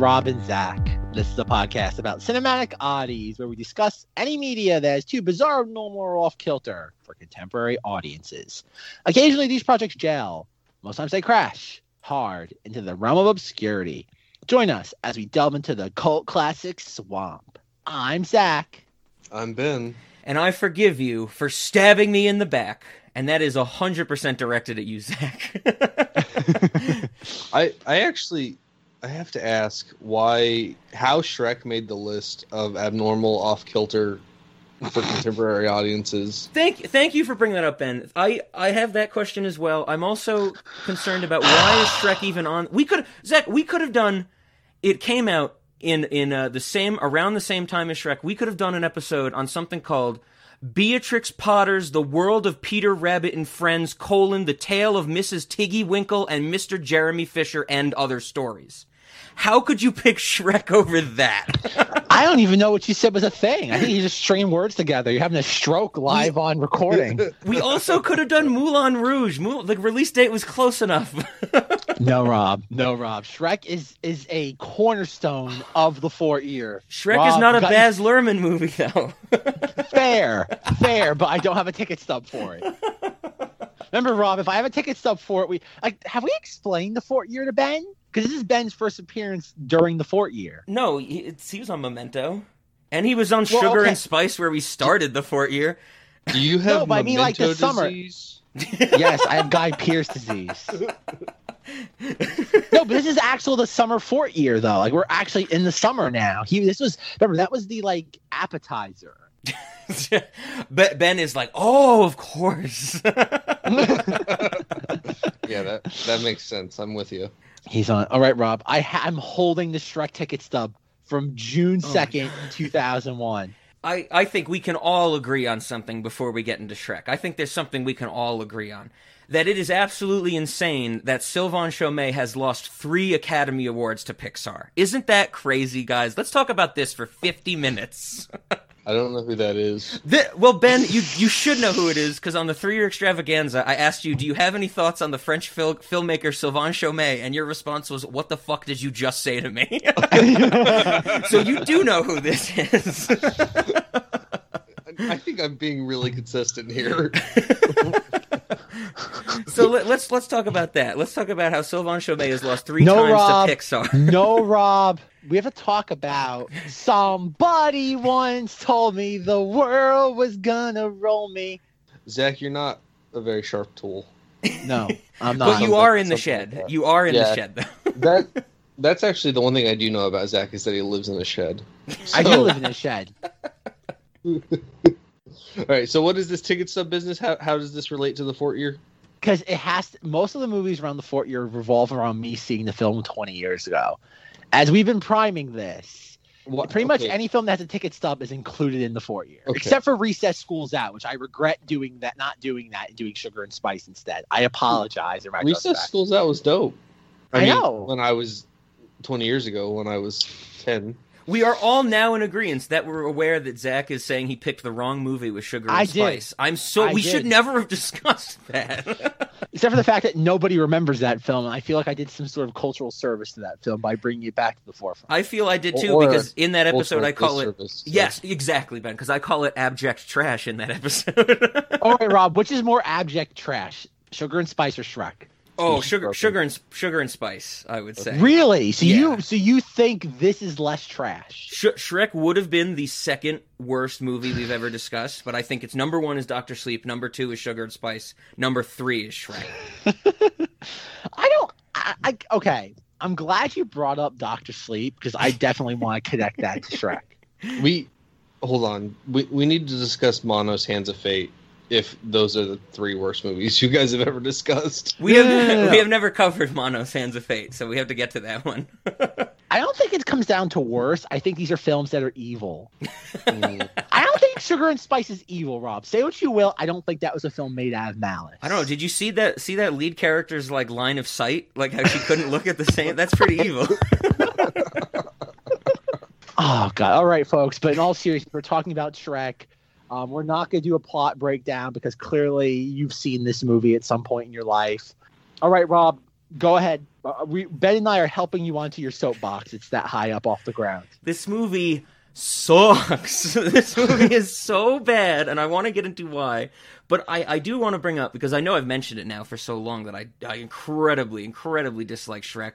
Rob, and Zach. This is a podcast about cinematic oddities where we discuss any media that is too bizarre, normal, or off kilter for contemporary audiences. Occasionally, these projects gel. Most times, they crash hard into the realm of obscurity. Join us as we delve into the cult classic swamp. I'm Zach. I'm Ben. And I forgive you for stabbing me in the back. And that is 100% directed at you, Zach. I I actually I have to ask why how Shrek made the list of abnormal off kilter for contemporary audiences. thank, thank you for bringing that up, Ben. I, I have that question as well. I'm also concerned about why is Shrek even on. We could, Zach, we could have done. It came out in in uh, the same around the same time as Shrek. We could have done an episode on something called Beatrix Potter's The World of Peter Rabbit and Friends: colon the tale of Mrs. Tiggy Winkle and Mr. Jeremy Fisher and other stories. How could you pick Shrek over that? I don't even know what you said was a thing. I think you just stringing words together. You're having a stroke live on recording. we also could have done Moulin Rouge. Moul- the release date was close enough. No, Rob. No, Rob. Shrek is is a cornerstone of the four ear. Shrek Rob, is not a got- Baz Luhrmann movie, though. Fair, fair, but I don't have a ticket stub for it. Remember, Rob, if I have a ticket stub for it, we like have we explained the fort year to Ben? Because this is Ben's first appearance during the fort year. no, he, it's, he was on Memento, and he was on Well, Sugar okay. and Spice, where we started the Fort Year. Do you have No, but I mean, like, the memento summer. disease? Yes, I have Guy Pearce disease. No, but this is actual the summer fort year though. Like we're actually in the summer now. He this was remember that was the like appetizer. Be- ben is like, oh, of course. Yeah, that that makes sense. I'm with you. He's on. All right, Rob. I ha- I'm holding the Shrek ticket stub from June Oh second, two thousand one. I, I think we can all agree on something before we get into Shrek. I think there's something we can all agree on. That it is absolutely insane that Sylvain Chomet has lost three Academy Awards to Pixar. Isn't that crazy, guys? Let's talk about this for 50 minutes. I don't know who that is. Th- well, Ben, you you should know who it is because on the three year extravaganza, I asked you, "Do you have any thoughts on the French fil- filmmaker Sylvain Chomet?" And your response was, "What the fuck did you just say to me?" so you do know who this is. I think I'm being really consistent here. so let, let's let's talk about that. Let's talk about how Sylvain Chomet has lost three No, times Rob. to Pixar. no, Rob. We have to talk about somebody once told me the world was gonna roll me. Zach, you're not a very sharp tool. No, I'm not. but you are in the shed. like you are in the shed, though. That that's actually the one thing I do know about Zach is that he lives in a shed. I do live in a shed. All right, so what is this ticket sub business? How how does this relate to the fort year? because it has most of the movies around the fort year revolve around me seeing the film 20 years ago as we've been priming this What, pretty much any film that has a ticket stub is included in the four year Okay. except for recess schools out which i regret doing that not doing that and doing sugar and spice instead i apologize in Recess. Schools Out was dope. I mean, know. when I was 20 years ago, when I was 10. We are all now in agreement that we're aware that Zach is saying he picked the wrong movie with Sugar and I did. Spice. I'm so. I we did. should never have discussed that. except for the fact that nobody remembers that film and i feel like i did some sort of cultural service to that film by bringing it back to the forefront I feel I did too Or- because in that episode I call it. disservice to- Yes, exactly, Ben. Because I call it abject trash in that episode. all right rob which is more abject trash sugar and spice or shrek oh, sugar, broken. sugar and sugar and spice. I would say. really so Yeah. you so you think this is less trash Sh- Shrek would have been the second worst movie we've ever discussed, but I think it's number one is Doctor Sleep, number two is Sugar and Spice, number three is Shrek. I don't. I, I okay. I'm glad you brought up Doctor Sleep because I definitely want to connect that to Shrek. We hold on. We we need to discuss Manos Hands of Fate. If those are the three worst movies you guys have ever discussed, We have we have never covered Manos Hands of Fate, so we have to get to that one. I don't think it comes down to worse. I think these are films that are evil. Mm, I don't think Sugar and Spice is evil, Rob. Say what you will. I don't think that was a film made out of malice. I don't know. Did you see that? See that lead character's like line of sight, like how she couldn't look at the same. That's pretty evil. Oh God! All right, folks. But in all seriousness, we're talking about Shrek. Um, we're not going to do a plot breakdown because clearly you've seen this movie at some point in your life. All right, Rob. Go ahead. Uh, we, ben and I are helping you onto your soapbox. It's that high up off the ground. This movie sucks. this movie is so bad, and I want to get into why. But I, I do want to bring up because I know I've mentioned it now for so long that I, I incredibly, incredibly dislike Shrek.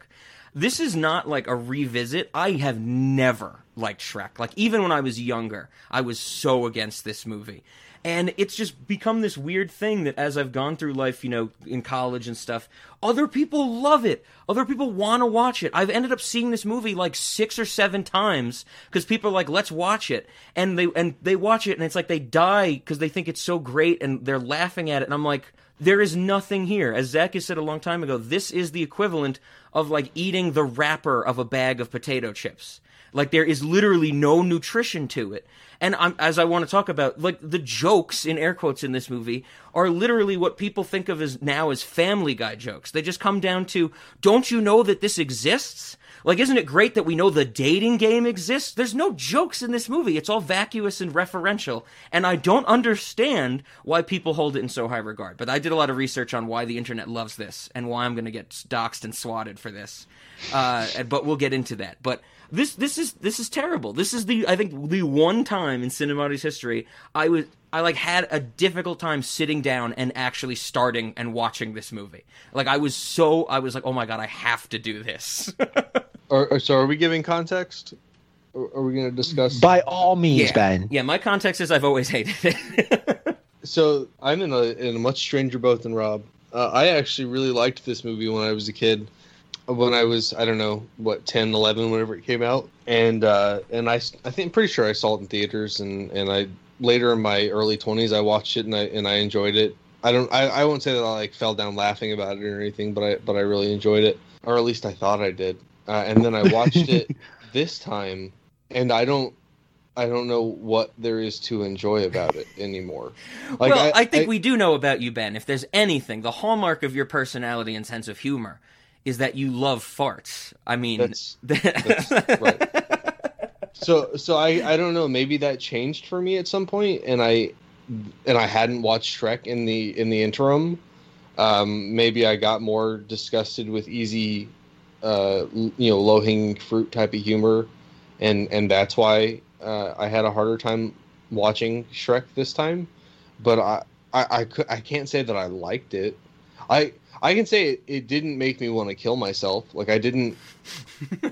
This is not like a revisit. I have never liked Shrek. Like even when I was younger, I was so against this movie. And it's just become this weird thing that as I've gone through life, you know, in college and stuff, other people love it. Other people want to watch it. I've ended up seeing this movie like six or seven times because people are like, let's watch it. And they, and they watch it and it's like they die because they think it's so great and they're laughing at it. And I'm like, there is nothing here. As Zach has said a long time ago, this is the equivalent of like eating the wrapper of a bag of potato chips. Like there is literally no nutrition to it. And I'm, as I want to talk about, like the jokes in air quotes in this movie are literally what people think of as now as Family Guy jokes. They just come down to, don't you know that this exists? Like, isn't it great that we know the dating game exists? There's no jokes in this movie. It's all vacuous and referential. And I don't understand why people hold it in so high regard. But I did a lot of research on why the internet loves this and why I'm going to get doxxed and swatted for this. Uh, but we'll get into that. But this this is this is terrible. This is the I think the one time in Cinemati's history I was I like had a difficult time sitting down and actually starting and watching this movie. Like I was so I was like, oh my god, I have to do this. Or, so, are we giving context? Or are we going to discuss? By all means, yeah. Ben. Yeah, my context is I've always hated it. so I'm in a in a much stranger boat than Rob. Uh, I actually really liked this movie when I was a kid when I was I don't know what 10, 11, whenever it came out, and uh, and I I think pretty sure I saw it in theaters, and and I later in my early twenties I watched it and I and I enjoyed it. I don't I, I won't say that I like fell down laughing about it or anything, but I but I really enjoyed it, or at least I thought I did. Uh, and then I watched it this time, and I don't I don't know what there is to enjoy about it anymore. Like, well, I, I think I, we do know about you, Ben. If there's anything, the hallmark of your personality and sense of humor is that you love farts. I mean, that's, that's right. So, so I, I don't know. Maybe that changed for me at some point, and I, and I hadn't watched Shrek in the in the interim. Um, maybe I got more disgusted with easy, uh, you know, low hanging fruit type of humor, and and that's why uh, I had a harder time watching Shrek this time. But I, I, I, could, I can't say that I liked it. I I can say it, it didn't make me want to kill myself. Like I didn't.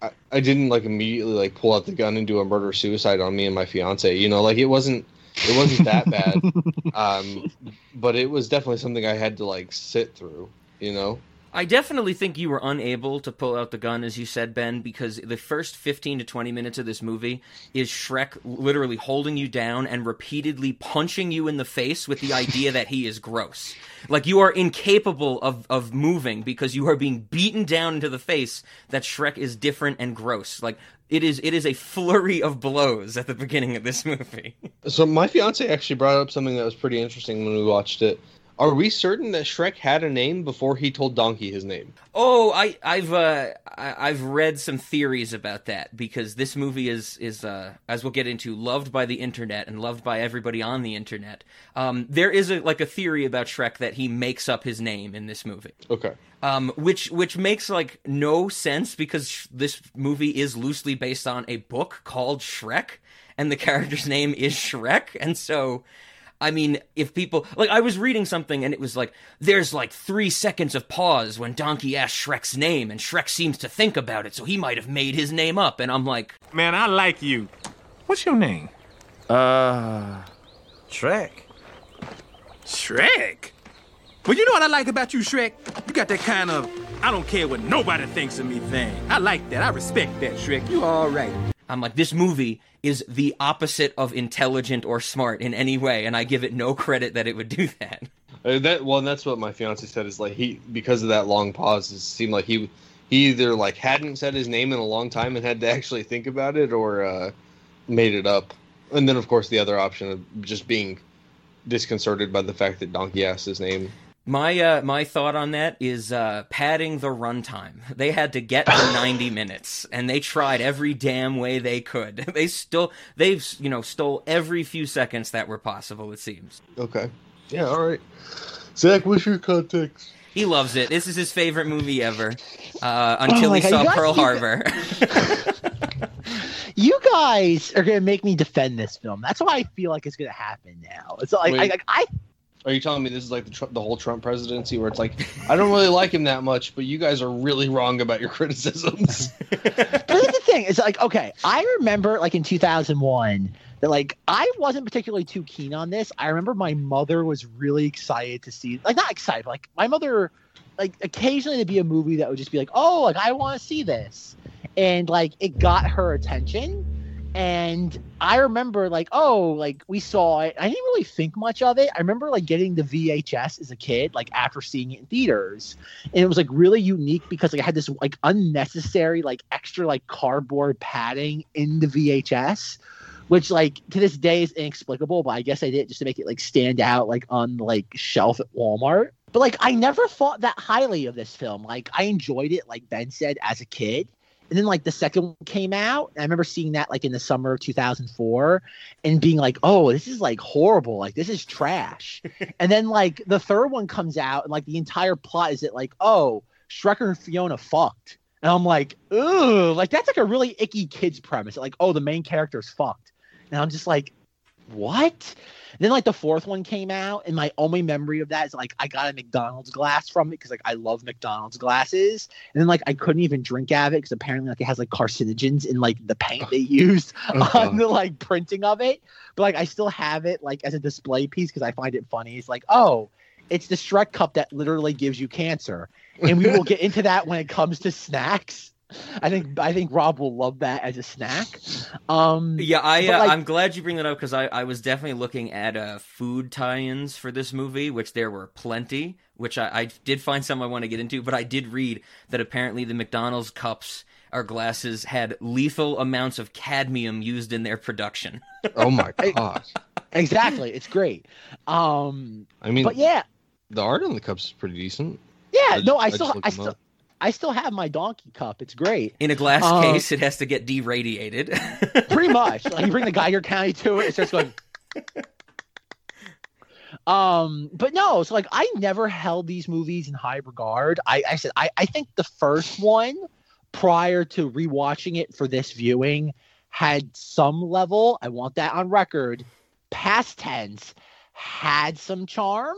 I, I, didn't like immediately like pull out the gun and do a murder suicide on me and my fiance. You know, like it wasn't it wasn't that bad. Um, but it was definitely something I had to like sit through. You know. I definitely think you were unable to pull out the gun, as you said, Ben, because the first 15 to 20 minutes of this movie is Shrek literally holding you down and repeatedly punching you in the face with the idea that he is gross. Like you are incapable of, of moving because you are being beaten down into the face that Shrek is different and gross. Like it is it is a flurry of blows at the beginning of this movie. so my fiance actually brought up something that was pretty interesting when we watched it. Are we certain that Shrek had a name before he told Donkey his name? Oh, I, I've uh, I, have read some theories about that because this movie is is uh, as we'll get into loved by the internet and loved by everybody on the internet. Um, there is a like a theory about Shrek that he makes up his name in this movie. Okay. Um, which which makes like no sense because this movie is loosely based on a book called Shrek, and the character's name is Shrek, and so I mean, if people like, I was reading something and it was like, there's like three seconds of pause when Donkey asks Shrek's name, and Shrek seems to think about it, so he might have made his name up. And I'm like, man, I like you. What's your name? Uh, Shrek. Shrek. Well, you know what I like about you, Shrek? You got that kind of I don't care what nobody thinks of me thing. I like that. I respect that, Shrek. You all right. I'm like, this movie is the opposite of intelligent or smart in any way, and I give it no credit that it would do that. Uh, that well, that's what my fiance said is like he because of that long pause, it seemed like he he either like hadn't said his name in a long time and had to actually think about it, or uh, made it up. And then of course the other option of just being disconcerted by the fact that Donkey asked his name. My uh, my thought on that is uh, padding the runtime. They had to get to 90 minutes, and they tried every damn way they could. They still they've you know stole every few seconds that were possible. It seems. Okay. Yeah. All right. Zach, what's your context? He loves it. This is his favorite movie ever. Uh, until Oh he God, saw Pearl you- Harbor. You guys are gonna make me defend this film. That's why I feel like it's gonna happen now. It's like I, Wait. like I Are you telling me this is like the, Tr- the whole Trump presidency, where it's like I don't really like him that much, but you guys are really wrong about your criticisms? But the thing: it's like okay, I remember like in 2001 that like I wasn't particularly too keen on this. I remember my mother was really excited to see, like not excited, but, like my mother, like occasionally there'd be a movie that would just be like, oh, like I want to see this, and like it got her attention. And I remember like, oh, like we saw it. I didn't really think much of it. I remember like getting the VHS as a kid, like after seeing it in theaters and it was like really unique because like I had this like unnecessary like extra like cardboard padding in the VHS, which like to this day is inexplicable. But I guess I did just to make it like stand out like on like shelf at Walmart. But like I never thought that highly of this film. Like I enjoyed it, like Ben said, as a kid. And then like the second one came out, I remember seeing that like in the summer of 2004 and being like, "Oh, this is like horrible. Like this is trash." and then like the third one comes out, and like the entire plot is that like, "Oh, Shrek and Fiona fucked," and I'm like, "Ooh, like that's like a really icky kids premise. Like, oh, the main character's fucked," and I'm just like, "What?" And then like the fourth one came out, and my only memory of that is like I got a McDonald's glass from it because like I love McDonald's glasses, and then like I couldn't even drink out of it because apparently like it has like carcinogens in like the paint oh. they used Oh, on the like printing of it. But like I still have it like as a display piece because I find it funny. It's like, oh, it's the Shrek cup that literally gives you cancer. And we will get into that when it comes to snacks. I think I think Rob will love that as a snack. Um Yeah, I uh, like, I'm glad you bring that up because I, I was definitely looking at uh, food tie-ins for this movie, which there were plenty. Which I, I did find some I want to get into, but I did read that apparently the McDonald's cups or glasses had lethal amounts of cadmium used in their production. oh my god! exactly. It's great. Um I mean, but yeah, the art on the cups is pretty decent. yeah, I- no, I I still I still up. I still have my donkey cup. It's great. In a glass Uh, case, it has to get deradiated. Pretty much. Like you bring the Geiger counter to it, it starts going. Um, but no, so like I never held these movies in high regard. I, I said I, I think the first one, prior to rewatching it for this viewing, had some level. I want that on record. Past tense had some charm,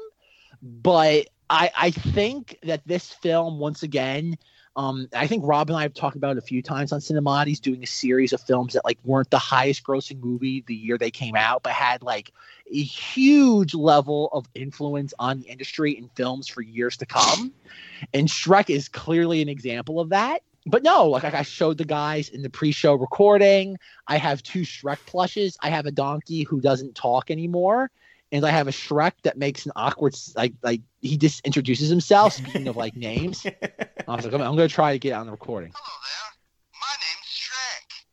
but I I think that this film once again um, I think Rob and I have talked about it a few times on Cinemati's doing a series of films that like weren't the highest grossing movie the year they came out, but had like a huge level of influence on the industry in films for years to come. And Shrek is clearly an example of that. But no, like I showed the guys in the pre-show recording. I have two Shrek plushes. I have a donkey who doesn't talk anymore, and I have a Shrek that makes an awkward like like he just introduces himself. Speaking of like names, I was like, I'm, I'm going to try to get on the recording. Hello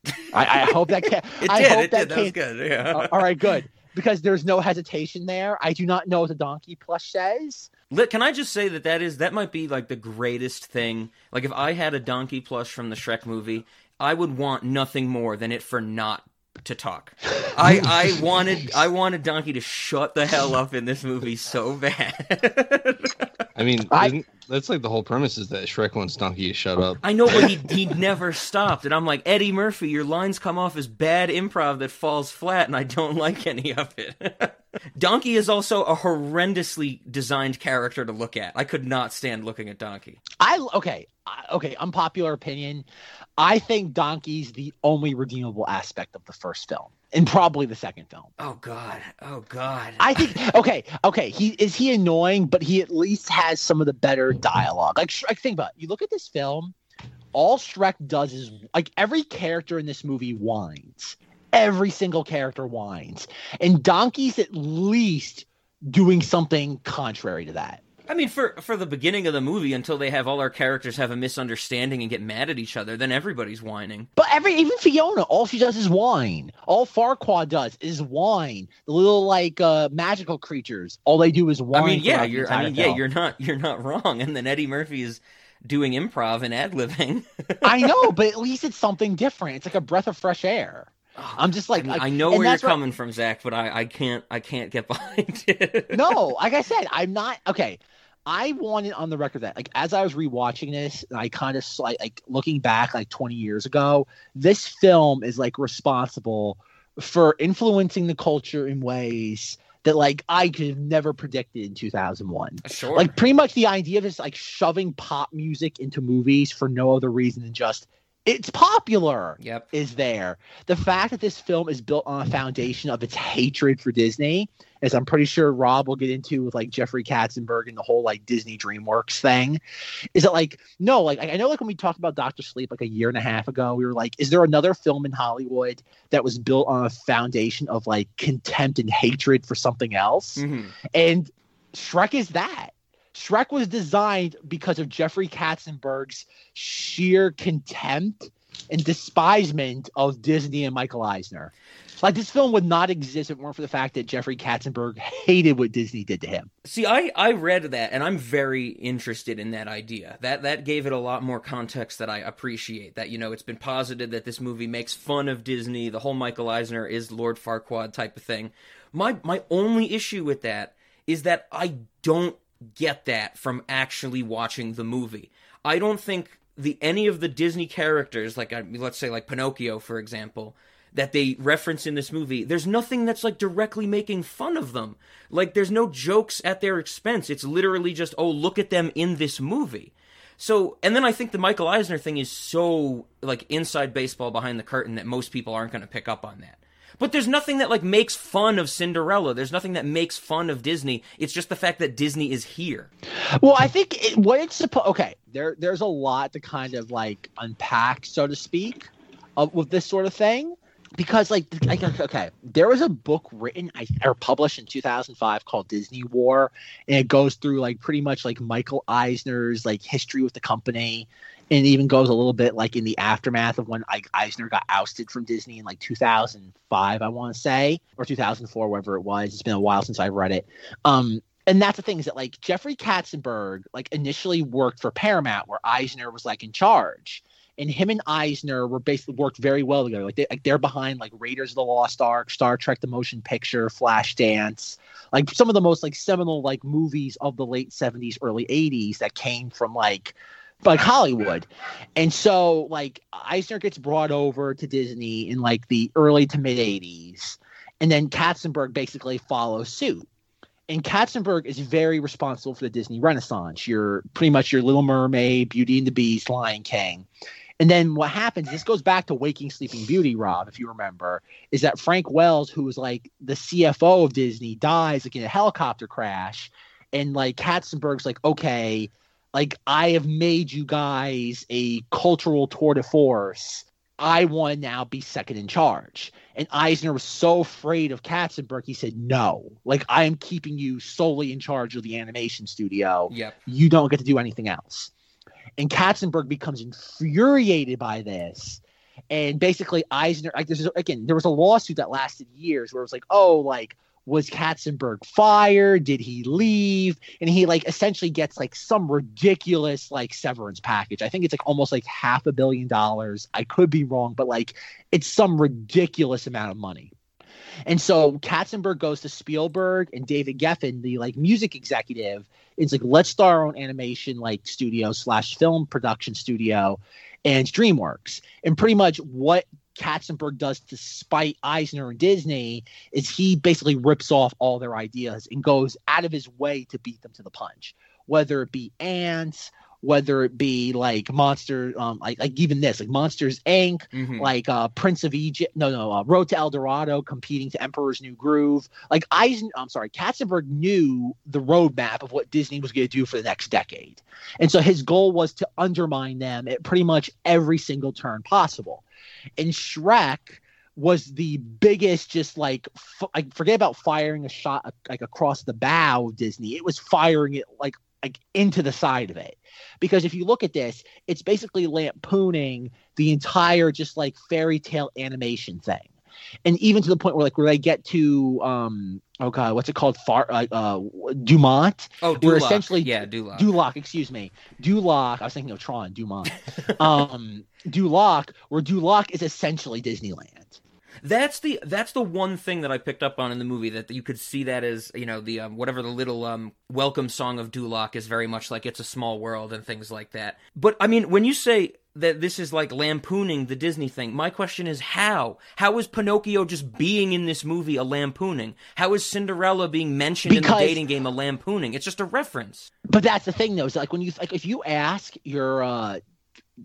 there. My name's Shrek. I, I hope that can. it I did. hope It that did. That was good. Yeah. Uh, all right, good. Because there's no hesitation there. I do not know what the donkey plush says. Can I just say that that is that might be like the greatest thing. Like if I had a donkey plush from the Shrek movie, I would want nothing more than it for not to talk. I I wanted I wanted Donkey to shut the hell up in this movie so bad. I mean, I- isn't- that's like the whole premise is that Shrek wants Donkey to shut up. I know, but he he never stopped, and I'm like Eddie Murphy. Your lines come off as bad improv that falls flat, and I don't like any of it. Donkey is also a horrendously designed character to look at. I could not stand looking at Donkey. I okay, okay. Unpopular opinion. I think Donkey's the only redeemable aspect of the first film, and probably the second film. Oh God! Oh God! I think okay, okay. He is he annoying, but he at least has some of the better dialogue. Like, think about it. you look at this film. All Shrek does is like every character in this movie whines. Every single character whines, and Donkey's at least doing something contrary to that. I mean, for for the beginning of the movie, until they have all our characters have a misunderstanding and get mad at each other, then everybody's whining. But every even Fiona, all she does is whine. All Farquaad does is whine. The little like uh magical creatures, all they do is whine. I mean, yeah, you're. I mean, yeah, film. you're not. You're not wrong. And then Eddie Murphy is doing improv and ad libbing. I know, but at least it's something different. It's like a breath of fresh air. I'm just like, I, like- I know where you're what- coming from, Zach, but I, I can't. I can't get behind it. no, like I said, I'm not okay. I wanted on the record that, like, as I was rewatching this, and I kind of like, like looking back, like 20 years ago, this film is like responsible for influencing the culture in ways that, like, I could have never predicted in 2001. Sure. Like, pretty much the idea of just like shoving pop music into movies for no other reason than just it's popular Yep. is there. The fact that this film is built on a foundation of its hatred for Disney, as I'm pretty sure Rob will get into with like Jeffrey Katzenberg and the whole like Disney DreamWorks thing, is that like no, like I know like when we talked about Doctor Sleep like a year and a half ago, we were like, is there another film in Hollywood that was built on a foundation of like contempt and hatred for something else? hmm And Shrek is that. Shrek was designed because of Jeffrey Katzenberg's sheer contempt and despisement of Disney and Michael Eisner. Like this film would not exist if it weren't for the fact that Jeffrey Katzenberg hated what Disney did to him. See, I, I read that and I'm very interested in that idea. That that gave it a lot more context that I appreciate. That you know, it's been posited that this movie makes fun of Disney. The whole Michael Eisner is Lord Farquaad type of thing. My my only issue with that is that I don't get that from actually watching the movie. I don't think the any of the Disney characters, like let's say like Pinocchio, for example, that they reference in this movie, there's nothing that's like directly making fun of them. Like there's no jokes at their expense. It's literally just, oh, look at them in this movie. So, and then I think the Michael Eisner thing is so like inside baseball behind the curtain that most people aren't going to pick up on that. But there's nothing that like makes fun of Cinderella. There's nothing that makes fun of Disney. It's just the fact that Disney is here. Well, I think it, what it's supposed. Okay, there there's a lot to kind of like unpack, so to speak, with this sort of thing, because like, like okay, there was a book written I, or published in 2005 called Disney War, and it goes through like pretty much like Michael Eisner's like history with the company. And it even goes a little bit like in the aftermath of when like Eisner got ousted from Disney in like 2005, I want to say, or 2004, whatever it was. It's been a while since I've read it. Um, and that's the thing is that like Jeffrey Katzenberg like initially worked for Paramount where Eisner was like in charge. And him and Eisner were basically worked very well together. Like, they, like they're behind like Raiders of the Lost Ark, Star Trek: The Motion Picture, Flashdance, like some of the most like seminal like movies of the late '70s, early '80s that came from like like Hollywood. And so like Eisner gets brought over to Disney in like the early to mid 80s and then Katzenberg basically follows suit. And Katzenberg is very responsible for the Disney Renaissance. You're pretty much your Little Mermaid, Beauty and the Beast, Lion King. And then what happens, this goes back to Waking Sleeping Beauty, Rob, if you remember, is that Frank Wells, who was like the CFO of Disney, dies like in a helicopter crash. And like Katzenberg's like, okay, like I have made you guys a cultural tour de force. I want to now be second in charge. And Eisner was so afraid of Katzenberg, he said, no, like I am keeping you solely in charge of the animation studio. Yep. You don't get to do anything else. And Katzenberg becomes infuriated by this. And basically, Eisner, like, this is, again, there was a lawsuit that lasted years where it was like, oh, like, was Katzenberg fired? Did he leave? And he like essentially gets like some ridiculous like severance package. I think it's like almost like half a billion dollars. I could be wrong, but like it's some ridiculous amount of money. And so Katzenberg goes to Spielberg and David Geffen, the like music executive. It's like let's start our own animation like studio slash film production studio, and DreamWorks. And pretty much what Katzenberg does to spite Eisner and Disney is he basically rips off all their ideas and goes out of his way to beat them to the punch, whether it be ants, whether it be like monster, um, like like even this, like Monsters Inc., Mhm. like uh, Prince of Egypt, no, no, uh, Road to El Dorado, competing to Emperor's New Groove. Like Eisen, I'm sorry, Katzenberg knew the roadmap of what Disney was going to do for the next decade, and so his goal was to undermine them at pretty much every single turn possible. And Shrek was the biggest, just like f- like forget about firing a shot like across the bow of Disney. It was firing it like like into the side of it because if you look at this it's basically lampooning the entire just like fairy tale animation thing and even to the point where like where they get to um oh god what's it called far uh, uh dumont Oh, We're Duloc. essentially- yeah, Duloc. Duloc, excuse me. Duloc. I was thinking of Tron, Dumont. um, Duloc, where Duloc is essentially Disneyland. That's the that's the one thing that I picked up on in the movie that you could see that as you know the um, whatever the little um, welcome song of Duloc is very much like it's a small world and things like that. But I mean, when you say that this is like lampooning the Disney thing, my question is how? How is Pinocchio just being in this movie a lampooning? How is Cinderella being mentioned in the dating game a lampooning? It's just a reference. But that's the thing, though. Is like when you like if you ask your uh,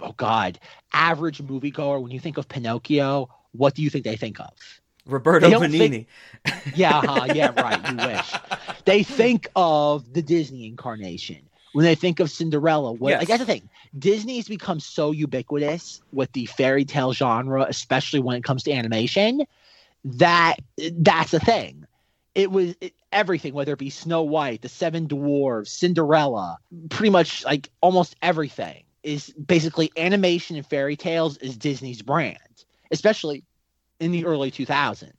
oh god, average moviegoer when you think of Pinocchio, what do you think they think of? Roberto don't think- Yeah, huh, yeah, right. You wish. They think of the Disney incarnation when they think of Cinderella. What, Yes. Like that's the thing. Disney has become so ubiquitous with the fairy tale genre, especially when it comes to animation, that that's the thing. It was it, everything, whether it be Snow White, the Seven Dwarves, Cinderella, pretty much like almost everything is basically animation and fairy tales is Disney's brand, especially in the early 2000s.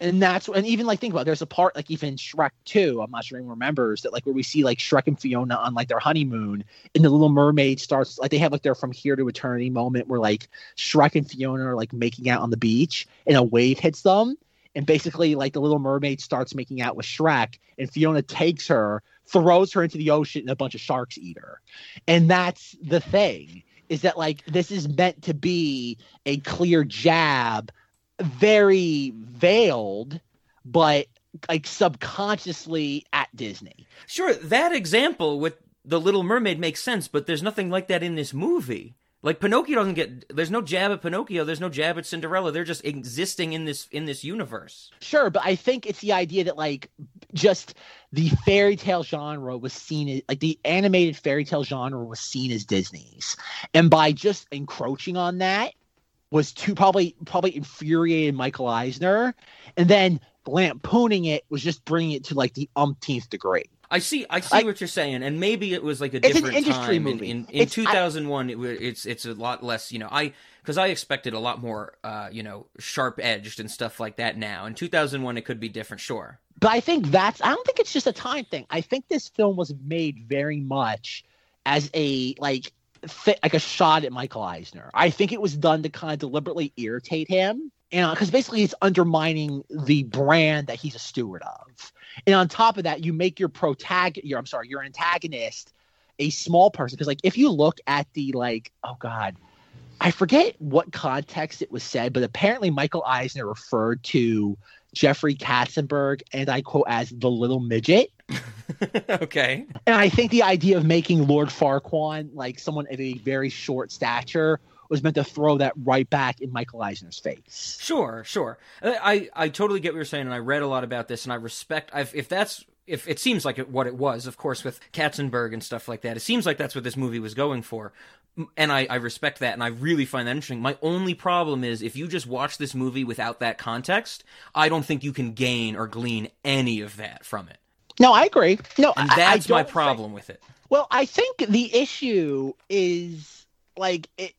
And that's and even like think about it, there's a part like even Shrek 2, I'm not sure anyone remembers that like where we see like Shrek and Fiona on like their honeymoon and the little mermaid starts like they have like their from here to eternity moment where like Shrek and Fiona are like making out on the beach and a wave hits them and basically like the little mermaid starts making out with Shrek and Fiona takes her, throws her into the ocean and a bunch of sharks eat her. And that's the thing is that like this is meant to be a clear jab, very veiled, but like subconsciously at Disney. Sure, that example with the Little Mermaid makes sense, but there's nothing like that in this movie. Like Pinocchio doesn't get there's no jab at Pinocchio, there's no jab at Cinderella. They're just existing in this in this universe. Sure, but I think it's the idea that like just the fairy tale genre was seen as like the animated fairy tale genre was seen as Disney's. And by just encroaching on that was too probably probably infuriated Michael Eisner. And then lampooning it was just bringing it to like the umpteenth degree. I see I see Like- what you're saying and maybe it was like a It's an different industry time movie. in in, It's- I- 2001 it, it's it's a lot less, you know. I cuz I expected a lot more uh, you know, sharp edged and stuff like that now. In 2001 it could be different, sure. But I think that's I don't think it's just a time thing. I think this film was made very much as a like fit, like a shot at Michael Eisner. I think it was done to kind of deliberately irritate him. And uh, because basically it's undermining the brand that he's a steward of. And on top of that, you make your protagonist your I'm sorry, your antagonist a small person. Because like if you look at the like, oh God, I forget what context it was said, but apparently Michael Eisner referred to Jeffrey Katzenberg, and I quote, as the little midget. okay. And I think the idea of making Lord Farquaad like someone of a very short stature was meant to throw that right back in Michael Eisner's face. Sure, sure. Uh, I I totally get what you're saying, and I read a lot about this, and I respect. I've, if that's if it seems like it, what it was, of course, with Katzenberg and stuff like that, it seems like that's what this movie was going for, and I, I respect that, and I really find that interesting. My only problem is if you just watch this movie without that context, I don't think you can gain or glean any of that from it, No, I agree. No, and I- I that's my don't think- problem with it. Well, I think the issue is like it.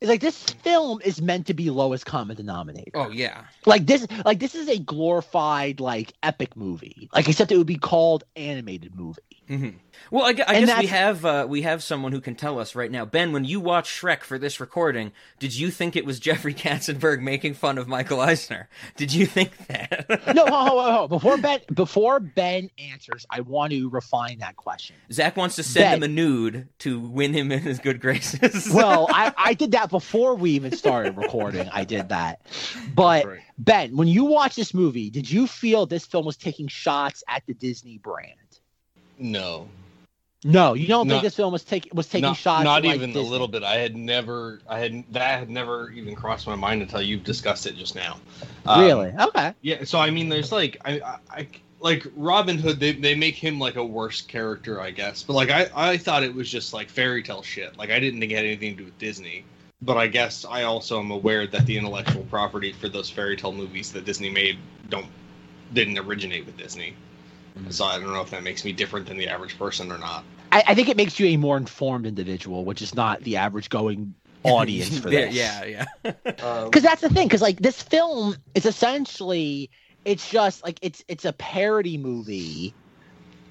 It's like this film is meant to be lowest common denominator. Oh yeah, Like this, like this is a glorified like epic movie. Like except it would be called animated movie. Hmm Well, I, I guess we have uh, we have someone who can tell us right now. Ben, when you watched Shrek for this recording, did you think it was Jeffrey Katzenberg making fun of Michael Eisner? Did you think that? No, ho, ho, ho, ho. before Ben before Ben answers, I want to refine that question. Zach wants to send Ben. him a nude to win him in his good graces. Well, I, I did that before we even started recording. I did that. But Right. Ben, when you watch this movie, did you feel this film was taking shots at the Disney brand? No, No, you don't think this film was taking was taking not, shots. not like, even Disney? a little bit. I had never, I had that had never even crossed my mind until you've discussed it just now. Um, Really? Okay. Yeah. So I mean, there's like, I, I, I like Robin Hood. They they make him like a worse character, I guess. But like, I I thought it was just like fairy tale shit. Like I didn't think it had anything to do with Disney. But I guess I also am aware that the intellectual property for those fairy tale movies that Disney made don't didn't originate with Disney. So I don't know if that makes me different than the average person or not. I, I think it makes you a more informed individual, which is not the average going audience for yeah, this. yeah, yeah. Um, because that's the thing because like this film is essentially it's just like it's it's a parody movie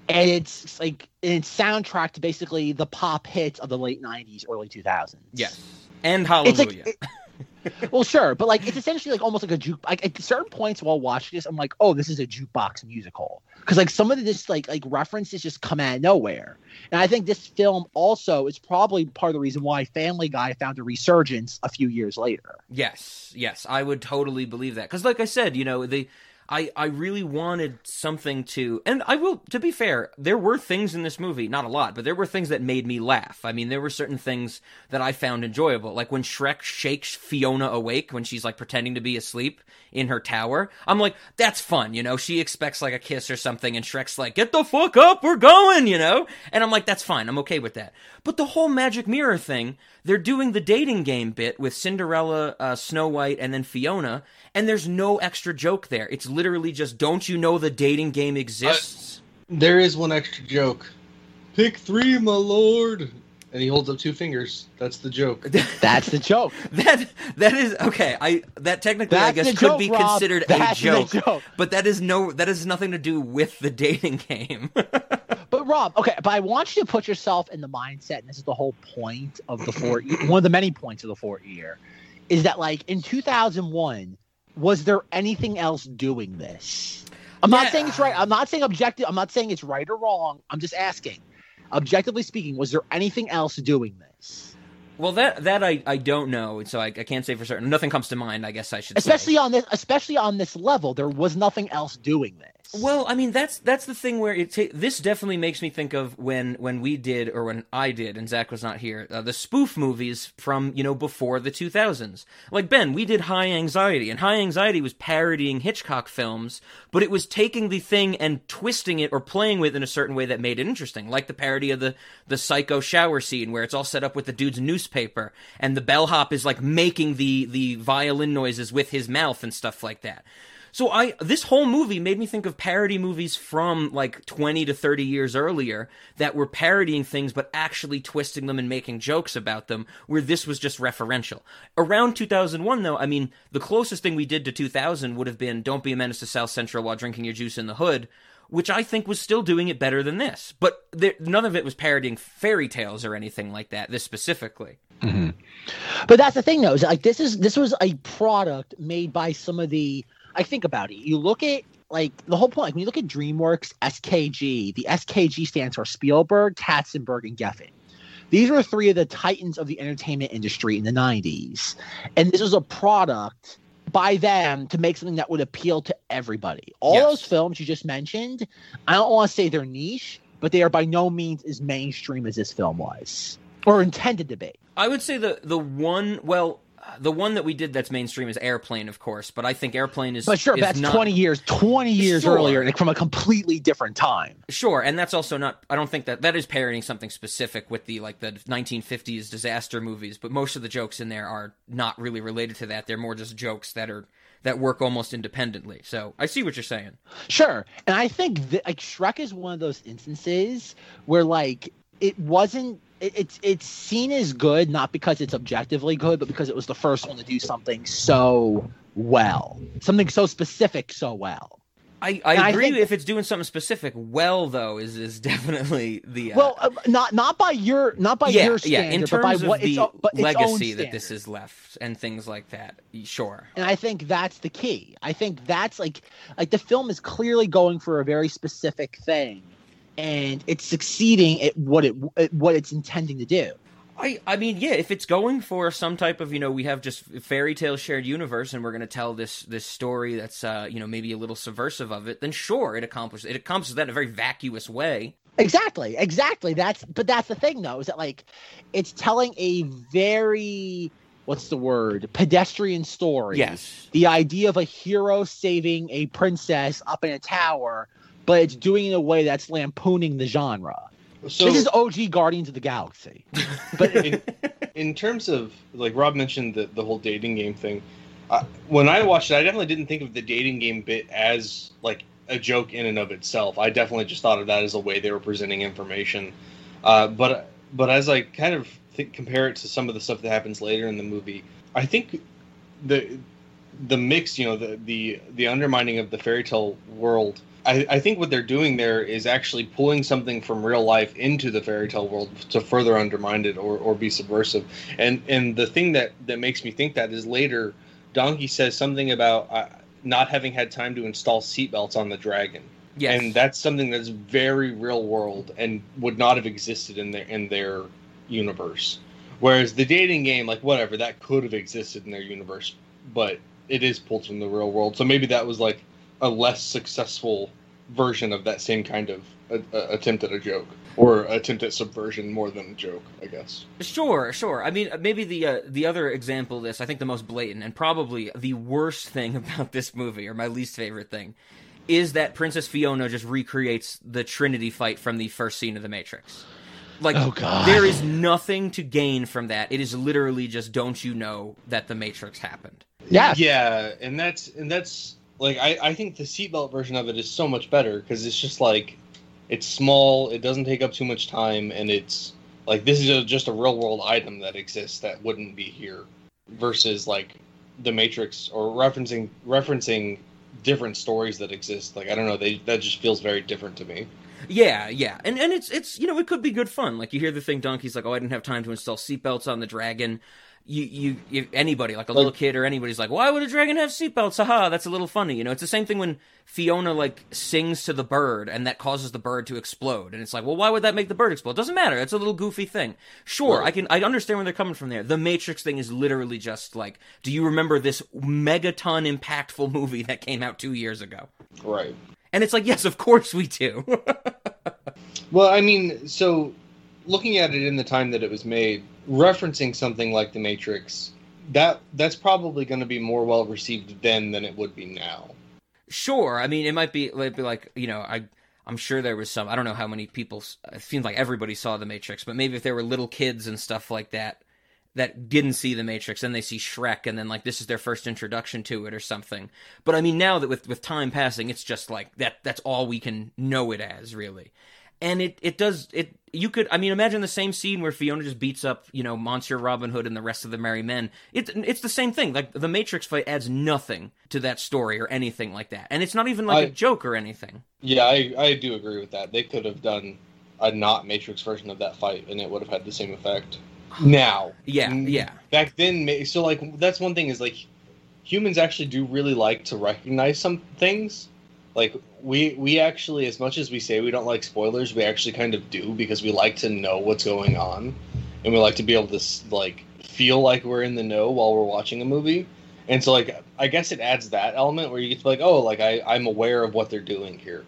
and it's like it's soundtrack to basically the pop hits of the late 90s early 2000s yes. And it's Hallelujah. like it- well, sure, but like it's essentially like almost like a juke. Like at certain points while watching this, I'm like, oh, this is a jukebox musical because like some of this like like references just come out of nowhere. And I think this film also is probably part of the reason why Family Guy found a resurgence a few years later. Yes, yes, I would totally believe that because, like I said, you know, the I, I really wanted something to and I will to be fair, there were things in this movie, not a lot, but there were things that made me laugh. I mean, there were certain things that I found enjoyable. Like when Shrek shakes Fiona awake when she's like pretending to be asleep in her tower. I'm like, that's fun, you know. She expects like a kiss or something and Shrek's like, "Get the fuck up, we're going," you know? And I'm like, that's fine. I'm okay with that. But the whole magic mirror thing, they're doing the dating game bit with Cinderella, uh, Snow White, and then Fiona, and there's no extra joke there. It's literally just, don't you know the dating game exists? There is one extra joke. Pick three, my lord. And he holds up two fingers. That's the joke. That's the joke. that that is okay. I that technically I guess could joke, be Rob. considered That's a the joke, joke. but that is no that has nothing to do with the dating game. But Rob, okay, but I want you to put yourself in the mindset, and this is the whole point of the four. one of the many points of the four year, is that like in 2001, was there anything else doing this? I'm Yeah. not saying it's right. I'm not saying objective. I'm not saying it's right or wrong. I'm just asking. Objectively speaking, was there anything else doing this? well, that that I, I don't know, so I, I can't say for certain. Nothing comes to mind. I guess I should say. Especially on this, especially on this level, there was nothing else doing this. Well, I mean that's that's the thing where it ta- this definitely makes me think of when when we did or when I did and Zach was not here uh, the spoof movies from you know before the 2000s. Like Ben, we did High Anxiety and High Anxiety was parodying Hitchcock films, but it was taking the thing and twisting it or playing with it in a certain way that made it interesting. Like the parody of the the psycho shower scene where it's all set up with the dude's newspaper and the bellhop is like making the the violin noises with his mouth and stuff like that. So I this whole movie made me think of parody movies from like 20 to 30 years earlier that were parodying things but actually twisting them and making jokes about them where this was just referential. Around 2001 though, I mean, the closest thing we did to 2000 would have been Don't Be a Menace to South Central while drinking your juice in the hood, which I think was still doing it better than this. But there, none of it was parodying fairy tales or anything like that, this specifically. Mm-hmm. But that's the thing, though, is like this is this was a product made by some of the. I think about it. You look at like the whole point. Like, when you look at DreamWorks SKG, the SKG stands for Spielberg, Katzenberg, and Geffen. These were three of the titans of the entertainment industry in the '90s, and this was a product by them to make something that would appeal to everybody. All Yes. those films you just mentioned, I don't want to say they're niche, but they are by no means as mainstream as this film was or intended to be. I would say the the one well the one that we did that's mainstream is Airplane, of course, but I think Airplane is But sure, is that's not, 20 years, 20 years Sure. earlier, like from a completely different time. Sure, and that's also not. I don't think that that is parodying something specific with the like the 1950s disaster movies. But most of the jokes in there are not really related to that. They're more just jokes that are that work almost independently. So I see what you're saying. Sure. And I think that like Shrek is one of those instances where like it wasn't it, it's it's seen as good not because it's objectively good, but because it was the first one to do something so well. Something so specific so well. I, I And I agree think- if it's doing something specific. Well, though, is is definitely the uh, Well, uh, not not by your not by yeah your yeah standard, in but by terms what of its, the but its own legacy that this is left and things like that. Sure. and I think that's the key. I think that's like like the film is clearly going for a very specific thing, and it's succeeding at what it at what it's intending to do. I, I mean, yeah, if it's going for some type of, you know, we have just fairy tale shared universe and we're going to tell this this story that's, uh, you know, maybe a little subversive of it, then sure, it accomplishes it accomplishes that in a very vacuous way. Exactly, exactly. That's but that's the thing though, is that like it's telling a very what's the word pedestrian story. Yes. the idea of a hero saving a princess up in a tower, but it's doing it in a way that's lampooning the genre. So this is OG Guardians of the Galaxy. But in, in terms of like Rob mentioned the the whole dating game thing. Uh, when I watched it, I definitely didn't think of the dating game bit as like a joke in and of itself. I definitely just thought of that as a way they were presenting information. Uh, but but as I kind of think, compare it to some of the stuff that happens later in the movie, I think the the mix, you know, the the the undermining of the fairy tale world I, I think what they're doing there is actually pulling something from real life into the fairy tale world to further undermine it or, or be subversive. And and the thing that, that makes me think that is later, Donkey says something about uh, not having had time to install seatbelts on the dragon. Yes. And that's something that's very real world and would not have existed in their in their universe. Whereas the dating game, like whatever, that could have existed in their universe, but it is pulled from the real world. So maybe that was like a less successful version of that same kind of uh, uh, attempt at a joke or attempt at subversion more than a joke, I guess. Sure, sure. I mean, maybe the uh, the other example of this, I think the most blatant and probably the worst thing about this movie, or my least favorite thing, is that Princess Fiona just recreates the Trinity fight from the first scene of The Matrix. Like, Oh, God. there is nothing to gain from that. It is literally just, don't you know that The Matrix happened? Yeah. Yeah, and that's and that's like I I think the seatbelt version of it is so much better because it's just like it's small, it doesn't take up too much time, and it's like this is a, just a real world item that exists that wouldn't be here versus like the Matrix or referencing referencing different stories that exist. Like I don't know, they that just feels very different to me. Yeah, yeah, and and it's it's you know it could be good fun. Like you hear the thing, Donkey's like, oh, I didn't have time to install seatbelts on the dragon. You you if anybody like a little kid or anybody's like, why would a dragon have seatbelts? Haha, that's a little funny. You know, it's the same thing when Fiona like sings to the bird and that causes the bird to explode, and it's like, well, why would that make the bird explode? Doesn't matter. It's a little goofy thing. Sure, I can I understand where they're coming from there. The Matrix thing is literally just like, do you remember this megaton impactful movie that came out two years ago? Right. And it's like, yes, of course we do. Well, I mean, so looking at it in the time that it was made, referencing something like The Matrix, that that's probably going to be more well received then than it would be now. Sure. I mean, it might be, it might be like you know, I I'm sure there was some. I don't know how many people. It seems like everybody saw The Matrix, but maybe if there were little kids and stuff like that that didn't see The Matrix, then they see Shrek, and then like this is their first introduction to it or something. But I mean, now that with with time passing, it's just like that. That's all we can know it as, really. And it it does it. You could I mean imagine the same scene where Fiona just beats up you know Monsieur Robin Hood and the rest of the merry men. It's it's the same thing. Like the Matrix fight adds nothing to that story or anything like that, and it's not even like a I- joke or anything. Yeah, I, I do agree with that. They could have done a not Matrix version of that fight, and it would have had the same effect. Now, Yeah, yeah, back then, so like that's one thing is like humans actually do really like to recognize some things. Like we we actually, as much as we say we don't like spoilers, we actually kind of do because we like to know what's going on, and we like to be able to like feel like we're in the know while we're watching a movie. And so, like, I guess it adds that element where you get to like, oh, like I I'm aware of what they're doing here.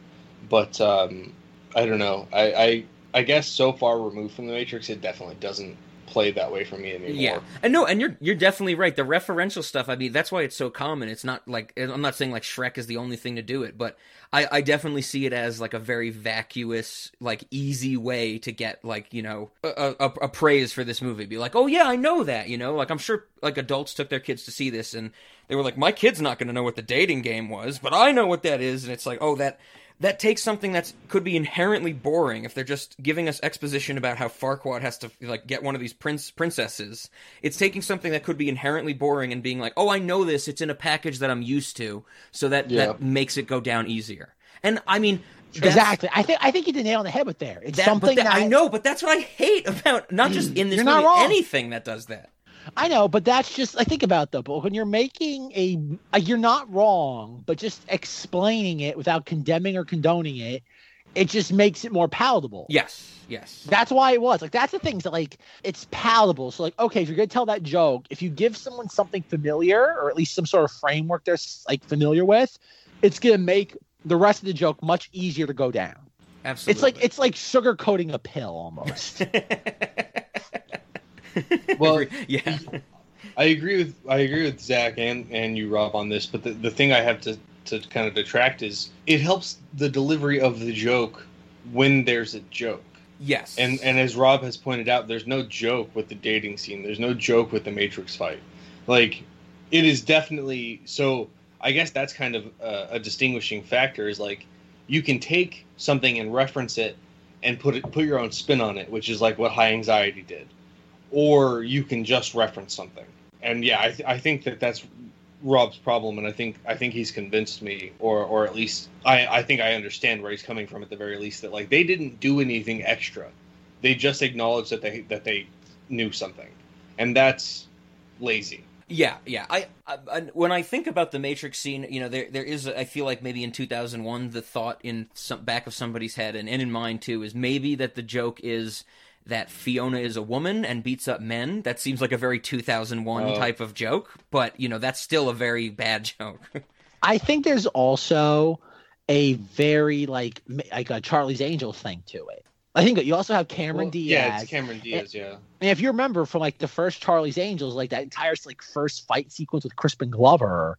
But um, I don't know. I, I I guess so far removed from the Matrix, it definitely doesn't play that way for me anymore. yeah. And no, and you're you're definitely right. The referential stuff. I mean, that's why it's so common. It's not like I'm not saying like Shrek is the only thing to do it, but I I definitely see it as like a very vacuous, like easy way to get like you know a, a, a praise for this movie. Be like, oh yeah, I know that. You know, like I'm sure like adults took their kids to see this and they were like, my kid's not going to know what the dating game was, but I know what that is, and it's like, oh that that takes something that's could be inherently boring if they're just giving us exposition about how Farquaad has to like get one of these prince princesses. It's taking something that could be inherently boring and being like, "Oh, I know this. It's in a package that I'm used to." So that Yeah. that makes it go down easier. And I mean, Exactly. I think I think you did nail on the head with there. It's That, something that, that I know, but that's what I hate about not just in this You're not movie, anything that does that. I know, but that's just I think about though. But when you're making a, a, you're not wrong, but just explaining it without condemning or condoning it, it just makes it more palatable. Yes, yes. That's why it was like that's the things that like it's palatable. So like okay, if you're gonna tell that joke, if you give someone something familiar or at least some sort of framework they're like familiar with, it's gonna make the rest of the joke much easier to go down. Absolutely. It's like it's like sugarcoating a pill almost. Well, yeah. I agree with I agree with Zach and and you Rob on this, but the, the thing I have to to kind of detract is it helps the delivery of the joke when there's a joke. Yes. And and as Rob has pointed out, there's no joke with the dating scene. There's no joke with the Matrix fight. Like it is definitely so. I guess that's kind of a, a distinguishing factor. Is like you can take something and reference it and put it put your own spin on it, which is like what High Anxiety did, or you can just reference something. And yeah, I, th- I think that that's Rob's problem, and I think I think he's convinced me, or or at least I I think I understand where he's coming from at the very least. That like they didn't do anything extra, they just acknowledged that they that they knew something, and that's lazy. Yeah, yeah. I, I, when I think about the Matrix scene, you know, there there is I feel like maybe in 2001 the thought in some back of somebody's head and, and in mine too is maybe that the joke is that Fiona is a woman and beats up men. That seems like a very 2001 Oh. type of joke, but you know, that's still a very bad joke. I think there's also a very like like a Charlie's Angels thing to it. I think you also have Cameron Well, Diaz. Yeah, it's Cameron Diaz. Yeah. And if you remember from like the first Charlie's Angels, like that entire like first fight sequence with Crispin Glover,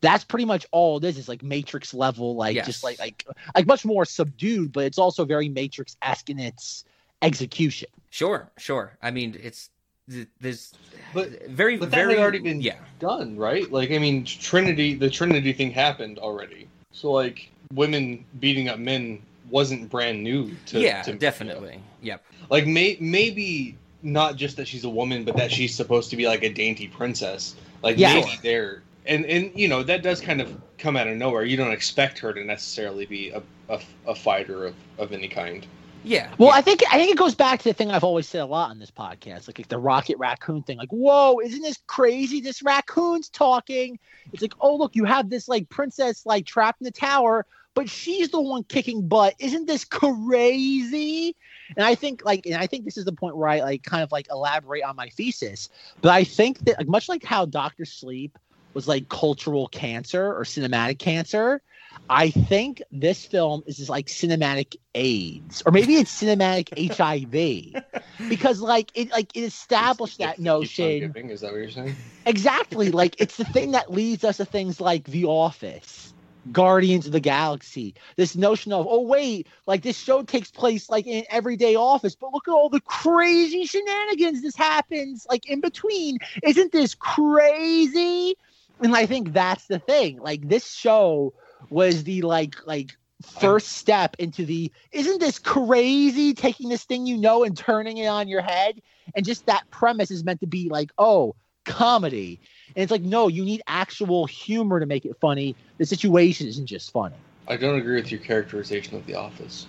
that's pretty much all it is. It's like Matrix level, like Yes. just like like like much more subdued, but it's also very Matrix esque in its execution. sure, sure. I mean, it's th- there's But very but that very had already been yeah. done, right? Like, I mean, Trinity, the Trinity thing happened already. So, like, women beating up men wasn't brand new to. yeah, to definitely. Yep. Like, may, maybe not just that she's a woman, but that she's supposed to be like a dainty princess. Like, Yeah. maybe there. And, and you know that does kind of come out of nowhere. You don't expect her to necessarily be a, a, a fighter of, of any kind. Yeah. Well, yeah. I think I think it goes back to the thing I've always said a lot on this podcast, like, like the Rocket Raccoon thing. Like, whoa, isn't this crazy? This raccoon's talking. It's like, oh look, you have this like princess like trapped in the tower, but she's the one kicking butt. Isn't this crazy? And I think like, and I think this is the point where I like kind of like elaborate on my thesis. But I think that like much like how Doctor Sleep was like cultural cancer or cinematic cancer. I think this film is just like cinematic AIDS, or maybe it's cinematic HIV, because like it like it established that Keeps on notion giving, Is that what you're saying? exactly. Like it's the thing that leads us to things like The Office, Guardians of the Galaxy. This notion of oh wait, like this show takes place like in an everyday office, but look at all the crazy shenanigans this happens like in between. Isn't this crazy? And I think that's the thing. Like this show was the like like first step into the isn't this crazy taking this thing you know and turning it on your head and just that premise is meant to be like oh comedy and it's like no you need actual humor to make it funny the situation isn't just funny I don't agree with your characterization of The Office.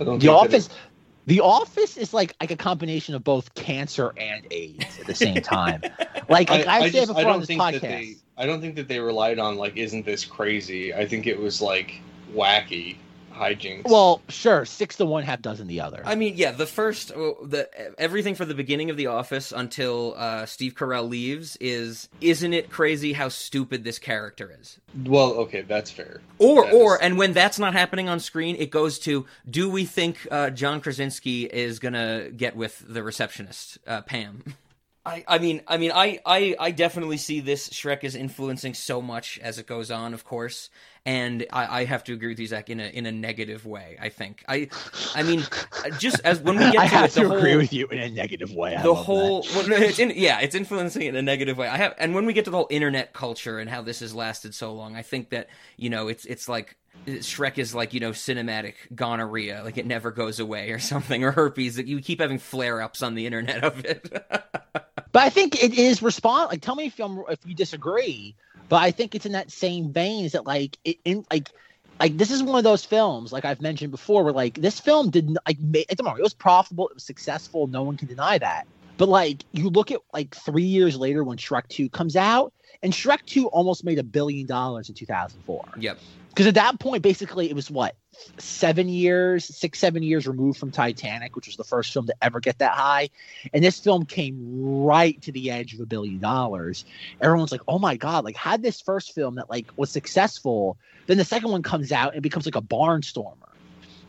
I don't the office the office is like like a combination of both cancer and aids at the same time like, like I, I said just, before I on don't this think podcast that they. I don't think that they relied on like, isn't this crazy? I think it was like wacky hijinks. well sure six to one half dozen the other I mean, yeah, the first, uh, the everything from the beginning of The Office until uh, Steve Carell leaves is, isn't it crazy how stupid this character is? well, okay, that's fair. Or, That or, is- and when that's not happening on screen, it goes to, do we think uh, John Krasinski is gonna get with the receptionist, uh, Pam? I, I mean, I mean, I, I, I definitely see this Shrek as influencing so much as it goes on, of course, and I, I have to agree with you, Zach, in a in a negative way. I think. I, I mean, just as when we get i to have it, the to whole, agree with you in a negative way. I the whole well, no, it's in, yeah it's influencing in a negative way. I have and when we get to the whole internet culture and how this has lasted so long i think that you know it's it's like shrek is like you know cinematic gonorrhea like it never goes away or something or herpes that you keep having flare-ups on the internet of it But I think it is respond. Like, tell me if you if you disagree. But I think it's in that same vein. Is that like it in like like this is one of those films like I've mentioned before where like this film didn't like ma- don't know, it was profitable, it was successful. No one can deny that. But like you look at like three years later when Shrek Two comes out, and Shrek Two almost made a billion dollars in 2004. yep Because at that point, basically, it was what seven years, six, seven years removed from Titanic, which was the first film to ever get that high. And this film came right to the edge of a billion dollars. Everyone's like, "Oh my god!" Like, had this first film that like was successful, then the second one comes out and becomes like a barnstormer.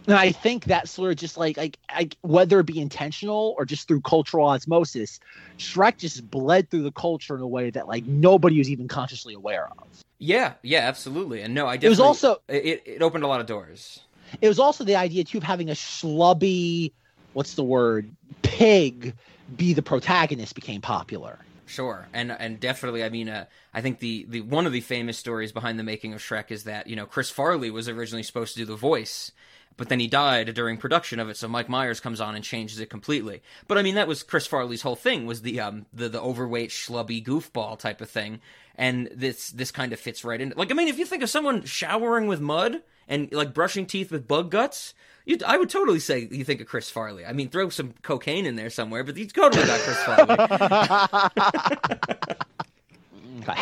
And I think that sort of just like like like whether it be intentional or just through cultural osmosis, Shrek just bled through the culture in a way that like nobody was even consciously aware of. Yeah yeah absolutely. And no i It was also it, it opened a lot of doors. It was also the idea too of having a schlubby, what's the word, pig be the protagonist became popular. Sure, and and definitely, I mean, uh, I think the, the one of the famous stories behind the making of Shrek is that you know Chris Farley was originally supposed to do the voice but then he died during production of it, so Mike Myers comes on and changes it completely. But I mean, that was Chris Farley's whole thing was the um the, the overweight schlubby goofball type of thing, and this this kind of fits right in. Like I mean, if you think of someone showering with mud and like brushing teeth with bug guts. You, I would totally say you think of Chris Farley. I mean, throw some cocaine in there somewhere, but you totally got Chris Farley.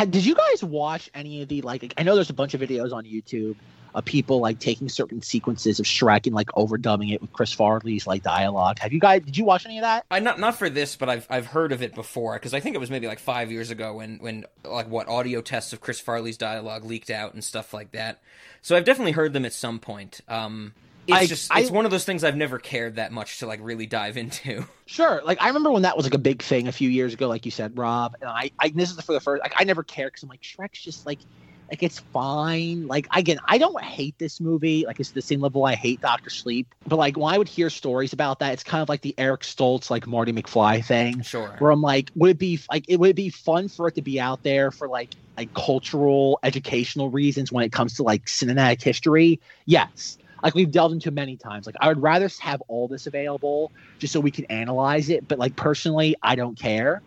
Did you guys watch any of the like? I know there's a bunch of videos on YouTube of people like taking certain sequences of Shrek and like overdubbing it with Chris Farley's like dialogue. Have you guys? Did you watch any of that? I not not for this, but I've I've heard of it before because I think it was maybe like five years ago when when like what audio tests of Chris Farley's dialogue leaked out and stuff like that. So I've definitely heard them at some point. Um, it's I- just I- it's one of those things I've never cared that much to like really dive into. Sure. Like I remember when that was like a big thing a few years ago, like you said, Rob. And I, I this is for the first. Like I never cared because I'm like Shrek's just like, like it's fine. Like again, I don't hate this movie. Like it's the same level I hate Doctor Sleep. But like when I would hear stories about that, it's kind of like the Eric Stoltz like Marty McFly thing. Sure. where I'm like, would it be like it would be fun for it to be out there for like like cultural, educational reasons when it comes to like cinematic history? Yes. Like we've delved into many times. Like I would rather have all this available just so we can analyze it. But like personally, I don't care.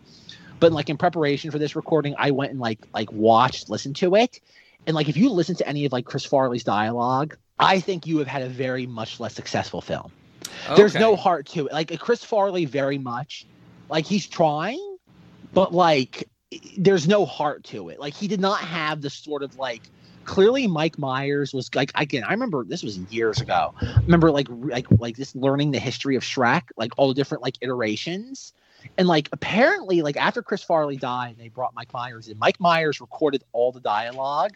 But like in preparation for this recording, I went and like like watched, listened to it. And like if you listen to any of like Chris Farley's dialogue, I think you have had a very much less successful film. There's no heart to it. Like Chris Farley, very much like he's trying, but like there's no heart to it. Like he did not have the sort of like clearly Mike Myers was like again. I remember this was years ago. I remember like like like just learning the history of Shrek, like all the different like iterations. And like apparently, like after Chris Farley died, they brought Mike Myers in. Mike Myers recorded all the dialogue,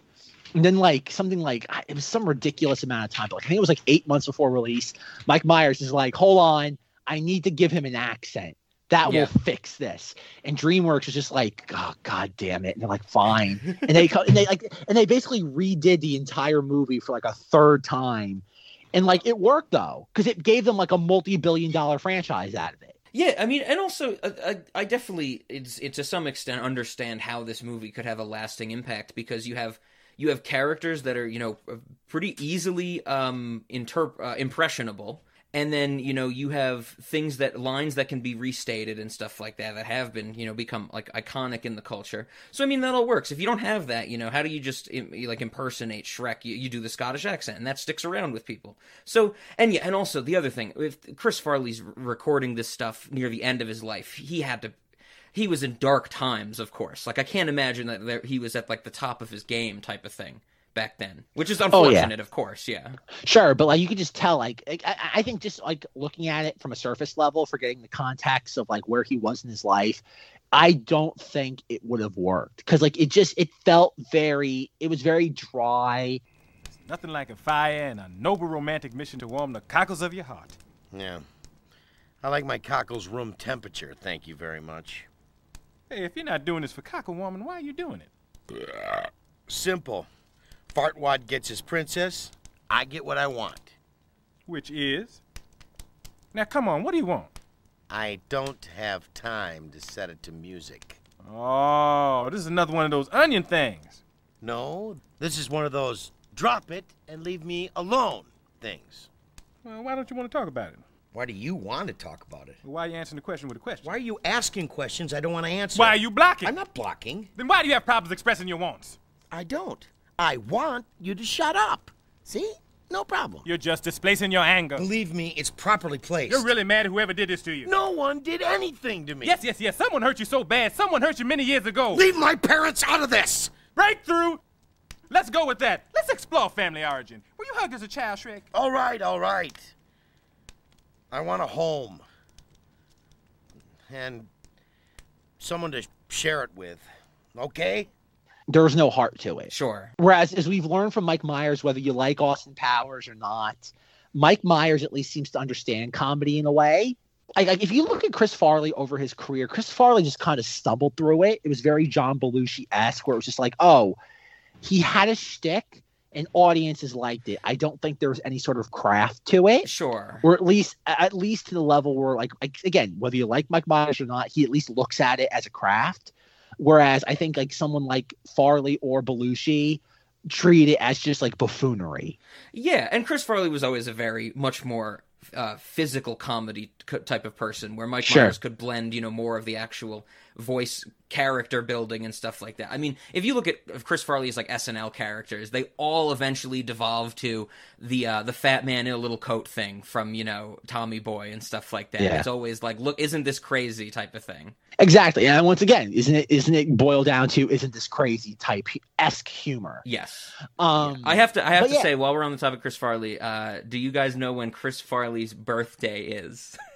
and then like something like it was some ridiculous amount of time. But like, I think it was like eight months before release. Mike Myers is like, hold on, I need to give him an accent. That Yeah. will fix this. And DreamWorks was just like, oh god damn it. And they're like, fine. and they and they like and they basically redid the entire movie for like a third time. And like it worked though, because it gave them like a multi-billion dollar franchise out of it. Yeah, I mean, and also, uh, I, I definitely, it's, it, to some extent, understand how this movie could have a lasting impact because you have you have characters that are you know pretty easily um interp- uh, impressionable, and then you know you have things that lines that can be restated and stuff like that that have been you know become like iconic in the culture. So I mean that all works. If you don't have that, you know, how do you just like impersonate Shrek? You, you do the Scottish accent, and that sticks around with people. So and yeah, and also the other thing, if Chris Farley's recording this stuff near the end of his life, he had to. He was in dark times, of course. Like I can't imagine that he was at like the top of his game, type of thing back then, which is oh, yeah. unfortunate, of course. Yeah. Sure, but like you could just tell, like like, I, I think just like looking at it from a surface level, forgetting the context of like where he was in his life, I don't think it would have worked because like it just it felt very, it was very dry. Nothing like a fire and a noble romantic mission to warm the cockles of your heart. Yeah. I like my cockles room temperature, thank you very much. Hey, if you're not doing this for cockle warming, why are you doing it? Simple. Farquaad gets his princess, I get what I want. Which is. Now, come on, what do you want? I don't have time to set it to music. Oh, this is another one of those onion things. No, this is one of those drop it and leave me alone things. Well, why don't you want to talk about it? Why do you want to talk about it? Why are you answering the question with a question? Why are you asking questions I don't want to answer? Why are you blocking? I'm not blocking. Then why do you have problems expressing your wants? I don't. I want you to shut up. See? No problem. You're just displacing your anger. Believe me, it's properly placed. You're really mad at whoever did this to you. No one did anything to me. Yes, yes, yes. Someone hurt you so bad. Someone hurt you many years ago. Leave my parents out of this. Breakthrough. Let's go with that. Let's explore family origin. Were you hugged as a child, Shrek? All right, all right. I want a home. And someone to share it with. Okay? There was no heart to it. Sure. Whereas, as we've learned from Mike Myers, whether you like Austin Powers or not, Mike Myers at least seems to understand comedy in a way. Like, like if you look at Chris Farley over his career, Chris Farley just kind of stumbled through it. It was very John Belushi esque, where it was just like, oh, he had a shtick and audiences liked it. I don't think there was any sort of craft to it. Sure. or at least at least to the level where like, like again whether you like mike myers or not he at least looks at it as a craft whereas i think like someone like farley or belushi treat it as just like buffoonery. Yeah, and Chris Farley was always a very much more uh, physical comedy type of person, where Mike Sure. Myers could blend, you know, more of the actual voice character building and stuff like that. I mean, if you look at Chris Farley's like SNL characters, they all eventually devolve to the uh, the fat man in a little coat thing from you know Tommy Boy and stuff like that. Yeah. It's always like, look, isn't this crazy type of thing? Exactly. And once again, isn't it isn't it boiled down to isn't this crazy type esque humor? Yes. Um I have to. I have to yeah. say, while we're on the topic, of Chris Farley, uh, do you guys know when Chris Farley's birthday is?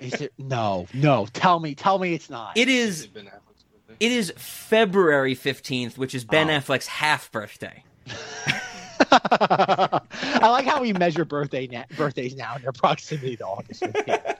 is it no, no. Tell me, tell me it's not. It is. Ben Affleck's birthday. It is February fifteenth, which is Ben Oh. Affleck's half birthday. I like how we measure birthday na- birthdays now in their proximity to August 15th.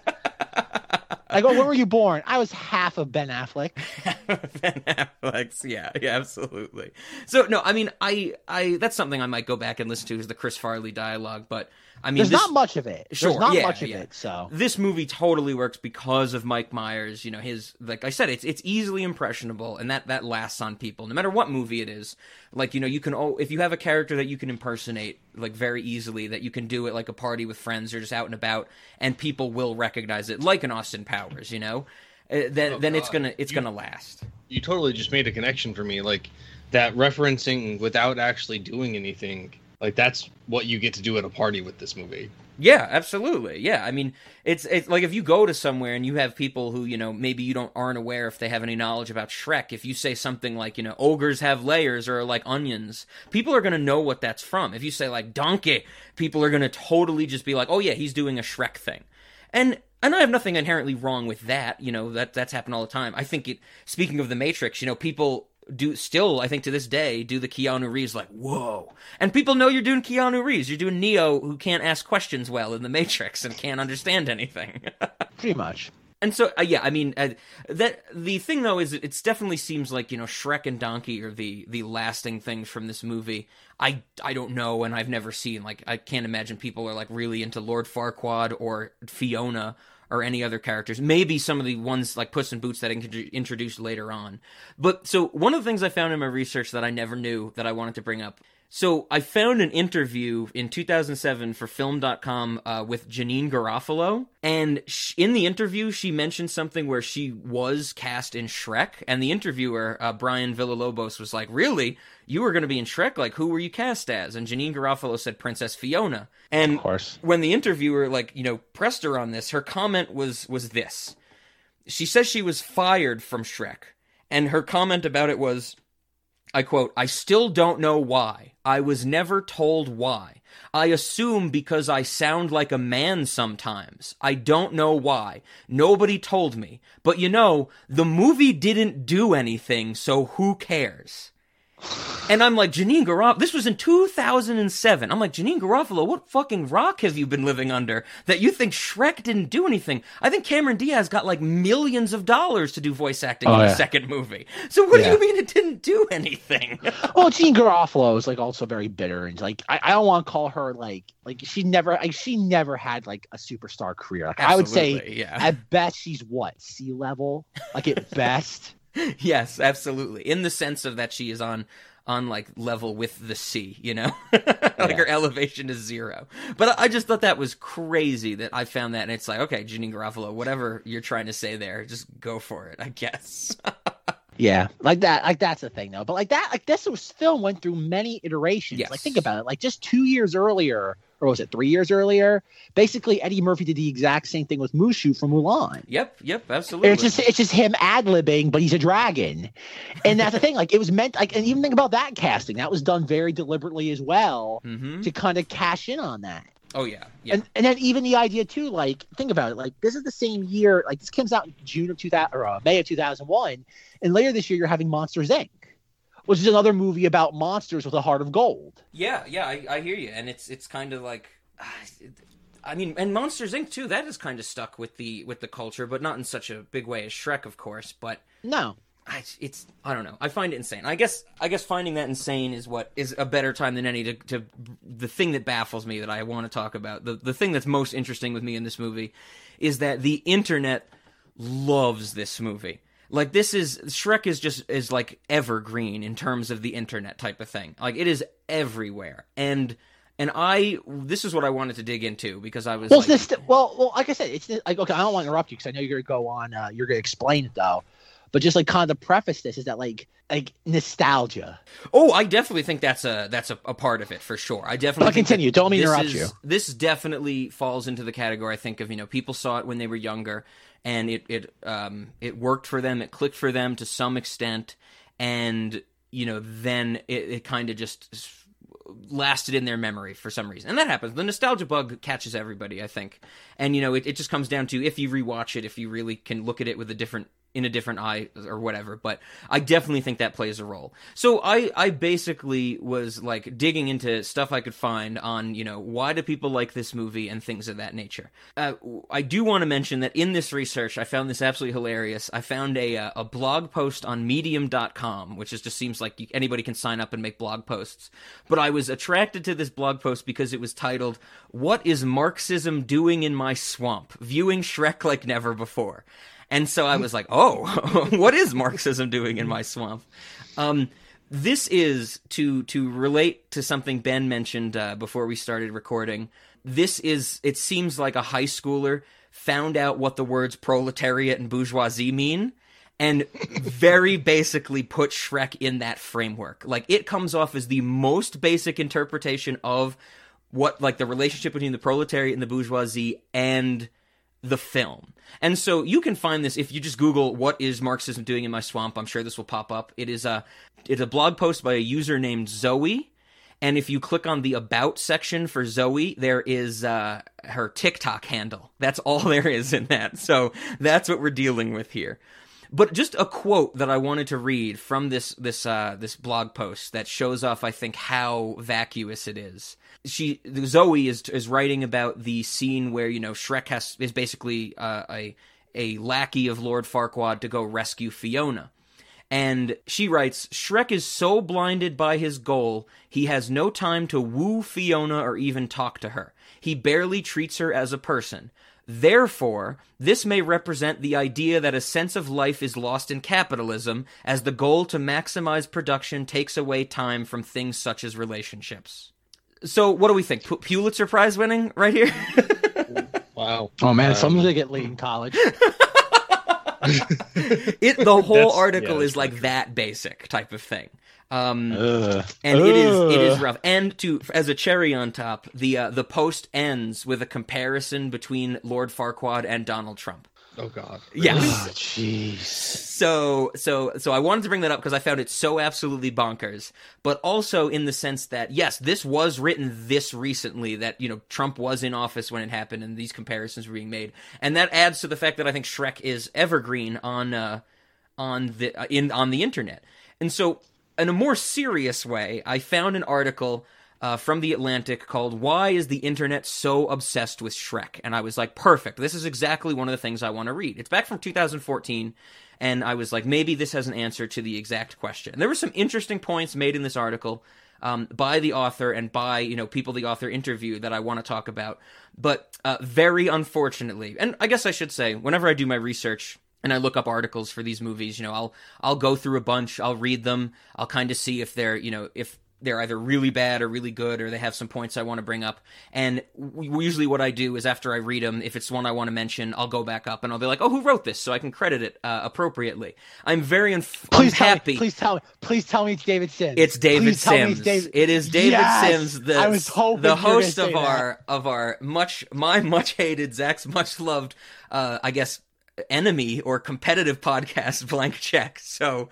I go, where were you born? I was half of Ben Affleck. ben Affleck's, yeah, yeah, absolutely. So no, I mean, I, I, that's something I might go back and listen to is the Chris Farley dialogue. But I mean, There's this, not much of it. Sure, There's not yeah, much of yeah. it. So this movie totally works because of Mike Myers. You know, his like I said, it's it's easily impressionable, and that that lasts on people, no matter what movie it is. Like you know, you can oh, if you have a character that you can impersonate like very easily, that you can do it like a party with friends or just out and about, and people will recognize it, like an Austin Powers. You know, uh, then Oh, then it's gonna it's You- gonna last. You totally just made a connection for me, like that referencing without actually doing anything. Like that's what you get to do at a party with this movie. Yeah, absolutely. Yeah, I mean, it's it's like if you go to somewhere and you have people who you know maybe you don't aren't aware if they have any knowledge about Shrek. If you say something like you know ogres have layers or like onions, people are gonna know what that's from. If you say like donkey, people are gonna totally just be like, oh yeah, he's doing a Shrek thing, and. And I have nothing inherently wrong with that. You know that that's happened all the time. I think it. Speaking of the Matrix, you know, people do still I think to this day do the Keanu Reeves like whoa, and people know you're doing Keanu Reeves. You're doing Neo who can't ask questions well in the Matrix and can't understand anything. pretty much. and so uh, yeah, I mean uh, that the thing though is it definitely seems like you know Shrek and Donkey are the the lasting things from this movie. I I don't know and I've never seen like I can't imagine people are like really into Lord Farquaad or Fiona or any other characters. Maybe some of the ones like Puss in Boots that I introduced later on. But so one of the things I found in my research that I never knew that I wanted to bring up. So I found an interview in 2007 for Film.com uh, with Janeane Garofalo, and sh- in the interview she mentioned something where she was cast in Shrek, and the interviewer uh, Brian Villalobos was like, "Really? You were going to be in Shrek? Like, who were you cast as?" And Janeane Garofalo said Princess Fiona, and Of course. when the interviewer like you know pressed her on this her comment was was this she says she was fired from shrek and her comment about it was i quote i still don't know why. I was never told why. I assume because i sound like a man sometimes. I don't know why. Nobody told me. But you know the movie didn't do anything so who cares and I'm like, Janeane Garofalo, this was in 2007. I'm like, Janeane Garofalo, what fucking rock have you been living under that you think Shrek didn't do anything? I think Cameron Diaz got like millions of dollars to do voice acting Oh, in the yeah. second movie. So what Yeah. do you mean it didn't do anything? Well, Jean Garofalo is like also very bitter and like I, I don't want to call her like like she never like she never had like a superstar career. Like I would say yeah. at best she's what sea level, like at best. yes, absolutely. In the sense of that she is on on like level with the sea, you know? like Yeah. her elevation is zero. But I just thought that was crazy that I found that and it's like, okay, Janeane Garofalo, whatever you're trying to say there, just go for it, I guess. Yeah, like that. Like that's the thing, though. But like that, like this was film went through many iterations. Yes. Like think about it. Like just two years earlier, or was it three years earlier? Basically, Eddie Murphy did the exact same thing with Mushu from Mulan. yep, yep, absolutely. It's just it's just him ad libbing, but he's a dragon, and that's the thing. Like it was meant. Like and even think about that casting. That was done very deliberately as well hmm to kind of cash in on that. Oh yeah, yeah. And and then even the idea too, like think about it, like this is the same year, like this comes out in June of two thousand or uh, May of two thousand one, and later this year you're having Monsters Inc., which is another movie about monsters with a heart of gold. Yeah, yeah, I, I hear you, and it's it's kind of like, I mean, and Monsters Inc. too. That is kind of stuck with the with the culture, but not in such a big way as Shrek, of course. But No, I, it's I don't know. I find it insane. I guess I guess finding that insane is what is a better time than any to, to the thing that baffles me that I want to talk about. The the thing that's most interesting with me in this movie is that the internet loves this movie. Like this is Shrek is just is like evergreen in terms of the internet type of thing. Like it is everywhere. And and I this is what I wanted to dig into because I was Well, like, this, well, well, like I said, it's like okay. I don't want to interrupt you because I know you're gonna go on. Uh, you're gonna explain it though, but just like kind of preface this is that like like nostalgia. Oh, I definitely think that's a that's a, a part of it for sure. I definitely But continue. Don't interrupt is- you. This definitely falls into the category. I think of you know people saw it when they were younger, and it it um it worked for them. It clicked for them to some extent, and you know then it, it kind of just lasted in their memory for some reason. And that happens. The nostalgia bug catches everybody, I think. And you know, it, it just comes down to if you rewatch it, if you really can look at it with a different in a different eye or whatever. But I definitely think that plays a role. So I I basically was like digging into stuff I could find on, you know, why do people like this movie and things of that nature. Uh, I do want to mention that in this research, I found this absolutely hilarious. I found a uh, a blog post on medium.com, which is just seems like anybody can sign up and make blog posts. But I was attracted to this blog post because it was titled "What is Marxism doing in my swamp? Viewing Shrek like never before." And so I was like, "Oh, what is Marxism doing in my swamp?" Um, this is to to relate to something Ben mentioned uh, before we started recording. This is it seems like a high schooler found out what the words proletariat and bourgeoisie mean and very basically put Shrek in that framework. Like it comes off as the most basic interpretation of what like the relationship between the proletariat and the bourgeoisie and the film. And so you can find this if you just Google what is Marxism doing in my swamp. I'm sure this will pop up. It is a it's a blog post by a user named Zoe. And if you click on the about section for Zoe, there is uh, her TikTok handle. That's all there is in that. So that's what we're dealing with here. But just a quote that I wanted to read from this this uh, this blog post that shows off, I think, how vacuous it is. She Zoe is is writing about the scene where you know Shrek has is basically uh, a a lackey of Lord Farquaad to go rescue Fiona. And she writes Shrek is so blinded by his goal, he has no time to woo Fiona or even talk to her. He barely treats her as a person. Therefore, this may represent the idea that a sense of life is lost in capitalism, as the goal to maximize production takes away time from things such as relationships. So, what do we think? Pu- Pulitzer Prize winning right here? Wow. Oh man, Um, someone's gonna get laid in college. it the whole article yeah, is that's like that basic type of thing. Um, Ugh. and it is it is rough. And to as a cherry on top, the uh, the post ends with a comparison between Lord Farquaad and Donald Trump. Oh God. Yes. Oh, Jeez. So so so I wanted to bring that up because I found it so absolutely bonkers, but also in the sense that yes, this was written this recently that you know Trump was in office when it happened and these comparisons were being made, and that adds to the fact that I think Shrek is evergreen on uh, on the uh, in on the internet, and so in a more serious way, I found an article uh, from the Atlantic called "Why Is the Internet So Obsessed with Shrek?" and I was like, "Perfect! This is exactly one of the things I want to read." It's back from 2014, and I was like, maybe this has an answer to the exact question. And there were some interesting points made in this article um, by the author and by you know people the author interviewed that I want to talk about, but uh, very unfortunately, and I guess I should say, whenever I do my research and I look up articles for these movies, you know, I'll I'll go through a bunch, I'll read them, I'll kind of see if they're, you know, if they're either really bad or really good or they have some points I want to bring up. And usually what I do is after I read them, if it's one I want to mention, I'll go back up and I'll be like, "Oh, who wrote this?" so I can credit it uh, appropriately. I'm very unf- Please tell me. Please tell me. Please tell me it's David Sims. It's David Please Sims. it's David- It is David Yes! Sims, the I was hoping the host of that. our of our much my much hated Zach's much loved uh I guess enemy or competitive podcast blank check so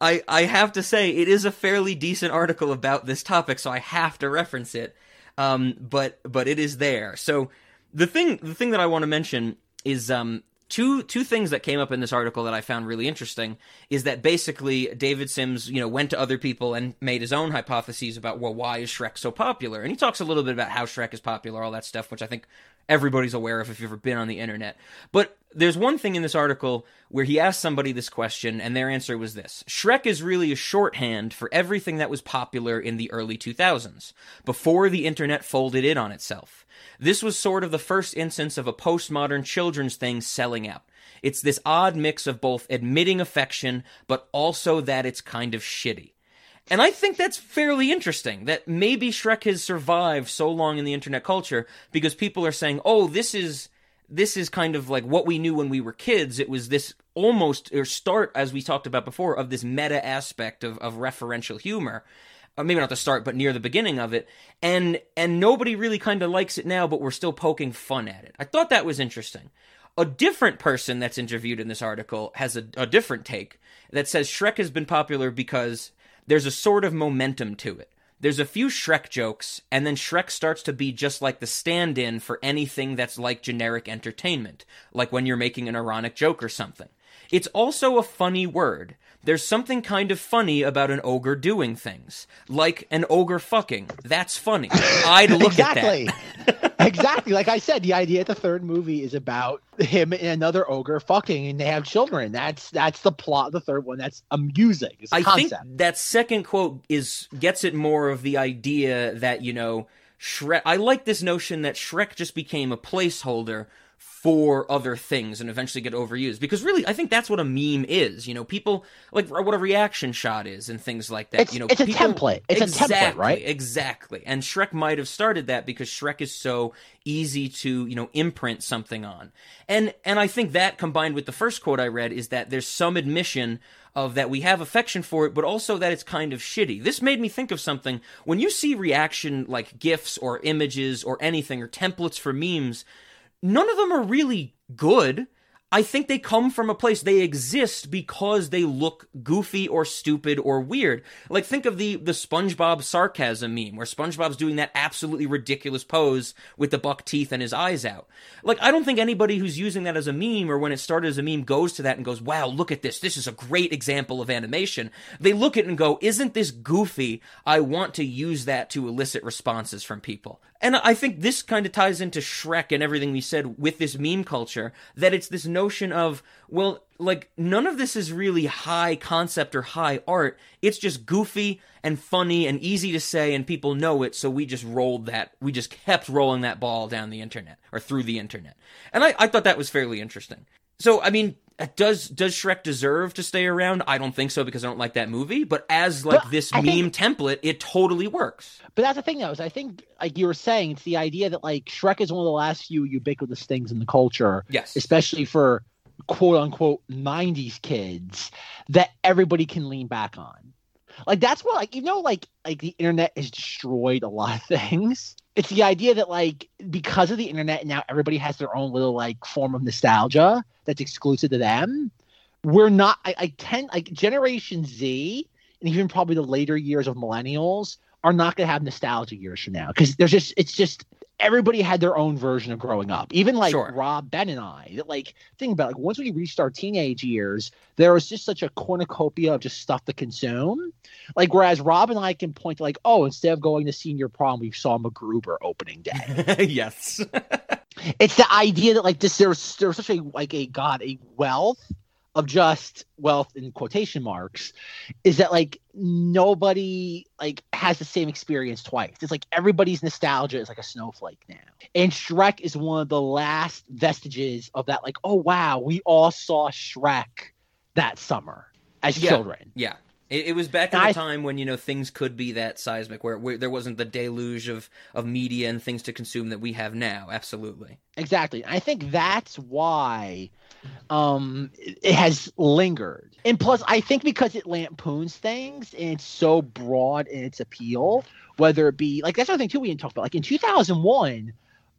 i i have to say it is a fairly decent article about this topic so i have to reference it um but but it is there so the thing the thing that i want to mention is um two two things that came up in this article that I found really interesting is that basically David Sims, you know, went to other people and made his own hypotheses about well, why is Shrek so popular? And he talks a little bit about how Shrek is popular, all that stuff, which I think everybody's aware of if you've ever been on the internet. But there's one thing in this article where he asked somebody this question, and their answer was this Shrek is really a shorthand for everything that was popular in the early 2000s, before the internet folded in on itself. This was sort of the first instance of a postmodern children's thing selling out. It's this odd mix of both admitting affection, but also that it's kind of shitty. And I think that's fairly interesting that maybe Shrek has survived so long in the internet culture because people are saying, oh, this is this is kind of like what we knew when we were kids. It was this almost or start, as we talked about before, of this meta aspect of, of referential humor. Uh, maybe not the start, but near the beginning of it, and and nobody really kind of likes it now, but we're still poking fun at it. I thought that was interesting. A different person that's interviewed in this article has a, a different take that says Shrek has been popular because there's a sort of momentum to it. There's a few Shrek jokes, and then Shrek starts to be just like the stand in for anything that's like generic entertainment, like when you're making an ironic joke or something. It's also a funny word. There's something kind of funny about an ogre doing things, like an ogre fucking. That's funny. I'd look exactly. at that. exactly. Like I said, the idea of the third movie is about him and another ogre fucking, and they have children. That's that's the plot of the third one. That's amusing. It's a I concept. think that second quote is gets it more of the idea that you know Shrek. I like this notion that Shrek just became a placeholder for other things and eventually get overused because really I think that's what a meme is. You know, people like what a reaction shot is and things like that. It's- you know, it's a people- template. It's a template, exactly, right? Exactly. And Shrek might have started that because Shrek is so easy to, you know, imprint something on. And and I think that combined with the first quote I read is that there's some admission of that we have affection for it, but also that it's kind of shitty. This made me think of something. When you see reaction like GIFs or images or anything or templates for memes, none of them are really good. I think they come from a place they exist because they look goofy or stupid or weird. Like think of the the SpongeBob sarcasm meme where SpongeBob's doing that absolutely ridiculous pose with the buck teeth and his eyes out. Like I don't think anybody who's using that as a meme or when it started as a meme goes to that and goes, "Wow, look at this. This is a great example of animation." They look at it and go, "Isn't this goofy? I want to use that to elicit responses from people." And I think this kind of ties into Shrek and everything we said with this meme culture that it's this notion of, well, like none of this is really high concept or high art. It's just goofy and funny and easy to say and people know it, so we just rolled that we just kept rolling that ball down the internet or through the internet. And I, I thought that was fairly interesting. So I mean, Uh, does does Shrek deserve to stay around? I don't think so because I don't like that movie. But as like But this I meme think- template, it totally works. But that's the thing, though, is I think, like you were saying, it's the idea that like Shrek is one of the last few ubiquitous things in the culture, Yes. especially for quote unquote '90s kids, that everybody can lean back on. Like that's what, like you know, like like the internet has destroyed a lot of things. It's the idea that like because of the internet now everybody has their own little like form of nostalgia that's exclusive to them. We're not. I, I tend like Generation Z and even probably the later years of millennials are not going to have nostalgia years from now because there's just it's just everybody had their own version of growing up. Even like Sure. Rob, Ben, and I. That like think about it, like once we reached our teenage years, there was just such a cornucopia of just stuff to consume. Like whereas Rob and I can point to like, oh, instead of going to senior prom, we saw MacGruber opening day. yes. it's the idea that like this there's there's such a like a god a wealth of just wealth in quotation marks is that like nobody like has the same experience twice it's like everybody's nostalgia is like a snowflake now and shrek is one of the last vestiges of that like oh wow we all saw shrek that summer as Yeah. children Yeah. It, it was back in And the time when you know things could be that seismic, where, where there wasn't the deluge of of media and things to consume that we have now. Absolutely. Exactly. I think that's why um it has lingered. And plus I think because it lampoons things and it's so broad in its appeal, whether it be like that's another thing too we didn't talk about. Like in 2001,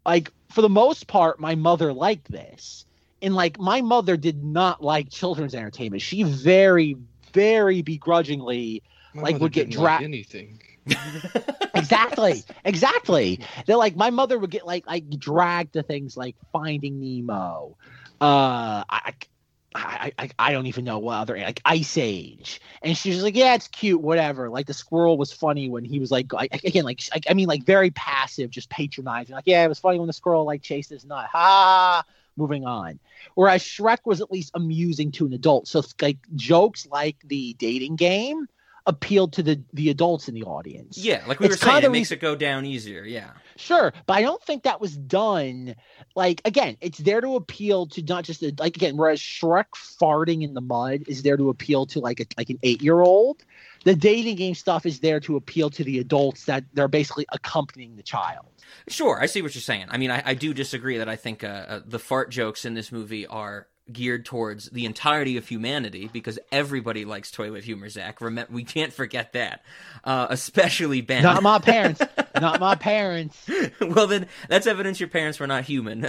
like for the most part my mother liked this. And like my mother did not like children's entertainment. She very very begrudgingly My Like, would get didn't like anything. exactly exactly they're like my mother would get like like dragged to things like finding nemo uh i I, I, I don't even know what other like Ice Age, and she's like, yeah, it's cute, whatever. Like the squirrel was funny when he was like, I, again, like I, I mean, like very passive, just patronizing. Like, yeah, it was funny when the squirrel like chased his nut, ha. Moving on. Whereas Shrek was at least amusing to an adult. So like jokes like the dating game appealed to the the adults in the audience. Yeah, like we It's were saying, it makes re- it go down easier. Yeah. Sure, but I don't think that was done. Like again, it's there to appeal to not just a, like again, whereas Shrek farting in the mud is there to appeal to like a, like an eight year old. The dating game stuff is there to appeal to the adults that they're basically accompanying the child. Sure, I see what you're saying. I mean, I, I do disagree that I think uh, uh, the fart jokes in this movie are geared towards the entirety of humanity because everybody likes toilet humor, Zach. Remember, we can't forget that, uh, especially Ben. Not my parents. not my parents. well, then that's evidence your parents were not human.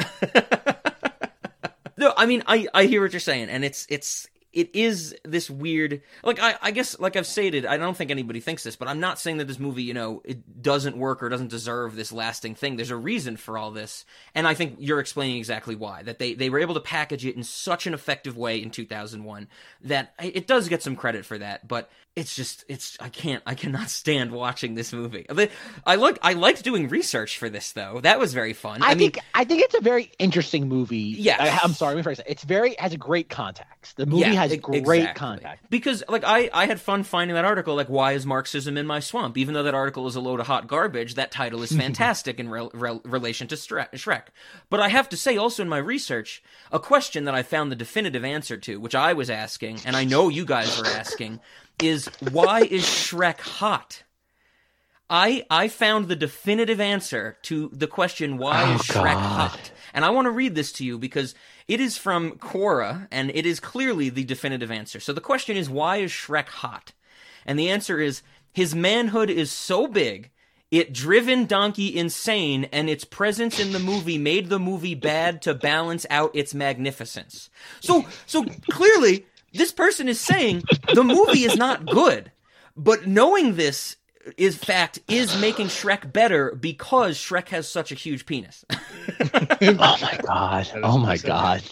no, I mean, I I hear what you're saying, and it's it's it is this weird like I, I guess like I've stated, I don't think anybody thinks this, but I'm not saying that this movie, you know, it doesn't work or doesn't deserve this lasting thing. There's a reason for all this. And I think you're explaining exactly why. That they, they were able to package it in such an effective way in 2001 that it does get some credit for that, but it's just it's I can't I cannot stand watching this movie. I like I liked doing research for this though. That was very fun. I, I, mean, think I think it's a very interesting movie. Yeah, I, am sorry, let me phrase it. It's very has a great context. The movie Yeah, has e- great exactly. context. Because like I, I had fun finding that article like why is Marxism in my swamp? Even though that article is a load of hot garbage, that title is fantastic in rel rel- relation to Stre- Shrek. But I have to say also in my research, a question that I found the definitive answer to, which I was asking, and I know you guys were asking, is why is Shrek hot? I I found the definitive answer to the question why oh, is Shrek hot? And I want to read this to you because it is from Quora and it is clearly the definitive answer. So the question is why is Shrek hot? And the answer is his manhood is so big it driven donkey insane and its presence in the movie made the movie bad to balance out its magnificence. So so clearly this person is saying the movie is not good. But knowing this is fact is making Shrek better because Shrek has such a huge penis. Oh my god. Oh my god.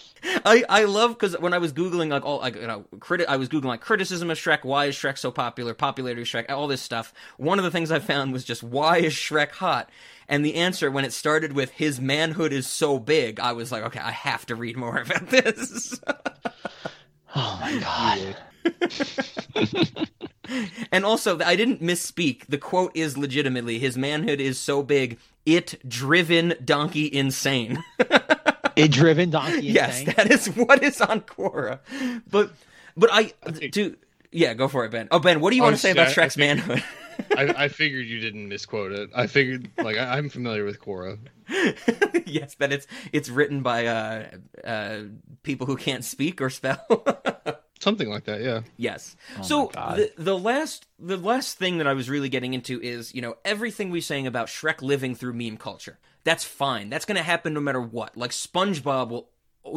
I, I love because when I was googling like all like you know criti- I was googling like criticism of Shrek, why is Shrek so popular, popularity of Shrek, all this stuff. One of the things I found was just why is Shrek hot, and the answer when it started with his manhood is so big, I was like, okay, I have to read more about this. Oh my god. and also, I didn't misspeak. The quote is legitimately his manhood is so big, it driven donkey insane. It driven donkey. yes, insane. that is what is on Quora. But but I do yeah, go for it, Ben. Oh, Ben, what do you Oh, want to say about I- I Shrek's think- manhood? I, I figured you didn't misquote it. I figured, like, I, I'm familiar with Quora. yes, that it's it's written by uh, uh, people who can't speak or spell. Something like that, yeah. yes. Oh so the the last the last thing that I was really getting into is you know everything we're saying about Shrek living through meme culture. That's fine. That's going to happen no matter what. Like SpongeBob will.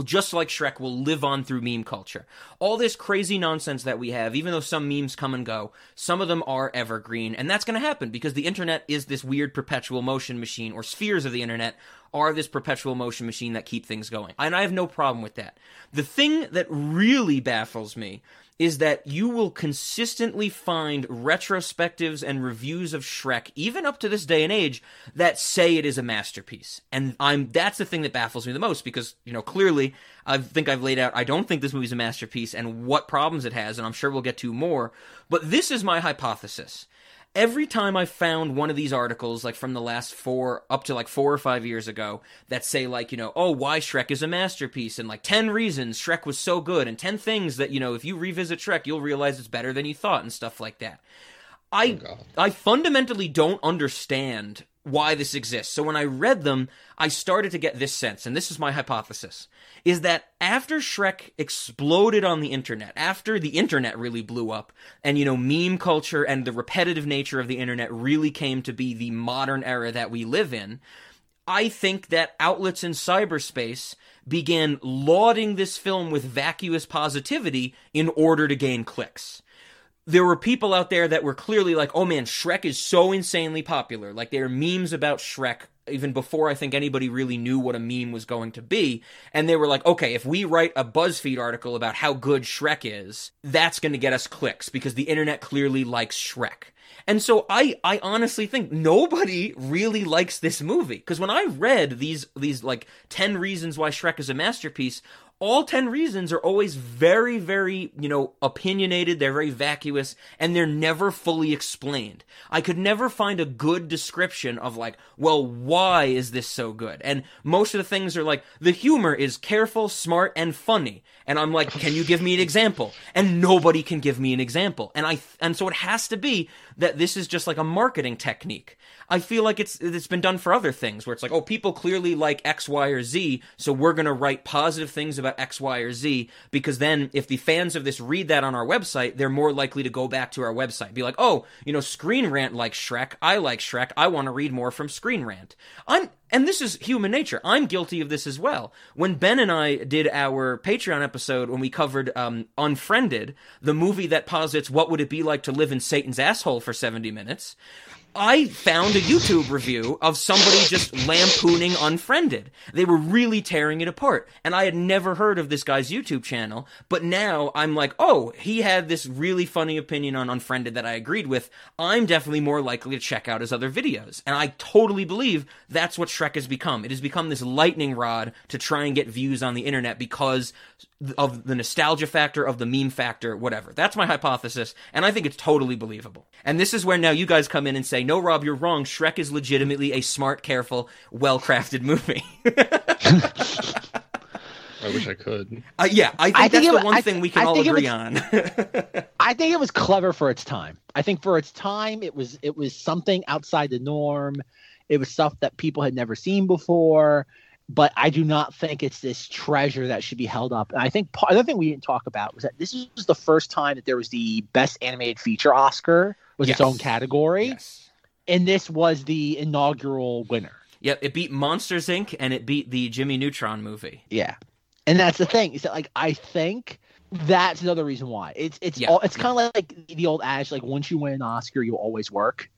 Just like Shrek will live on through meme culture. All this crazy nonsense that we have, even though some memes come and go, some of them are evergreen, and that's going to happen because the internet is this weird perpetual motion machine, or spheres of the internet are this perpetual motion machine that keep things going. And I have no problem with that. The thing that really baffles me is that you will consistently find retrospectives and reviews of Shrek, even up to this day and age, that say it is a masterpiece. And I'm that's the thing that baffles me the most because, you know, clearly I think I've laid out I don't think this movie's a masterpiece and what problems it has, and I'm sure we'll get to more. But this is my hypothesis every time I found one of these articles, like from the last four up to like four or five years ago, that say like, you know, oh, why Shrek is a masterpiece, and like ten reasons Shrek was so good, and ten things that you know, if you revisit Shrek, you'll realize it's better than you thought, and stuff like that. I oh, God. I fundamentally don't understand why this exists. So when I read them, I started to get this sense, and this is my hypothesis, is that after Shrek exploded on the internet, after the internet really blew up, and you know, meme culture and the repetitive nature of the internet really came to be the modern era that we live in, I think that outlets in cyberspace began lauding this film with vacuous positivity in order to gain clicks there were people out there that were clearly like, oh man, Shrek is so insanely popular. Like there are memes about Shrek even before I think anybody really knew what a meme was going to be. And they were like, okay, if we write a BuzzFeed article about how good Shrek is, that's going to get us clicks because the internet clearly likes Shrek. And so I, I honestly think nobody really likes this movie because when I read these, these like 10 reasons why Shrek is a masterpiece, all 10 reasons are always very, very, you know, opinionated. They're very vacuous and they're never fully explained. I could never find a good description of like, well, why is this so good? And most of the things are like, the humor is careful, smart, and funny. And I'm like, can you give me an example? And nobody can give me an example. And I, and so it has to be that this is just like a marketing technique. I feel like it's it's been done for other things where it's like, oh, people clearly like X, Y, or Z, so we're gonna write positive things about X, Y, or Z because then if the fans of this read that on our website, they're more likely to go back to our website, be like, oh, you know, Screen Rant likes Shrek, I like Shrek, I want to read more from Screen Rant. I'm and this is human nature. I'm guilty of this as well. When Ben and I did our Patreon episode when we covered um, Unfriended, the movie that posits what would it be like to live in Satan's asshole for 70 minutes, I found a YouTube review of somebody just lampooning Unfriended. They were really tearing it apart. And I had never heard of this guy's YouTube channel, but now I'm like, oh, he had this really funny opinion on Unfriended that I agreed with. I'm definitely more likely to check out his other videos. And I totally believe that's what Shrek has become. It has become this lightning rod to try and get views on the internet because of the nostalgia factor, of the meme factor, whatever. That's my hypothesis, and I think it's totally believable. And this is where now you guys come in and say, no, Rob, you're wrong. Shrek is legitimately a smart, careful, well crafted movie. I wish I could. Uh, yeah, I think I think that's it the wa- one I thing we can I all agree was- on. I think it was clever for its time. I think for its time, it was it was something outside the norm. It was stuff that people had never seen before. But I do not think it's this treasure that should be held up. And I think part, another thing we didn't talk about was that this was the first time that there was the best animated feature Oscar was its own category, yes. and this was the inaugural winner. Yep, it beat Monsters Inc. and it beat the Jimmy Neutron movie. Yeah, and that's the thing is that like I think that's another reason why it's it's Yeah. all it's kind of like the old adage like once you win an Oscar you always work,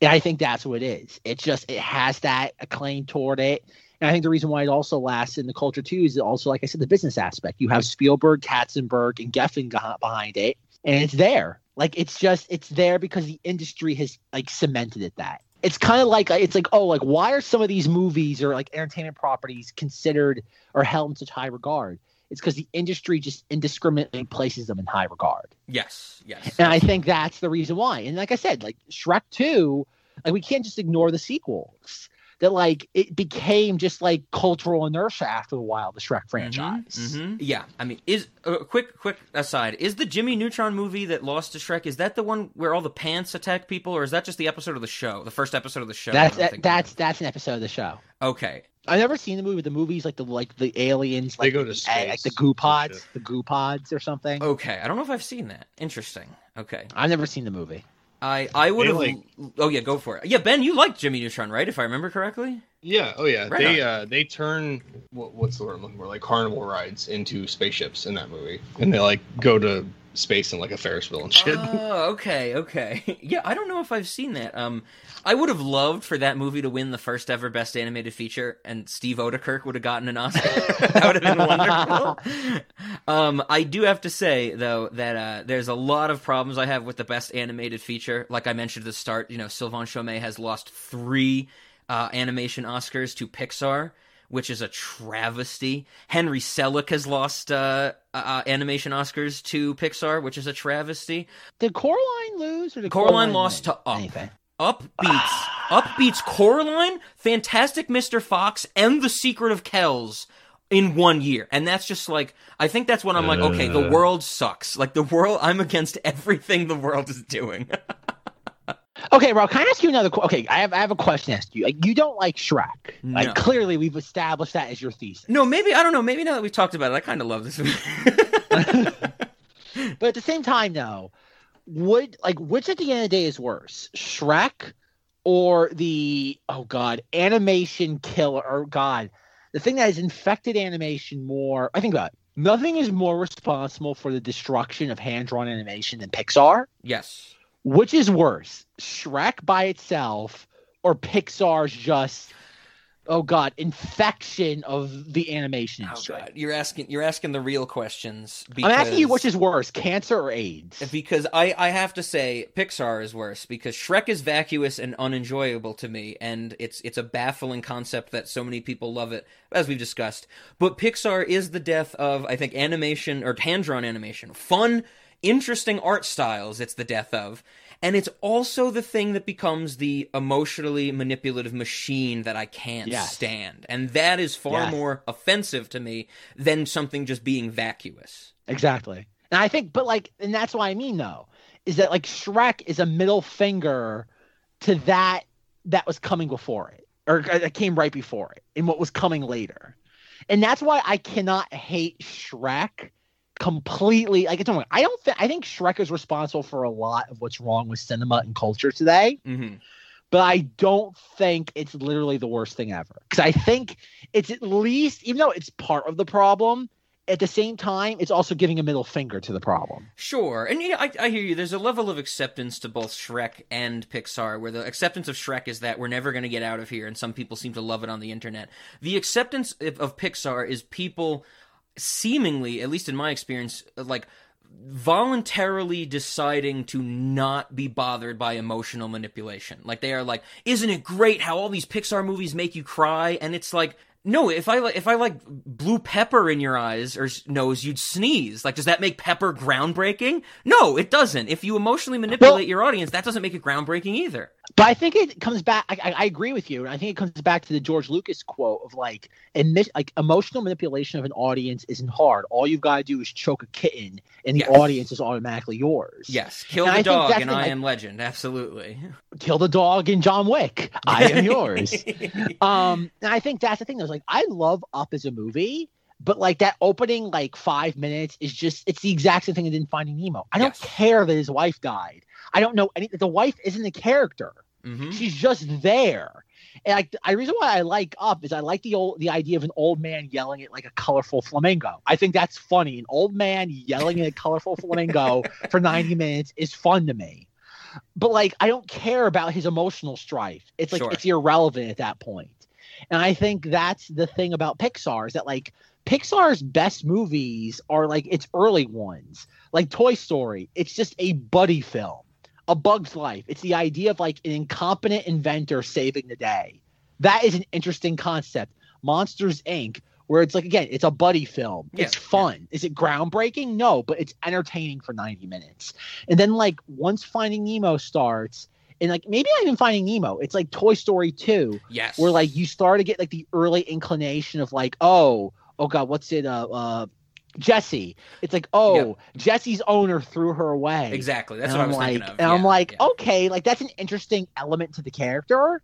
and I think that's what it is. It's just it has that acclaim toward it. And I think the reason why it also lasts in the culture too is also, like I said, the business aspect. You have Spielberg, Katzenberg, and Geffen behind it, and it's there. Like it's just it's there because the industry has like cemented it that. It's kind of like uh, it's like oh like why are some of these movies or like entertainment properties considered or held in such high regard? It's because the industry just indiscriminately places them in high regard. Yes, yes. And I think that's the reason why. And like I said, like Shrek 2, like we can't just ignore the sequels. That like it became just like cultural inertia after a while, the Shrek franchise. Mhm. Yeah, I mean, is a uh, quick, quick aside: is the Jimmy Neutron movie that lost to Shrek? Is that the one where all the pants attack people, or is that just the episode of the show, the first episode of the show? That's that that's of? that's an episode of the show. okay. I've never seen the movie. The movies like the like the aliens, They like go to the- space like the or goo pods, the goo pods or something. Okay, I don't know if I've seen that. Interesting. Okay, I've never seen the movie. I I would have. like- Oh yeah, go for it. Yeah, Ben, you liked Jimmy Neutron, right? If I remember correctly. Yeah. Oh yeah. Right they uh they turn what, what's the word I'm looking for? Like carnival rides into spaceships in that movie, and they like go to space in like a Ferris wheel and shit. Oh, okay, okay. Yeah, I don't know if I've seen that. Um, I would have loved for that movie to win the first ever Best Animated Feature, and Steve Oedekerk would have gotten an Oscar. that would have been wonderful. um, I do have to say though that uh, there's a lot of problems I have with the Best Animated Feature. Like I mentioned at the start, you know, Sylvain Chomet has lost three uh, animation Oscars to Pixar. Which is a travesty. Henry Selick has lost uh, uh, animation Oscars to Pixar, which is a travesty. Did Coraline lose or did Coraline lost win? to Up. Anything. Up beats Up beats Coraline, Fantastic Mr. Fox, and The Secret of Kells in one year. And that's just like I think that's when I'm like, okay, the Uh. world sucks. Like the world I'm against everything the world is doing. Okay, Rob, can I ask you another question? Okay, I have I have a question to ask you. Like, you don't like Shrek. Like, No. clearly we've established that as your thesis. no, maybe I don't know, maybe now that we've talked about it, I kinda love this movie. But at the same time, though, would like which at the end of the day is worse, Shrek or the oh god animation killer or god the thing that has infected animation more? I think about it. Nothing is more responsible for the destruction of hand-drawn animation than Pixar. Yes. Which is worse, Shrek by itself or Pixar's just oh god, infection of the animation Oh, industry? God. You're asking you're asking the real questions. Because... I'm asking you which is worse, cancer or AIDS? because I, I have to say Pixar is worse because Shrek is vacuous and unenjoyable to me and it's it's a baffling concept that so many people love it as we've discussed but Pixar is the death of I think animation or hand drawn animation fun interesting art styles it's the death of and it's also the thing that becomes the emotionally manipulative machine that I can't Yes. stand and that is far Yes. more offensive to me than something just being vacuous Exactly. And I think, but like, and that's what I mean though, is that like Shrek is a middle finger to that that was coming before it, or uh, that came right before it, and what was coming later. And that's why I cannot hate Shrek completely. Like, it's I don't think, I think Shrek is responsible for a lot of what's wrong with cinema and culture today hmm but I don't think it's literally the worst thing ever. Because I think it's at least, even though it's part of the problem, at the same time, it's also giving a middle finger to the problem. Sure, and yeah, I, I hear you. There's a level of acceptance to both Shrek and Pixar, where the acceptance of Shrek is that we're never going to get out of here, and some people seem to love it on the internet. The acceptance of, of Pixar is people seemingly, at least in my experience, like voluntarily deciding to not be bothered by emotional manipulation. Like they are like, "Isn't it great how all these Pixar movies make you cry?" And it's like, no, if I like if I like blue pepper in your eyes or nose, you'd sneeze. Like, does that make pepper groundbreaking? No, it doesn't. If you emotionally manipulate your audience, that doesn't make it groundbreaking either. But I think it comes back. I, I, agree with you, and I think it comes back to the George Lucas quote of like, admit, like emotional manipulation of an audience isn't hard. All you've got to do is choke a kitten, and the Yes. audience is automatically yours. Yes, kill And the I dog and I like- am Legend. Absolutely. kill the dog in John Wick. I am yours. um, and I think that's the thing. Though, is like I love Up as a movie, but like that opening like five minutes is just it's the exact same thing as in Finding Nemo. I don't Yes. care that his wife died. I don't know any. The wife isn't a character. hmm She's just there. And like the reason why I like Up is I like the old the idea of an old man yelling at like a colorful flamingo. I think that's funny. An old man yelling at a colorful flamingo for 90 minutes is fun to me. But like I don't care about his emotional strife. It's like Sure. it's irrelevant at that point. And I think that's the thing about Pixar is that like Pixar's best movies are like its early ones. Like Toy Story, it's just a buddy film. A Bug's Life. It's the idea of like an incompetent inventor saving the day. That is an interesting concept. Monsters Inc., where it's like again, it's a buddy film. Yeah, it's fun. Is it groundbreaking? No, but it's entertaining for 90 minutes. And then like once Finding Nemo starts, and like maybe not even Finding Nemo, it's like Toy Story 2, Yes. where like you start to get like the early inclination of like, oh, oh god, what's it? Uh, uh, Jesse. It's like, oh, Yep. Jesse's owner threw her away. exactly. That's and what I I'm was like, thinking of. and I'm like, yeah. okay, like that's an interesting element to the character.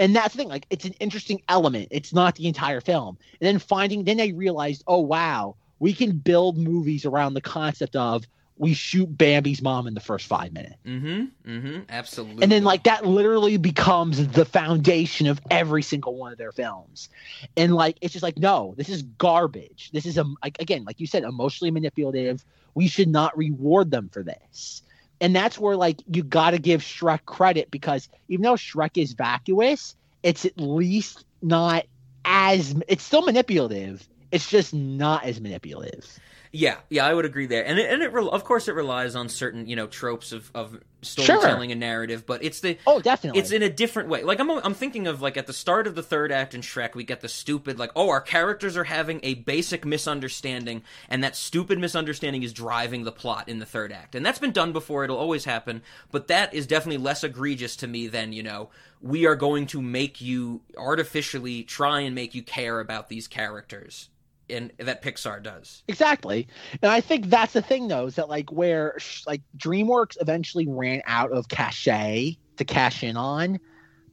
And that's the thing, like it's an interesting element. It's not the entire film. And then finding, then they realized, oh wow, we can build movies around the concept of we shoot Bambi's mom in the first five minutes. Mm-hmm. Mm-hmm. Absolutely. And then like that literally becomes the foundation of every single one of their films. And like it's just like no, this is garbage. This is a like again, like you said, emotionally manipulative. We should not reward them for this. And that's where like you got to give Shrek credit because even though Shrek is vacuous, it's at least not as it's still manipulative. It's just not as manipulative. Yeah, yeah, I would agree there, and it, and it rel of course it relies on certain you know tropes of, of storytelling and narrative, but it's the Oh, definitely. it's in a different way. Like I'm I'm thinking of like at the start of the third act in Shrek, we get the stupid like oh our characters are having a basic misunderstanding, and that stupid misunderstanding is driving the plot in the third act, and that's been done before. It'll always happen, but that is definitely less egregious to me than you know we are going to make you artificially try and make you care about these characters, and that Pixar does. Exactly. And I think that's the thing though, is that like where like DreamWorks eventually ran out of cachet to cash in on,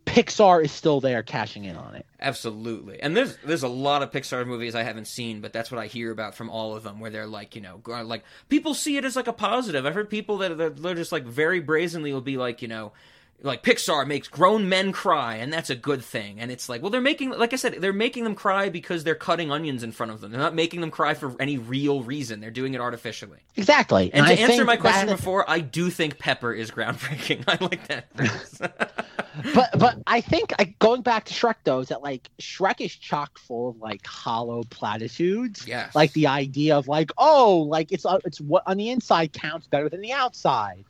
Pixar is still there cashing in on it. Absolutely, and there's there's a lot of Pixar movies I haven't seen, but that's what I hear about from all of them, where they're like, you know, like people see it as like a positive. I've heard people that that they're just like very brazenly will be like, you know, like Pixar makes grown men cry and that's a good thing. And it's like, well, they're making, like I said, they're making them cry because they're cutting onions in front of them. They're not making them cry for any real reason. They're doing it artificially. Exactly. And, I to answer my question that- before, I do think Pepper is groundbreaking. I like that. but but I think I, going back to Shrek though is that like Shrek is chock full of like hollow platitudes. yes. Like the idea of like oh like it's uh, it's what on the inside counts better than the outside,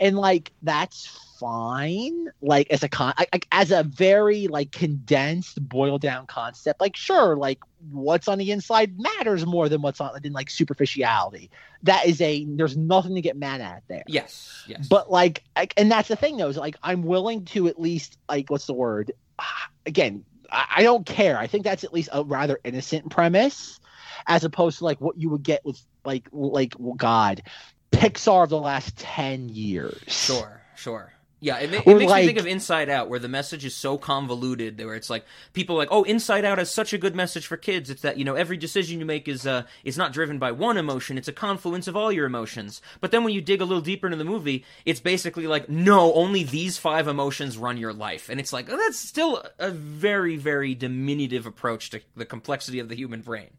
and like that's fine. Like as a con like, as a very like condensed boiled down concept. Like sure like what's on the inside matters more than what's on than like superficiality. That is a there's nothing to get mad at there. yes. Yes. But like, I, and that's the thing though, is like I'm willing to at least like what's the word? Again, I, I don't care. I think that's at least a rather innocent premise, as opposed to like what you would get with like like well, God, Pixar of the last ten years. Sure, sure. Yeah, it, ma- it makes me think of Inside Out, where the message is so convoluted, where it's like people are like, oh, Inside Out has such a good message for kids. It's that you know every decision you make is uh, is not driven by one emotion; it's a confluence of all your emotions. But then when you dig a little deeper into the movie, it's basically like, no, only these five emotions run your life, and it's like oh, that's still a very, very diminutive approach to the complexity of the human brain.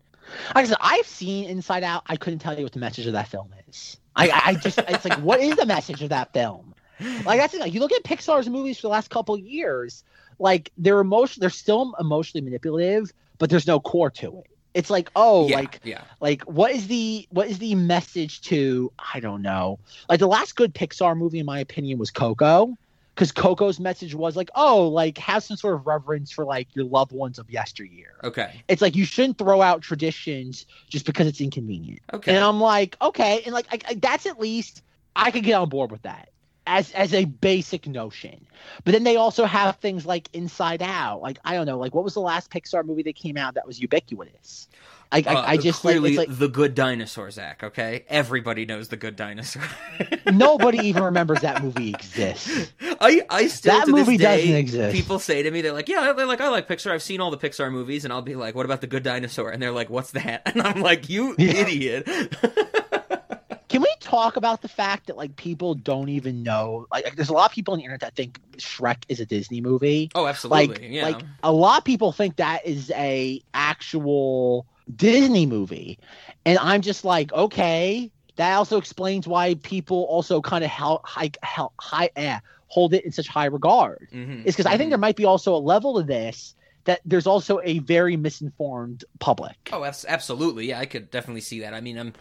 Like I said, I've seen Inside Out. I couldn't tell you what the message of that film is. I I just, it's like, what is the message of that film? Like that's you look at Pixar's movies for the last couple of years, like they're emotion, they're still emotionally manipulative, but there's no core to it. It's like, oh, yeah, like yeah, like what is the what is the message to i don't know. Like the last good pixar movie in my opinion was coco because coco's message was like oh like have some sort of reverence for like your loved ones of yesteryear. Okay, it's like you shouldn't throw out traditions just because it's inconvenient. Okay. and i'm like okay. And like I, I, that's at least i could get on board with that as as a basic notion but then they also have things like inside out like i don't know like what was the last pixar movie that came out that was ubiquitous I, Uh, I, I just clearly it's like the good dinosaur, Zach. Okay, everybody knows the good dinosaur. Nobody even remembers that movie exists. I I still That to movie this day, doesn't exist. People say to me, they're like, "Yeah, they're like, I like Pixar. I've seen all the Pixar movies," and I'll be like, "What about the Good Dinosaur?" And they're like, "What's that?" And I'm like, "You Yeah. idiot!" Can we talk about the fact that like people don't even know? Like, like, there's a lot of people on the internet that think Shrek is a Disney movie. oh, absolutely. Like, yeah. like a lot of people think that is a actual Disney movie, and I'm just like, okay. That also explains why people also kind of held high, high, high eh, hold it in such high regard. Mhm, Is because I think mhm. there might be also a level to this that there's also a very misinformed public. Oh, absolutely. Yeah, I could definitely see that. I mean, I'm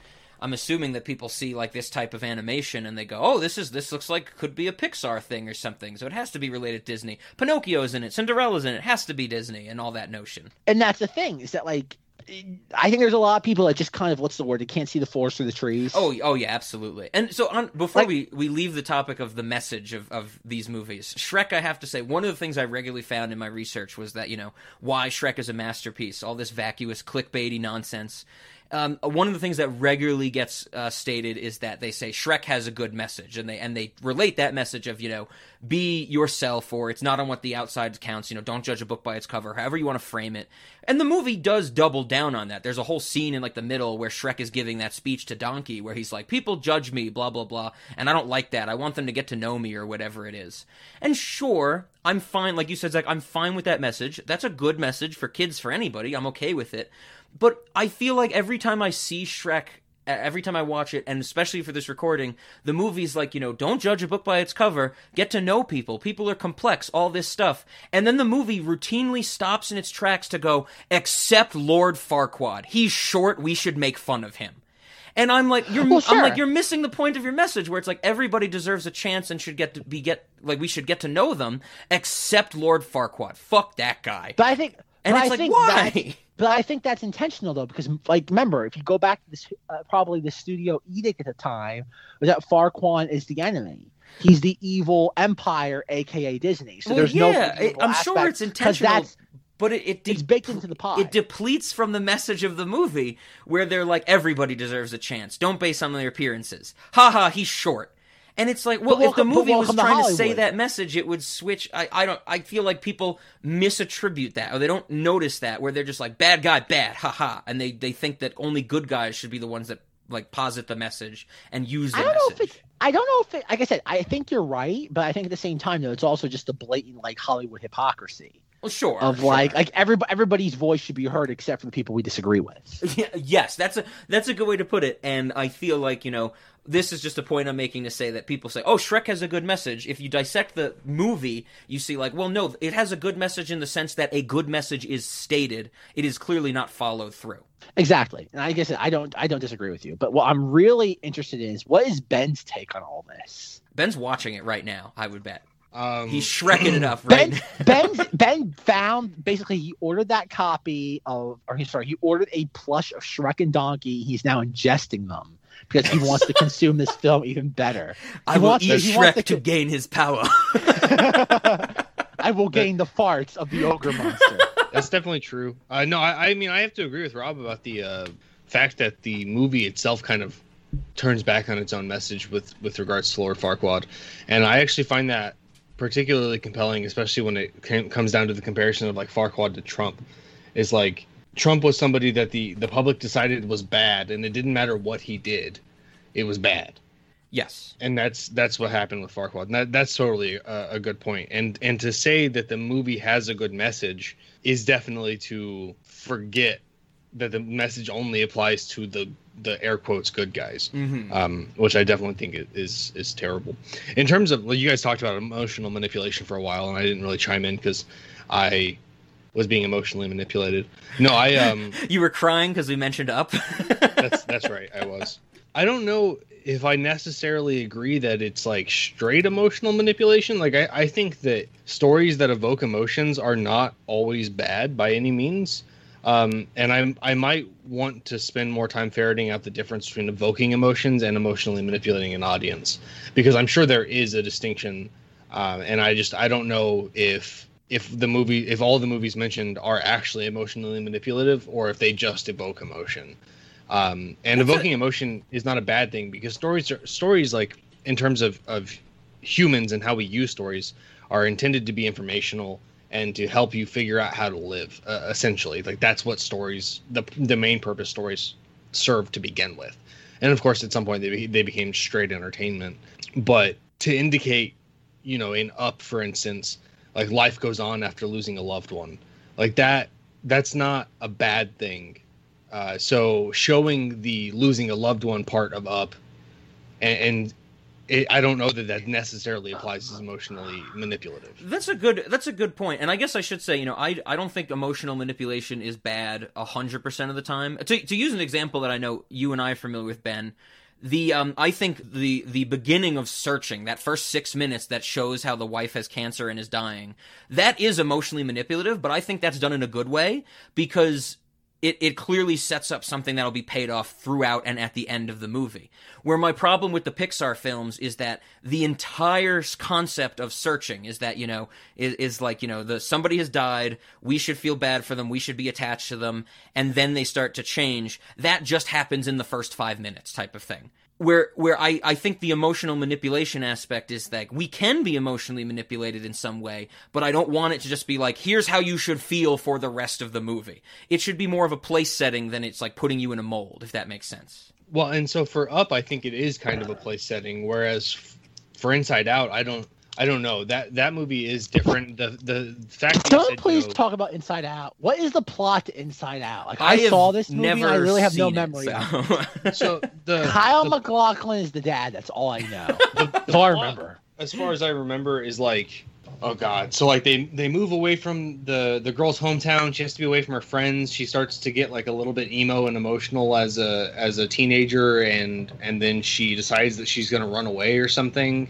I'm assuming that people see like this type of animation and they go, "Oh, this is this looks like could be a Pixar thing or something." So it has to be related to Disney. Pinocchio's in it, Cinderella's in it, it has to be Disney and all that notion. and that's the thing is that like I think there's a lot of people that just kind of what's the word? They can't see the forest through the trees. Oh, oh yeah, absolutely. And so on before Like- we we leave the topic of the message of of these movies, Shrek, I have to say, one of the things I regularly found in my research was that you know why Shrek is a masterpiece, all this vacuous clickbaity nonsense. Um, one of the things that regularly gets uh, stated is that they say Shrek has a good message, and they and they relate that message of you know be yourself, or it's not on what the outside counts. You know, don't judge a book by its cover, however you want to frame it. And the movie does double down on that. There's a whole scene in like the middle where Shrek is giving that speech to Donkey, where he's like, "People judge me, blah blah blah," and I don't like that. I want them to get to know me, or whatever it is. And sure, I'm fine. Like you said, Zach, I'm fine with that message. That's a good message for kids, for anybody. I'm okay with it. But I feel like every time I see Shrek, every time I watch it, and especially for this recording, the movie's like, you know, don't judge a book by its cover, get to know people. People are complex, all this stuff. And then the movie routinely stops in its tracks to go, except Lord Farquaad. He's short, we should make fun of him. And I'm like, you're, Well, I'm like, you're missing the point of your message, where it's like everybody deserves a chance and should get to be get like we should get to know them, except Lord Farquaad. Fuck that guy. But I think, And it's I like, think why? But I think that's intentional though, because like remember, if you go back to this, uh, probably the studio edict at the time was that Farquaad is the enemy. He's the evil empire, aka Disney. So Well, there's yeah, no. it- I'm sure it's intentional, That's but it, it de- it's baked into the pie. it depletes from the message of the movie where they're like everybody deserves a chance. Don't base on their appearances. Ha ha, he's short. And it's like, well, welcome- if the movie was welcome to trying to say that message, it would switch. I, I don't. I feel like people misattribute that, or they don't notice that, where they're just like bad guy, bad, ha ha, and they they think that only good guys should be the ones that like posit the message and use the I don't know message. if it. I don't know if it. Like I said, I think you're right, but I think at the same time, though, it's also just a blatant like Hollywood hypocrisy well, sure. of sure. like like everybody everybody's voice should be heard except for the people we disagree with. Yeah, yes, that's a that's a good way to put it. And I feel like you know this is just a point I'm making to say that people say, "Oh, Shrek has a good message." If you dissect the movie, you see like, well, no, it has a good message in the sense that a good message is stated. It is clearly not followed through. Exactly, and I guess I don't I don't disagree with you. But what I'm really interested in is what is Ben's take on all this. Ben's watching it right now. I would bet Um, he's shrekking it up right Ben. Ben Ben found basically he ordered that copy of or he's sorry he ordered a plush of Shrek and Donkey. He's now ingesting them because he wants to consume this film even better. I He will wants eat to- Shrek to to- gain his power. I will gain the farts of the ogre monster. That's definitely true. Uh, no, I, I mean I have to agree with Rob about the uh, fact that the movie itself kind of turns back on its own message with with regards to Lord Farquaad, and I actually find that particularly compelling, especially when it came, comes down to the comparison of like Farquaad to Trump. Is like Trump was somebody that the the public decided was bad, and it didn't matter what he did, it was bad yes. and that's that's what happened with Farquaad. And that, that's totally a, a good point. And and to say that the movie has a good message is definitely to forget that the message only applies to the the air quotes good guys, hmm um, which I definitely think is is terrible. In terms of well, you guys talked about emotional manipulation for a while, and I didn't really chime in because I was being emotionally manipulated. No, I um. You were crying because we mentioned up. that's that's right. I was. I don't know if I necessarily agree that it's like straight emotional manipulation. Like I, I think that stories that evoke emotions are not always bad by any means. Um, and I I might want to spend more time ferreting out the difference between evoking emotions and emotionally manipulating an audience because I'm sure there is a distinction. Um, and I just I don't know if if the movie if all the movies mentioned are actually emotionally manipulative or if they just evoke emotion. Um, and That's evoking emotion is not a bad thing because stories are stories like in terms of of humans and how we use stories are intended to be informational and to help you figure out how to live uh, essentially. Like that's what stories the the main purpose stories serve to begin with. And of course at some point they, be, they became straight entertainment. But to indicate you know in up for instance like life goes on after losing a loved one like that that's not a bad thing uh, so showing the losing a loved one part of up and, and it, i don't know that that necessarily applies as emotionally manipulative That's a good. That's a good point. And I guess I should say, you know, I I don't think emotional manipulation is bad hundred percent of the time. To to use an example that I know you and I are familiar with, Ben. The um, I think the the beginning of searching that first six minutes that shows how the wife has cancer and is dying, that is emotionally manipulative. But I think that's done in a good way because it, it clearly sets up something that'll be paid off throughout and at the end of the movie. Where my problem with the Pixar films is that the entire concept of searching is that, you know, is, is like, you know, the somebody has died, we should feel bad for them, we should be attached to them, and then they start to change. That just happens in the first five minutes type of thing where where I, I think the emotional manipulation aspect is like we can be emotionally manipulated in some way, but I don't want it to just be like here's how you should feel for the rest of the movie. It should be more of a place setting than it's like putting you in a mold, if that makes sense. well and so for up i think it is kind of a place setting whereas for inside out i don't i don't know that that movie is different the the fact that Don't said please no- talk about Inside Out. What is the plot to Inside Out? Like I I, saw this movie, never and I really have no seen it, memory. of it. so- so the Kyle the- MacLachlan is the dad. That's all I know. the- the all I remember. as far as I remember, is like, oh god. So like they they move away from the the girl's hometown. She has to be away from her friends. She starts to get like a little bit emo and emotional as a as a teenager, and and then she decides that she's gonna run away or something.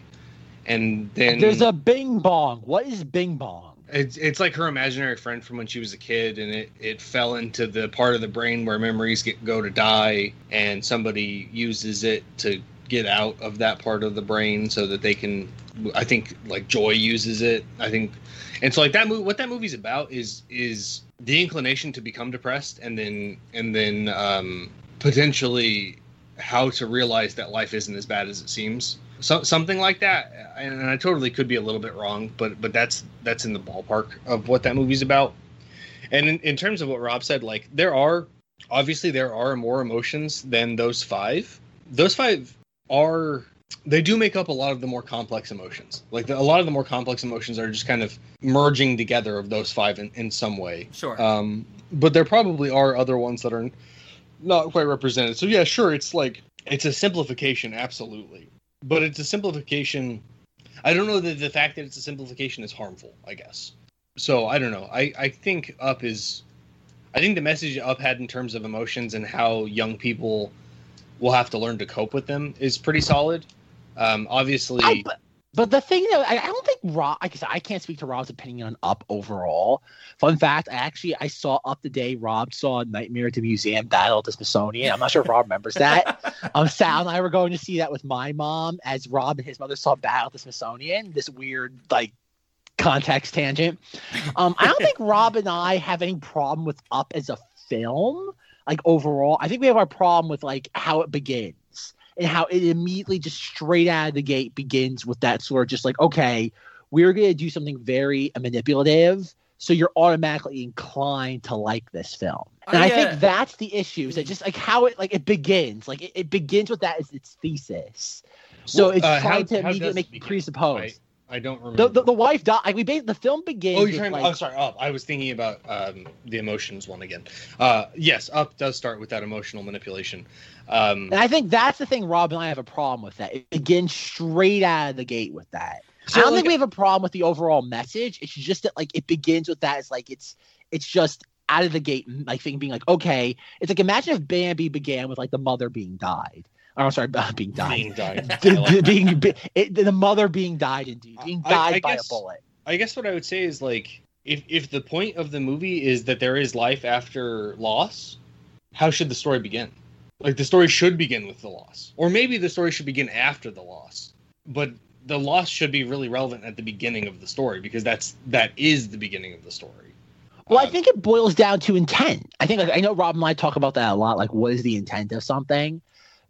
And then There's a Bing Bong. What is Bing Bong? it's it's like her imaginary friend from when she was a kid, and it it fell into the part of the brain where memories get go to die, and somebody uses it to get out of that part of the brain so that they can. I think like Joy uses it. I think, and so like that movie. What that movie's about is is the inclination to become depressed, and then and then um, potentially how to realize that life isn't as bad as it seems. So, something like that, and I totally could be a little bit wrong, but but that's that's in the ballpark of what that movie's about. And in, in terms of what Rob said, like there are obviously there are more emotions than those five. Those five are they do make up a lot of the more complex emotions. Like the, a lot of the more complex emotions are just kind of merging together of those five in, in some way. Sure. Um, but there probably are other ones that are not quite represented. So yeah, sure, it's like it's a simplification, absolutely, but it's a simplification. I don't know that the fact that it's a simplification is harmful. I guess. So I don't know. I I think Up is, I think the message Up had in terms of emotions and how young people will have to learn to cope with them is pretty solid. Um, obviously, I, but, the thing though, I, I don't think Rob. Like I said, I can't speak to Rob's opinion on Up overall. Fun fact: I actually I saw Up the day Rob saw Nightmare at the Museum Battle at the Smithsonian. I'm not sure if Rob remembers that. Um, Sal and I were going to see that with my mom as Rob and his mother saw Battle at the Smithsonian. This weird like context tangent. Um, I don't think Rob and I have any problem with Up as a film. Like overall, I think we have our problem with like how it begins and how it immediately just straight out of the gate begins with that sort of just like, okay, we're going to do something very manipulative. So you're automatically inclined to like this film. And I I, think that's the issue is that just like how it like it begins, like it, it begins with that as its thesis. So Well, it's uh, trying how- to how immediately make begin? presuppose. I don't remember. The, the, the wife died. Like we basically the film begins. Oh, you're talking. like, oh, sorry. Up. I was thinking about um, the emotions one again. Uh, yes, up does start with that emotional manipulation. Um, And I think that's the thing Rob and I have a problem with that. It begins straight out of the gate with that. So, I don't like- think we have a problem with the overall message. It's just that like it begins with that. It's like it's it's just out of the gate, like thing being like, okay, it's like imagine if Bambi began with like the mother being died. I'm oh, sorry, being died. being died. The, like being be- it, the mother being died indeed, being I- died I by guess- a bullet. I guess what I would say is like if if the point of the movie is that there is life after loss, how should the story begin? Like the story should begin with the loss, or maybe the story should begin after the loss. But the loss should be really relevant at the beginning of the story because that's that is the beginning of the story. Well, I Um, think it boils down to intent. I think like, I know Rob and I talk about that a lot. Like, what is the intent of something?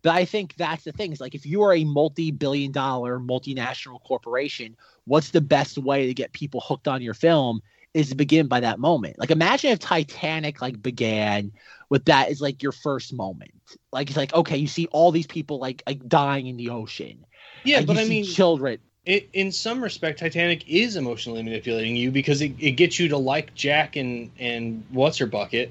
But I think that's the thing. Is like if you are a multi-billion-dollar multinational corporation, what's the best way to get people hooked on your film? Is to begin by that moment. Like, imagine if Titanic like began with that as like your first moment. Like it's like okay, you see all these people like like dying in the ocean. yeah, Like, but I mean, children. it, in some respect, Titanic is emotionally manipulating you because it, it gets you to like Jack and and what's her bucket,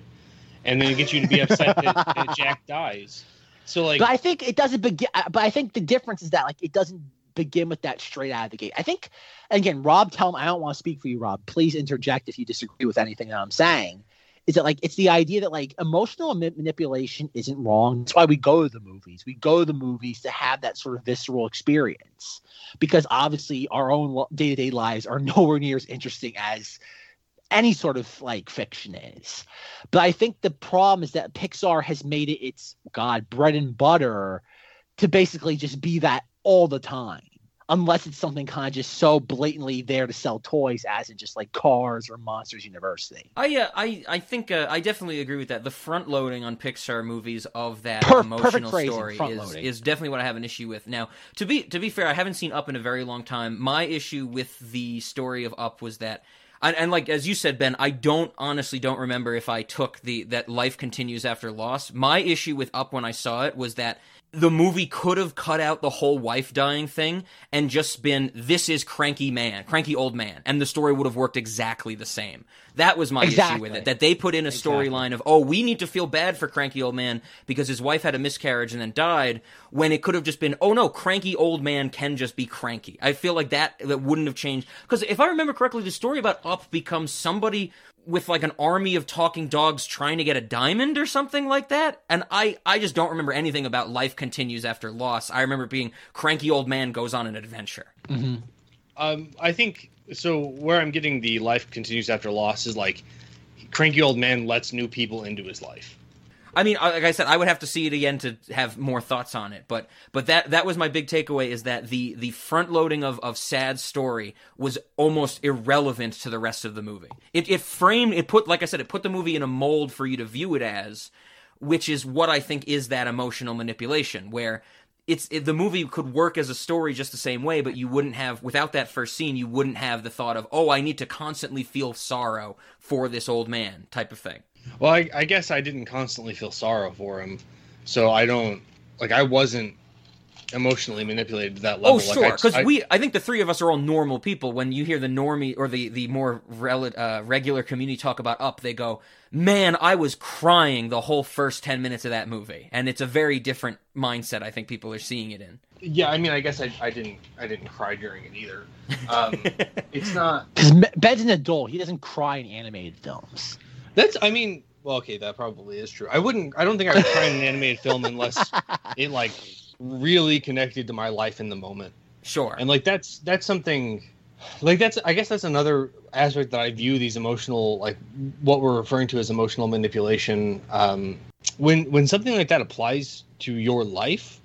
and then it gets you to be upset that, that Jack dies. So like, but I think it doesn't begin. uh, But I think the difference is that like it doesn't begin with that straight out of the gate. I think, again, Rob, tell him I don't want to speak for you, Rob. Please interject if you disagree with anything that I'm saying. Is that like it's the idea that like emotional manipulation isn't wrong. That's why we go to the movies. We go to the movies to have that sort of visceral experience because obviously our own day to day lives are nowhere near as interesting as any sort of like fiction is. But I think the problem is that Pixar has made it its god bread and butter to basically just be that all the time. Unless it's something kind of just so blatantly there to sell toys, as in just like Cars or Monsters University. I uh, I I think uh, I definitely agree with that. The front loading on Pixar movies of that Per- emotional story is is definitely what I have an issue with. Now, to be to be fair, I haven't seen Up in a very long time. My issue with the story of Up was that. And, and like as you said, Ben, I don't honestly don't remember if I took the that life continues after loss. My issue with Up when I saw it was that the movie could have cut out the whole wife dying thing and just been this is cranky man, cranky old man, and the story would have worked exactly the same. That was my issue with it. That they put in a storyline of, oh, we need to feel bad for cranky old man because his wife had a miscarriage and then died, when it could have just been, oh no, cranky old man can just be cranky. I feel like that that wouldn't have changed. Because if I remember correctly, the story about Up becomes somebody with like an army of talking dogs trying to get a diamond or something like that. And I, I just don't remember anything about life continues after loss. I remember being cranky old man goes on an adventure. um, I think so. Where I'm getting the life continues after loss is like cranky old man lets new people into his life. I mean, like I said, I would have to see it again to have more thoughts on it. But but that that was my big takeaway is that the the front loading of of sad story was almost irrelevant to the rest of the movie. It it framed it put like I said it put the movie in a mold for you to view it as, which is what I think is that emotional manipulation where. It's it, the movie could work as a story just the same way, but you wouldn't have without that first scene. You wouldn't have the thought of, "Oh, I need to constantly feel sorrow for this old man" type of thing. Well, I, I guess I didn't constantly feel sorrow for him, so I don't like I wasn't emotionally manipulated to that level. Oh, Like, sure. I- Because I- we, I think the three of us are all normal people. When you hear the normie or the the more rel- uh, regular community talk about Up, they go, "Man, I was crying the whole first ten minutes of that movie," and it's a very different mindset. I think people are seeing it in. yeah, I mean, I guess I, I didn't I didn't cry during it either. Um, it's not Because Ben's an adult. He doesn't cry in animated films. That's I mean, well, okay, that probably is true. I wouldn't I don't think I would in an animated film unless it like really connected to my life in the moment. Sure. and like that's that's something like that's i guess that's another aspect that i view these emotional like what we're referring to as emotional manipulation um when when something like that applies to your life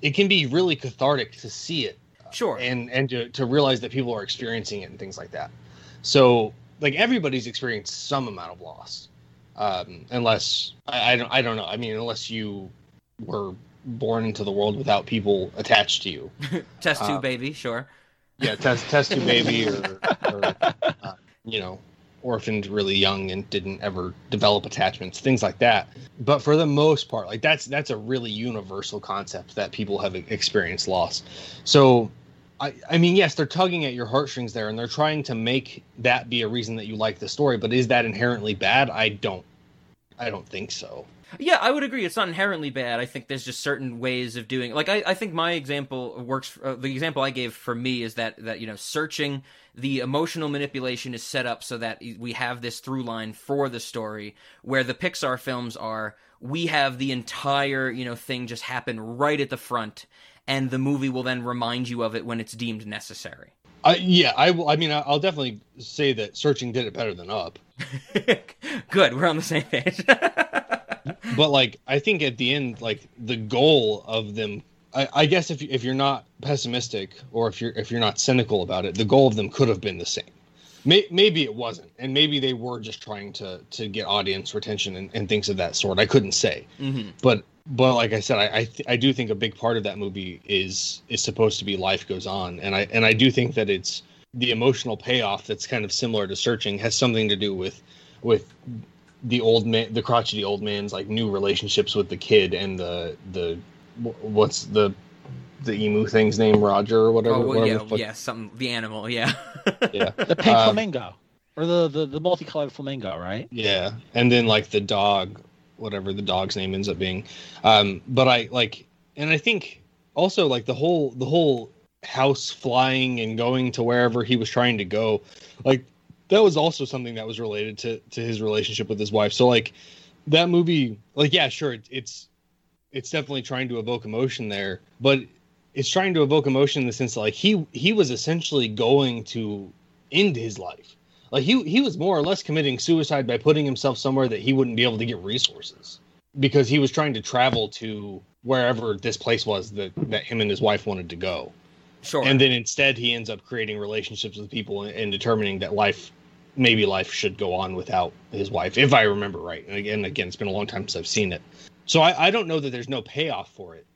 it can be really cathartic to see it sure. and and to, to realize that people are experiencing it and things like that so like everybody's experienced some amount of loss um unless I, I don't i don't know i mean unless you were born into the world without people attached to you Test tube uh, baby. Sure. yeah, test test tube baby or, or uh, you know, orphaned really young and didn't ever develop attachments, things like that. But for the most part, like that's that's a really universal concept that people have experienced loss. So I, I mean, yes, they're tugging at your heartstrings there, and they're trying to make that be a reason that you like the story. But is that inherently bad? I don't, I don't think so. Yeah, I would agree. It's not inherently bad. I think there's just certain ways of doing. Like I, I think my example works. Uh, the example I gave for me is that that you know searching the emotional manipulation is set up so that we have this through line for the story. Where the Pixar films are, we have the entire you know thing just happen right at the front, and the movie will then remind you of it when it's deemed necessary. I, yeah, I will. I mean, I'll definitely say that searching did it better than Up. Good, we're on the same page. but like i think at the end like the goal of them i, I guess if, if you're not pessimistic or if you're if you're not cynical about it the goal of them could have been the same May, maybe it wasn't and maybe they were just trying to to get audience retention and, and things of that sort. I couldn't say. Hmm but but like i said i I, th- I do think a big part of that movie is is supposed to be life goes on. And i and i do think that it's the emotional payoff that's kind of similar to searching has something to do with with the old man the crotchety old man's like new relationships with the kid and the the what's the the emu thing's name roger or whatever, Oh well, whatever yeah, the fuck- yeah, something. The animal, yeah. yeah The pink Um, flamingo, or the, the the multicolored flamingo, right? Yeah, and then like the dog, whatever the dog's name ends up being. Um, but I like, and I think also like the whole the whole house flying and going to wherever he was trying to go, like that was also something that was related to to his relationship with his wife. So like that movie, like yeah, sure, it, it's it's definitely trying to evoke emotion there, but it's trying to evoke emotion in the sense that like he he was essentially going to end his life. Like he he was more or less committing suicide by putting himself somewhere that he wouldn't be able to get resources because he was trying to travel to wherever this place was that that him and his wife wanted to go. Sure. and then instead he ends up creating relationships with people and, and determining that life maybe life should go on without his wife if i remember right. And again again it's been a long time since i've seen it. So i, I don't know that there's no payoff for it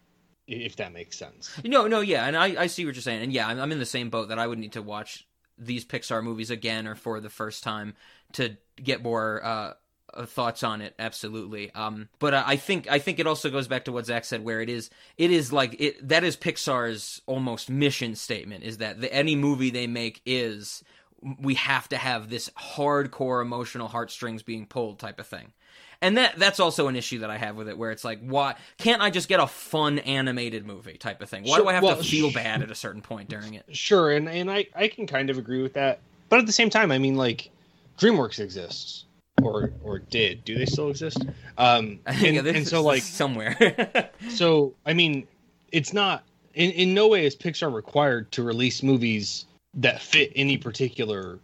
if that makes sense No, no, yeah, and I, I see what you're saying, and yeah, I'm, I'm in the same boat that I would need to watch these Pixar movies again or for the first time to get more uh, uh, thoughts on it. Absolutely, um, but I think I think it also goes back to what Zach said, where it is it is like it that is Pixar's almost mission statement is that the, any movie they make is we have to have this hardcore emotional heartstrings being pulled type of thing. And that that's also an issue that I have with it, where it's like, why can't I just get a fun animated movie type of thing? Why do I have well, to feel sh- bad at a certain point during it? Sure, and and I I can kind of agree with that, but at the same time, I mean, like DreamWorks exists, or or did. Do they still exist? Um, and, this and so like somewhere. so, I mean, it's not in in no way is Pixar required to release movies that fit any particular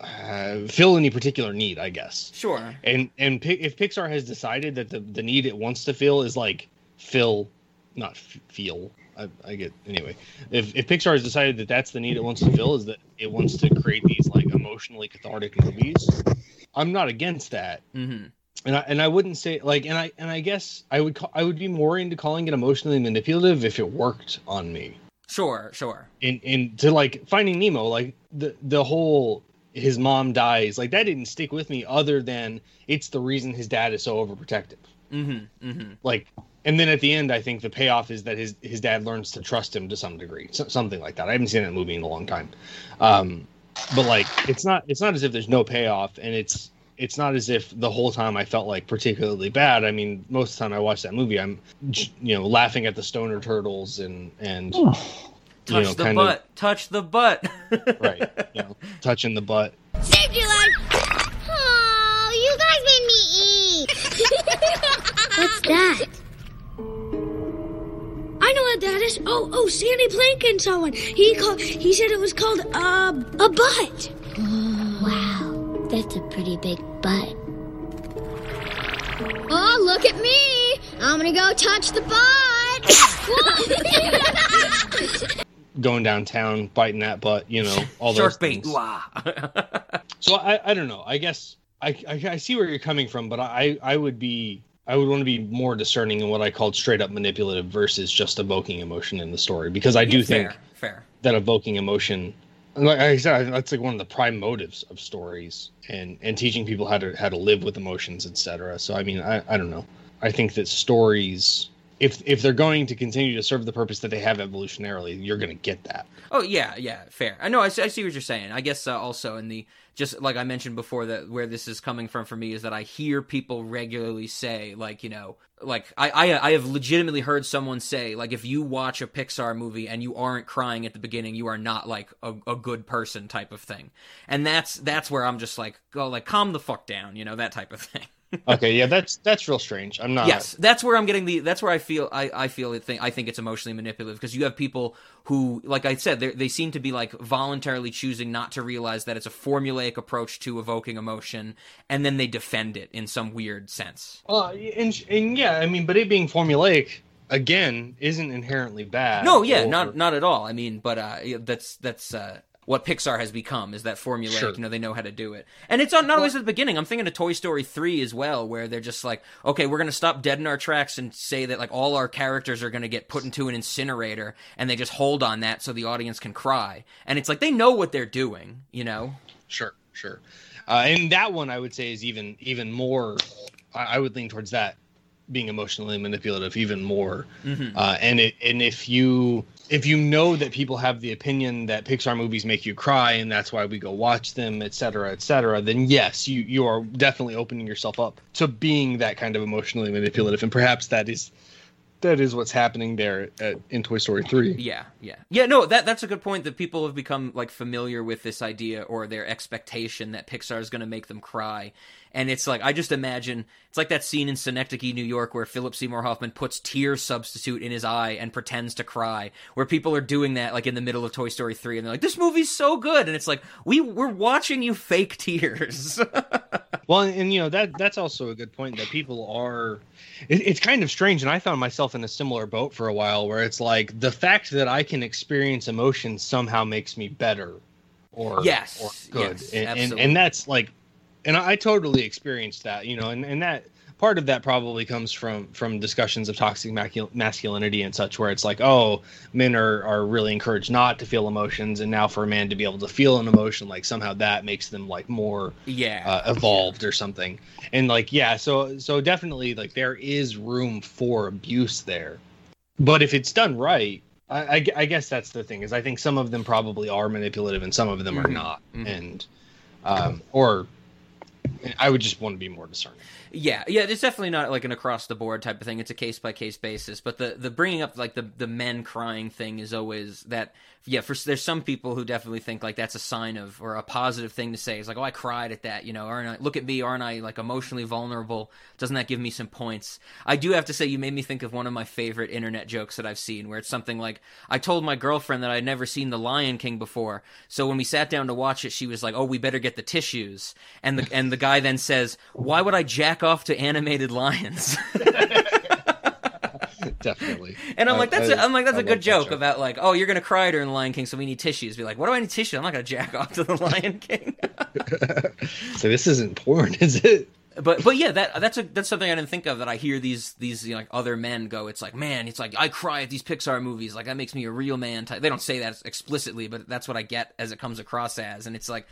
uh, fill any particular need, I guess. sure. And and if Pixar has decided that the the need it wants to fill is like fill, not f- feel. I, I get anyway. If if Pixar has decided that that's the need it wants to fill is that it wants to create these like emotionally cathartic movies, I'm not against that. hmm And I and I wouldn't say like and I and I guess I would call, I would be more into calling it emotionally manipulative if it worked on me. Sure, sure. In in to like Finding Nemo, like the the whole his mom dies. Like that didn't stick with me, other than it's the reason his dad is so overprotective. Mm-hmm. Mm-hmm. Like, and then at the end, I think the payoff is that his his dad learns to trust him to some degree, so, something like that. I haven't seen that movie in a long time, um, but like it's not it's not as if there's no payoff, and it's it's not as if the whole time I felt like particularly bad. I mean, most of the time I watch that movie, I'm you know laughing at the stoner turtles and and you Touch know the kind butt. Touch the butt. right, you know, touching the butt. Saved your life! Oh, you guys made me eat! What's that? I know what that is. Oh, oh, Sandy Plankton saw one. He called. He said it was called uh, a butt. Wow, that's a pretty big butt. Oh, look at me! I'm gonna go touch the butt. Going downtown, biting that butt, you know, all those Shark bait. So I, I don't know. I guess I, I, I see where you're coming from, but I, I would be I would want to be more discerning in what I called straight up manipulative versus just evoking emotion in the story because I do fair, think fair. that evoking emotion, like I said, that's like one of the prime motives of stories and and teaching people how to how to live with emotions, etc. So I mean, I, I don't know. I think that stories, if if they're going to continue to serve the purpose that they have evolutionarily, you're going to get that. Oh yeah, yeah, fair. I know. I I see what you're saying. I guess uh, also in the just like I mentioned before that where this is coming from for me is that I hear people regularly say like you know like I, I I have legitimately heard someone say like if you watch a Pixar movie and you aren't crying at the beginning you are not like a, a good person type of thing and that's that's where I'm just like go like calm the fuck down you know that type of thing. Okay, yeah, that's that's real strange. I'm not. Yes, that's where I'm getting the. That's where I feel. I I feel it. Think I think it's emotionally manipulative because you have people who, like I said, they they seem to be like voluntarily choosing not to realize that it's a formulaic approach to evoking emotion, and then they defend it in some weird sense. Uh, and, and yeah, I mean, but it being formulaic again isn't inherently bad. No, yeah, or- not not at all. I mean, but uh, yeah, that's that's uh, what Pixar has become is that formulaic. Sure. You know, they know how to do it, and it's not, not always at the beginning. I'm thinking of Toy Story three as well, where they're just like, okay, we're gonna stop dead in our tracks and say that like all our characters are gonna get put into an incinerator, and they just hold on that so the audience can cry, and it's like they know what they're doing, you know. Sure, sure. Uh, and that one I would say is even even more. I, I would lean towards that being emotionally manipulative even more. Uh, and it, and if you if you know that people have the opinion that Pixar movies make you cry and that's why we go watch them, et cetera, et cetera, then yes, you you are definitely opening yourself up to being that kind of emotionally manipulative, and perhaps that is that is what's happening there at, in Toy Story three. Yeah, yeah, yeah. No, that that's a good point. That people have become like familiar with this idea or their expectation that Pixar is going to make them cry, and it's like I just imagine it's like that scene in Synecdoche, New York, where Philip Seymour Hoffman puts tear substitute in his eye and pretends to cry. Where people are doing that like in the middle of Toy Story three, and they're like, "This movie's so good," and it's like we we're watching you fake tears. Well, and you know that that's also a good point that people are. It, it's kind of strange, and I found myself in a similar boat for a while, where it's like the fact that I can experience emotion somehow makes me better, or Yes, or good, yes, and, and and that's like, and I, I totally experienced that, you know, and and that part of that probably comes from from discussions of toxic masculinity and such, where it's like, oh, men are are really encouraged not to feel emotions, and now for a man to be able to feel an emotion, like somehow that makes them like more yeah, uh, evolved or something and like yeah so so definitely like there is room for abuse there but if it's done right I, I I guess that's the thing is i think some of them probably are manipulative and some of them are Mhm. not Mhm. and um or i would just want to be more discerning Yeah, yeah, it's definitely not like an across the board type of thing. It's a case by case basis. But the the bringing up like the the men crying thing is always that. Yeah, for there's some people who definitely think like that's a sign of or a positive thing to say. It's like, oh, I cried at that, you know, aren't I? Look at me, aren't I like emotionally vulnerable? Doesn't that give me some points? I do have to say, you made me think of one of my favorite internet jokes that I've seen, where it's something like, I told my girlfriend that I'd never seen The Lion King before, so when we sat down to watch it, she was like, oh, we better get the tissues, and the and the guy then says, why would I jack off to animated lions? definitely And I'm like, that's I- a, I'm like, that's I a good that joke, about like, oh, you're gonna cry during Lion King, so we need tissues. Be like, what do I need tissue? I'm not gonna jack off to the Lion King. so this isn't porn is it but but yeah, that that's a that's something I didn't think of. That I hear these these you know, like other men go. It's like, man, it's like I cry at these Pixar movies. Like that makes me a real man. Type. They don't say that explicitly, but that's what I get as it comes across as. And it's like.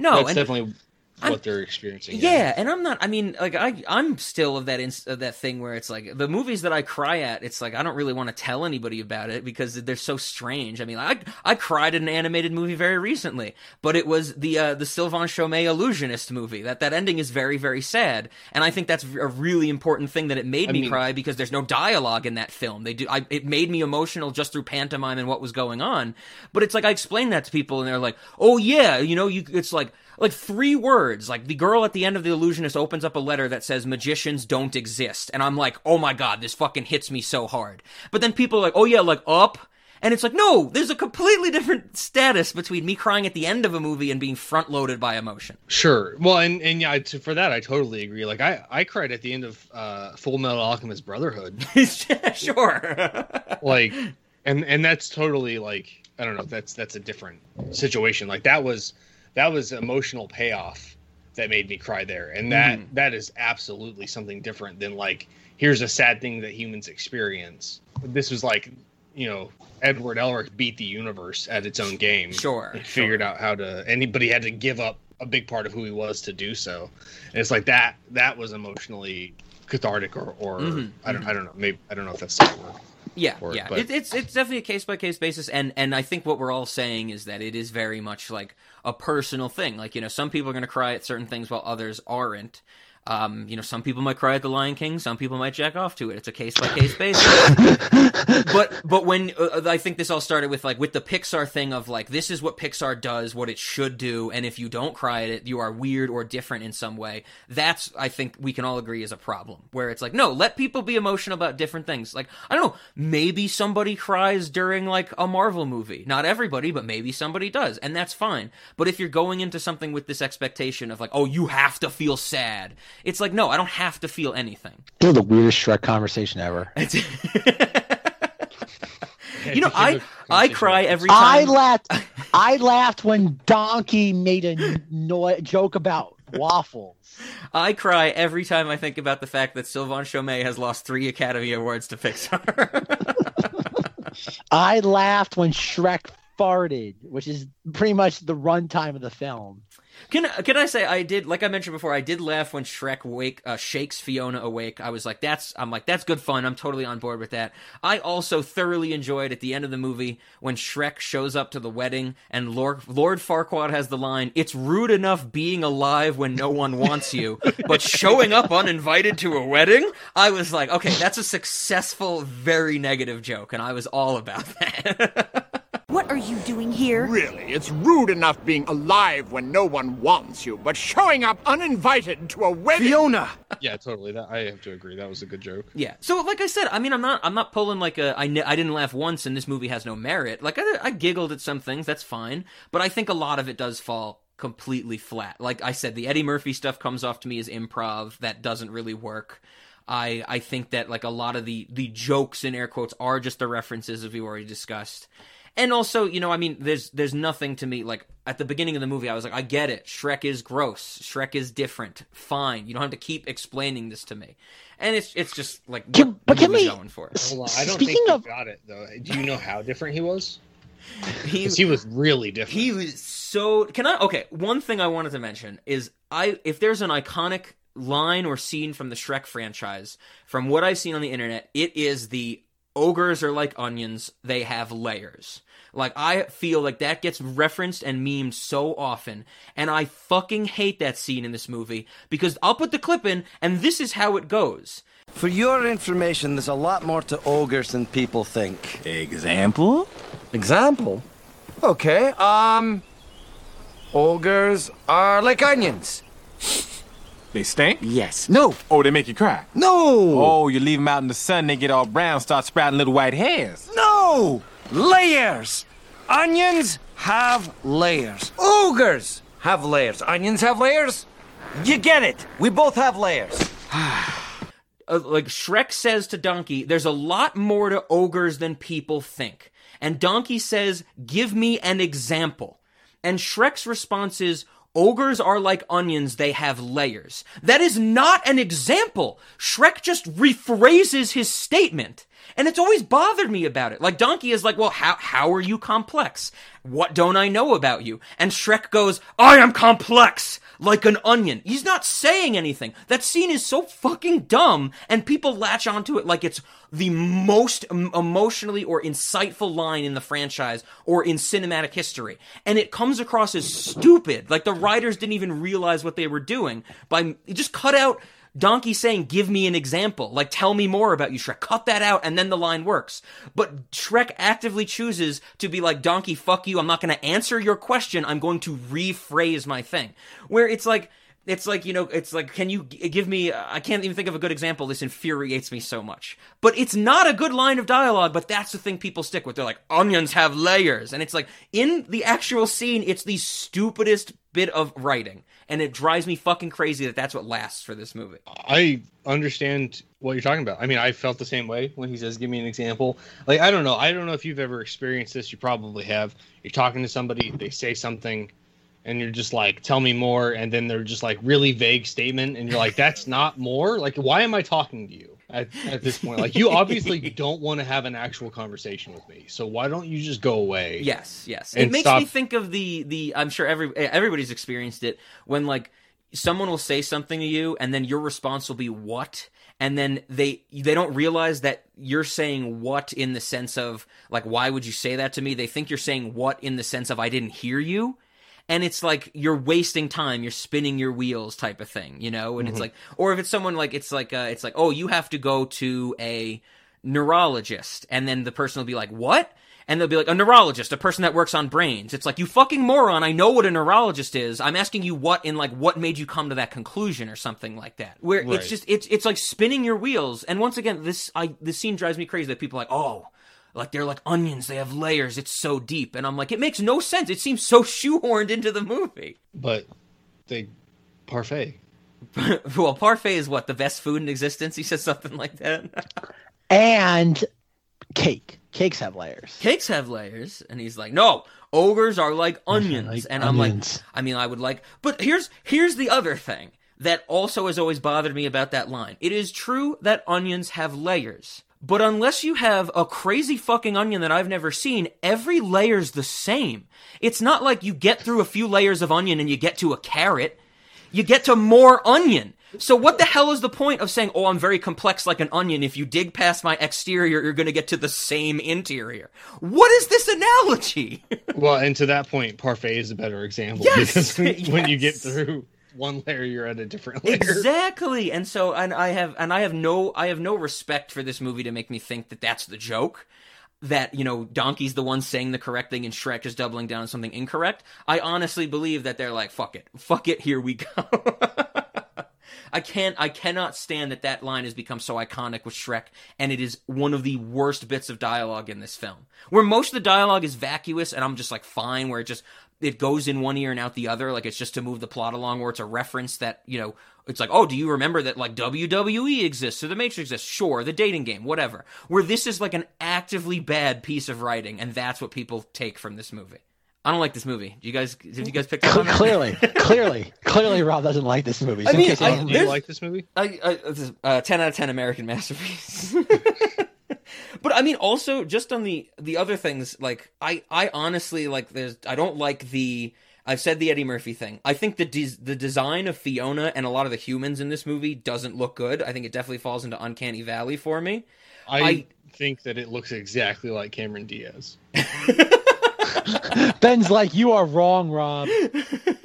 No, That's and definitely I'm- what they're experiencing. yeah, and I'm not. I mean, like I, I'm still of that ins- of that thing where it's like the movies that I cry at. It's like I don't really want to tell anybody about it because they're so strange. I mean, I I cried at an animated movie very recently, but it was the uh, the Sylvain Chomet illusionist movie. That that ending is very very sad, and I think that's a really important thing that it made I me mean- cry because there's no dialogue in that film. They do. I, it made me emotional just through pantomime and what was going on. But it's like I explain that to people, and they're like, "Oh yeah, you know, you." It's like like three words. Like the girl at the end of The Illusionist opens up a letter that says magicians don't exist. And I'm like, oh my god, this fucking hits me so hard. But then people are like, oh yeah, like up. And it's like, no, there's a completely different status between me crying at the end of a movie and being front loaded by emotion. Sure. Well, and and yeah, to, for that I totally agree. Like I I cried at the end of uh, Fullmetal Alchemist Brotherhood. sure. like, and and that's totally like I don't know. That's that's a different situation. Like that was that was emotional payoff that made me cry there, and that that is absolutely something different than like here's a sad thing that humans experience. This was like you know Edward Elric beat the universe at its own game. Sure, and figured out how to. Anybody had to give up a big part of who he was to do so. And it's like that. That was emotionally cathartic, or, or Mhm, I don't. I don't know. Maybe I don't know if that's the right word. Yeah, for yeah. but- It, it's it's definitely a case by case basis, and and I think what we're all saying is that it is very much like a personal thing. Like you know, some people are going to cry at certain things while others aren't. Um, you know, some people might cry at The Lion King, some people might jack off to it. It's a case by case basis. but but when uh, I think this all started with like with the Pixar thing of like this is what Pixar does, what it should do, and if you don't cry at it, you are weird or different in some way. That's I think we can all agree is a problem. Where it's like no, let people be emotional about different things. Like I don't know, maybe somebody cries during like a Marvel movie. Not everybody, but maybe somebody does, and that's fine. But if you're going into something with this expectation of like oh you have to feel sad, it's like no, I don't have to feel anything. This is the weirdest Shrek conversation ever. You know, I I cry every time. I laughed. I laughed when Donkey made a no- joke about waffles. I cry every time I think about the fact that Sylvain Chomet has lost three Academy Awards to Pixar. I laughed when Shrek farted, which is pretty much the runtime of the film. Can can I say I did like I mentioned before I did laugh when Shrek wake uh, shakes Fiona awake. I was like that's I'm like that's good fun. I'm totally on board with that. I also thoroughly enjoyed at the end of the movie when Shrek shows up to the wedding and Lord Lord Farquaad has the line, "It's rude enough being alive when no one wants you, but showing up uninvited to a wedding." I was like, okay, that's a successful very negative joke and I was all about that. What are you doing here? Really, it's rude enough being alive when no one wants you, but showing up uninvited to a wedding. Fiona! Yeah, totally. That I have to agree. That was a good joke. Yeah. So, like I said, I mean, I'm not, I'm not pulling like a, I, n- I didn't laugh once, and this movie has no merit. Like I, I giggled at some things, that's fine, but I think a lot of it does fall completely flat. Like I said, the Eddie Murphy stuff comes off to me as improv that doesn't really work. I, I think that like a lot of the the jokes in air quotes are just the references as we already discussed. And also, you know, I mean, there's there's nothing to me like at the beginning of the movie. I was like, I get it. Shrek is gross. Shrek is different. Fine. You don't have to keep explaining this to me. And it's it's just like Can- what but the can movie's we- going for. Hold on, I don't Speaking think of- got it though. Do you know how different he was? He, 'Cause he was really different. he was so. Can I? Okay, one thing I wanted to mention is I if there's an iconic line or scene from the Shrek franchise, from what I've seen on the internet, it is the ogres are like onions; they have layers. Like I feel like that gets referenced and memed so often, and I fucking hate that scene in this movie because I'll put the clip in, and this is how it goes. For your information, there's a lot more to ogres than people think. Example? Example? Okay, um. Ogres are like onions. They stink? Yes. No. Oh, they make you cry? No. Oh, you leave them out in the sun, they get all brown, start sprouting little white hairs. No! Layers! Onions have layers. Ogres have layers. Onions have layers? You get it. We both have layers. uh, like Shrek says to Donkey, there's a lot more to ogres than people think. And Donkey says, give me an example. And Shrek's response is, ogres are like onions, they have layers. That is not an example. Shrek just rephrases his statement. And it's always bothered me about it. Like Donkey is like, well, how how are you complex? What don't I know about you? And Shrek goes, I am complex like an onion. He's not saying anything. That scene is so fucking dumb, and people latch onto it like it's the most emotionally or insightful line in the franchise or in cinematic history. And it comes across as stupid. Like the writers didn't even realize what they were doing by just cut out Donkey saying, give me an example. Like, tell me more about you, Shrek. Cut that out, and then the line works. But Shrek actively chooses to be like, Donkey, fuck you. I'm not going to answer your question. I'm going to rephrase my thing. Where it's like, it's like you know it's like can you give me uh, i can't even think of a good example this infuriates me so much but it's not a good line of dialogue but that's the thing people stick with they're like onions have layers and it's like in the actual scene it's the stupidest bit of writing and it drives me fucking crazy that that's what lasts for this movie I understand what you're talking about. I mean, I felt the same way when he says, "Give me an example." Like, I don't know. I don't know if you've ever experienced this. You probably have. You're talking to somebody, they say something, and you're just like, "Tell me more," and then they're just like really vague statement, and you're like, "That's not more." Like, why am I talking to you at, at this point? Like, you obviously don't want to have an actual conversation with me. So why don't you just go away? Yes, yes. It makes stop- me think of the the. I'm sure every everybody's experienced it when like someone will say something to you, and then your response will be what, and then they they don't realize that you're saying what in the sense of like why would you say that to me? They think you're saying what in the sense of I didn't hear you. And it's like you're wasting time, you're spinning your wheels type of thing, you know? And it's Mhm. like or if it's someone like it's like uh, it's like, "Oh, you have to go to a neurologist." And then the person will be like, "What?" and they'll be like a neurologist, a person that works on brains. It's like you fucking moron. I know what a neurologist is. I'm asking you what in like what made you come to that conclusion or something like that. Where Right. it's just it's it's like spinning your wheels. And once again, this I this scene drives me crazy that people are like oh. Like they're like onions, they have layers. It's so deep, and I'm like, it makes no sense. It seems so shoehorned into the movie. But they parfait. well, parfait is what the best food in existence. He says something like that. And cake. Cakes have layers. Cakes have layers, and he's like, no, ogres are like onions. like and I'm onions. like, I mean, I would like, but here's here's the other thing that also has always bothered me about that line. It is true that onions have layers. But unless you have a crazy fucking onion that I've never seen, every layer's the same. It's not like you get through a few layers of onion and you get to a carrot. You get to more onion. So what the hell is the point of saying, "Oh, I'm very complex like an onion. If you dig past my exterior, you're going to get to the same interior." What is this analogy? Well, and to that point, parfait is a better example Yes! because when, when you get through one layer, you're at a different layer. exactly. And so and I have and I have no I have no respect for this movie to make me think that that's the joke. That you know, Donkey's the one saying the correct thing, and Shrek is doubling down on something incorrect. I honestly believe that they're like, "Fuck it, fuck it, here we go." I can't, I cannot stand that that line has become so iconic with Shrek, and it is one of the worst bits of dialogue in this film. Where most of the dialogue is vacuous, and I'm just like fine, where it just it goes in one ear and out the other, like it's just to move the plot along, or it's a reference that you know, it's like, oh, do you remember that like WWE exists or the Matrix exists? Sure, the dating game, whatever. Where this is like an actively bad piece of writing, and that's what people take from this movie. I don't like this movie. Do you guys? Did you guys pick up on clearly, clearly, clearly, Rob doesn't like this movie. So I in mean, case you I- don't- Do you like this movie? I, I, this is, uh, 10 out of 10 American masterpiece. but I mean, also just on the the other things, like I I honestly like there's I don't like the I've said the Eddie Murphy thing. I think the des- the design of Fiona and a lot of the humans in this movie doesn't look good. I think it definitely falls into uncanny valley for me. I, I- think that it looks exactly like Cameron Diaz. Ben's like, you are wrong, Rob.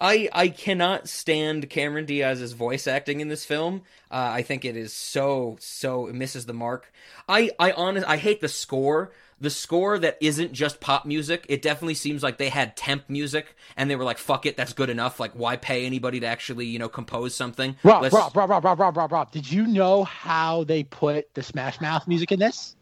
I I cannot stand Cameron Diaz's voice acting in this film. Uh, I think it is so so it misses the mark. I I honest I hate the score. The score that isn't just pop music. It definitely seems like they had temp music and they were like, "Fuck it, that's good enough." Like, why pay anybody to actually you know compose something? Rob, Let's- Rob, Rob, Rob, Rob, Rob, Rob, Rob. Did you know how they put the Smash Mouth music in this?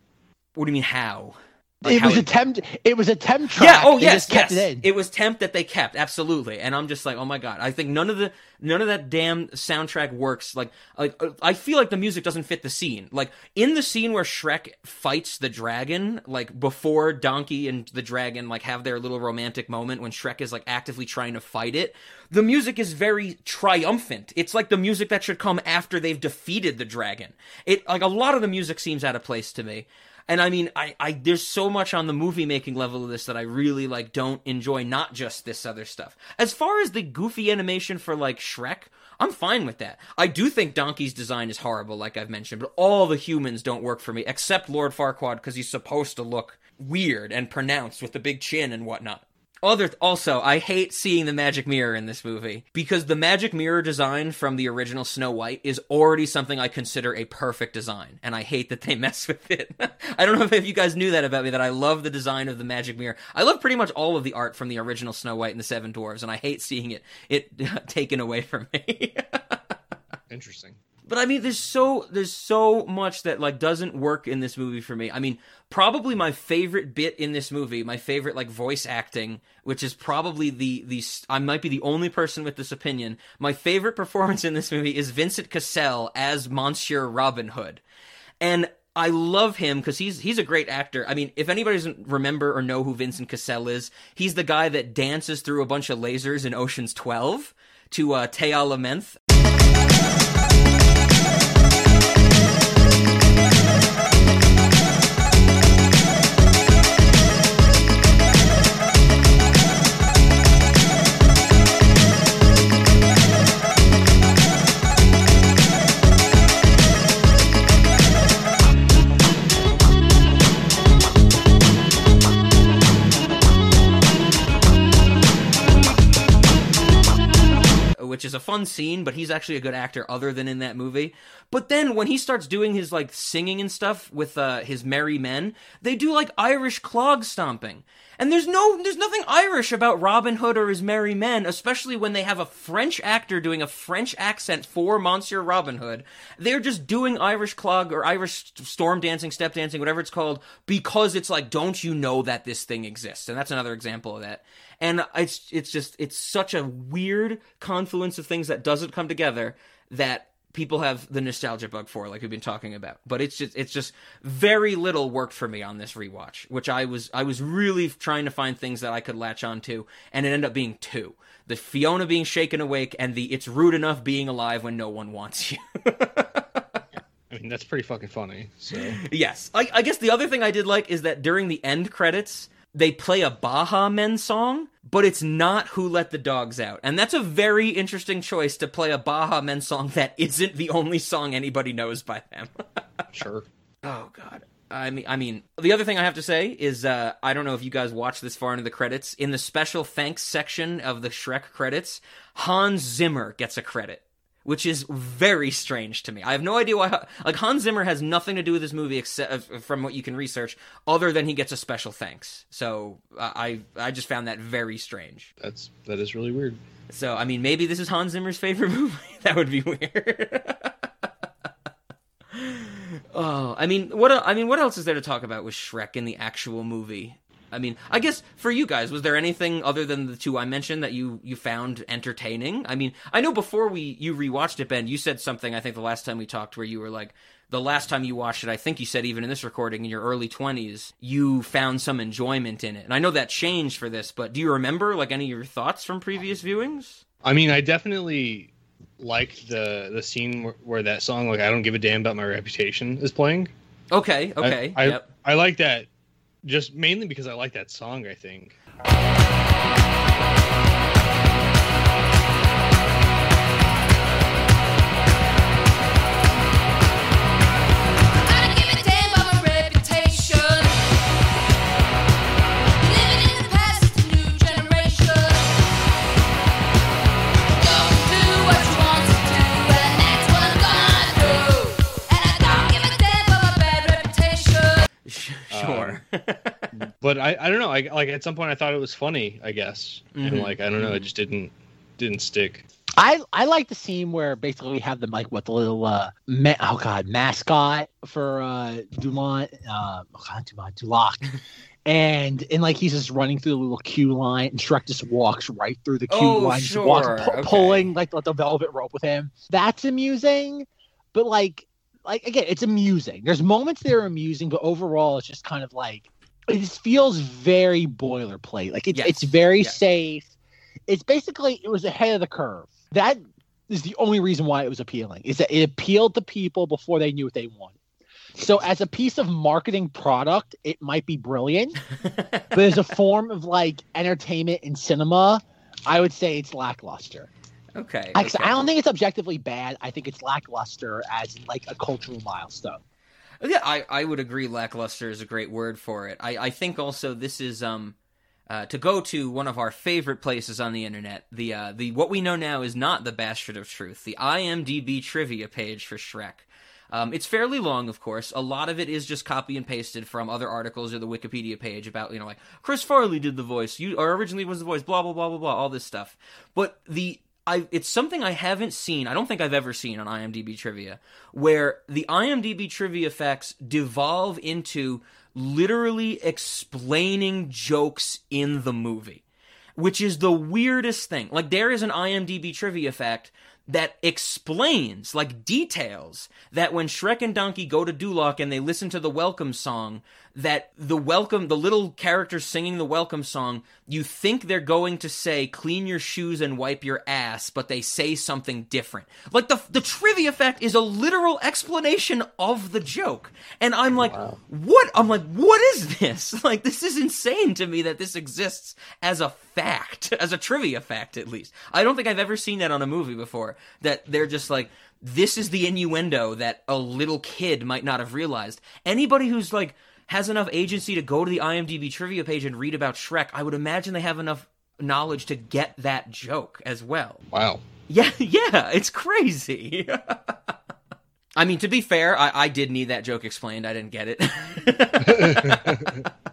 What do you mean how? Like it was a temp. It was a temp track. yeah. Oh yes, yes. it in. was temp that they kept absolutely, and I'm just like, oh my god. I think none of the none of that damn soundtrack works. Like, like I feel like the music doesn't fit the scene. Like in the scene where Shrek fights the dragon, like before Donkey and the dragon like have their little romantic moment when Shrek is like actively trying to fight it. The music is very triumphant. It's like the music that should come after they've defeated the dragon. It like a lot of the music seems out of place to me. And I mean, I, I there's so much on the movie making level of this that I really like don't enjoy. Not just this other stuff. As far as the goofy animation for like Shrek, I'm fine with that. I do think Donkey's design is horrible, like I've mentioned, but all the humans don't work for me except Lord Farquaad because he's supposed to look weird and pronounced with the big chin and whatnot. Other also, I hate seeing the magic mirror in this movie because the magic mirror design from the original Snow White is already something I consider a perfect design, and I hate that they mess with it. I don't know if you guys knew that about me that I love the design of the magic mirror. I love pretty much all of the art from the original Snow White and the Seven Dwarves, and I hate seeing it it taken away from me. Interesting. But I mean, there's so there's so much that like doesn't work in this movie for me. I mean, probably my favorite bit in this movie, my favorite like voice acting, which is probably the the I might be the only person with this opinion. My favorite performance in this movie is Vincent Cassel as Monsieur Robin Hood, and I love him because he's he's a great actor. I mean, if anybody doesn't remember or know who Vincent Cassel is, he's the guy that dances through a bunch of lasers in Ocean's Twelve to uh, Te Alamenth. A fun scene, but he's actually a good actor other than in that movie. But then when he starts doing his like singing and stuff with uh, his merry men, they do like Irish clog stomping. And there's no there's nothing Irish about Robin Hood or his merry men, especially when they have a French actor doing a French accent for Monsieur Robin Hood. They're just doing Irish clog or Irish storm dancing, step dancing, whatever it's called, because it's like, don't you know that this thing exists? And that's another example of that and it's it's just it's such a weird confluence of things that doesn't come together that people have the nostalgia bug for like we've been talking about. But it's just it's just very little worked for me on this rewatch which i was i was really trying to find things that i could latch on to and it ended up being two. The fiona being shaken awake and the it's rude enough being alive when no one wants you. I mean, that's pretty fucking funny. So. Yes. I, I guess the other thing i did like is that during the end credits they play a Baha Men song, but it's not Who Let the Dogs Out. And that's a very interesting choice to play a Baha Men song that isn't the only song anybody knows by them. sure. Oh god. I mean, I mean, the other thing I have to say is, uh, I don't know if you guys watched this far into the credits. In the special thanks section of the Shrek credits, Hans Zimmer gets a credit which is very strange to me. I have no idea why. Like Hans Zimmer has nothing to do with this movie except uh, from what you can research, other than he gets a special thanks. So uh, I I just found that very strange. That's that is really weird. So I mean, maybe this is Hans Zimmer's favorite movie. that would be weird. oh, I mean, what I mean, what else is there to talk about with Shrek in the actual movie? I mean, I guess for you guys, was there anything other than the two I mentioned that you you found entertaining? I mean, I know before we you rewatched it, Ben, you said something. I think the last time we talked, where you were like, the last time you watched it, I think you said even in this recording, in your early twenties, you found some enjoyment in it. And I know that changed for this, but do you remember like any of your thoughts from previous viewings? I mean, I definitely liked the the scene where, where that song, like "I don't give a damn about my reputation," is playing. Okay, okay, I, I, yep. I like that just mainly because I like that song. I think. But I, I don't know. I like at some point I thought it was funny. I guess, Mhm. and like I don't know, it just didn't didn't stick. I I like the scene where basically we have the like what the little uh ma- oh god mascot for uh Dumont uh oh god Dumont Duloc. And and like he's just running through the little queue line, and Shrek just walks right through the queue Oh, line, just walks, pu- okay. pulling like the, the velvet rope with him. That's amusing, but like like again, it's amusing. There's moments that are amusing, but overall, it's just kind of like it feels very boilerplate. Like it's Yes, it's very yes. safe. It's basically it was ahead of the curve. That is the only reason why it was appealing. Is that it appealed to people before they knew what they wanted. So as a piece of marketing product, it might be brilliant, but as a form of like entertainment and cinema, I would say it's lackluster. Okay. Okay. I don't think it's objectively bad. I think it's lackluster as like a cultural milestone. Yeah, I, I would agree. Lackluster is a great word for it. I, I think also this is um uh, to go to one of our favorite places on the internet. The uh, the what we know now is not the Bastard of Truth. The IMDb trivia page for Shrek. Um, it's fairly long, of course. A lot of it is just copy and pasted from other articles or the Wikipedia page about, you know, like Chris Farley did the voice, you or originally was the voice, blah blah blah blah blah, all this stuff. But the I it's something I haven't seen. I don't think I've ever seen on IMDb trivia where the IMDb trivia facts devolve into literally explaining jokes in the movie, which is the weirdest thing. Like there is an IMDb trivia fact that explains, like details, that when Shrek and Donkey go to Duloc and they listen to the welcome song, that the welcome, the little characters singing the welcome song, you think they're going to say "clean your shoes and wipe your ass," but they say something different. Like the the trivia fact is a literal explanation of the joke, and I'm like, what? I'm like, what is this? Like this is insane to me that this exists as a fact, as a trivia fact at least. I don't think I've ever seen that on a movie before. That they're just like. This is the innuendo that a little kid might not have realized. Anybody who's like has enough agency to go to the IMDb trivia page and read about Shrek, I would imagine they have enough knowledge to get that joke as well. Wow. Yeah, yeah, it's crazy. I mean, to be fair, I, I did need that joke explained. I didn't get it.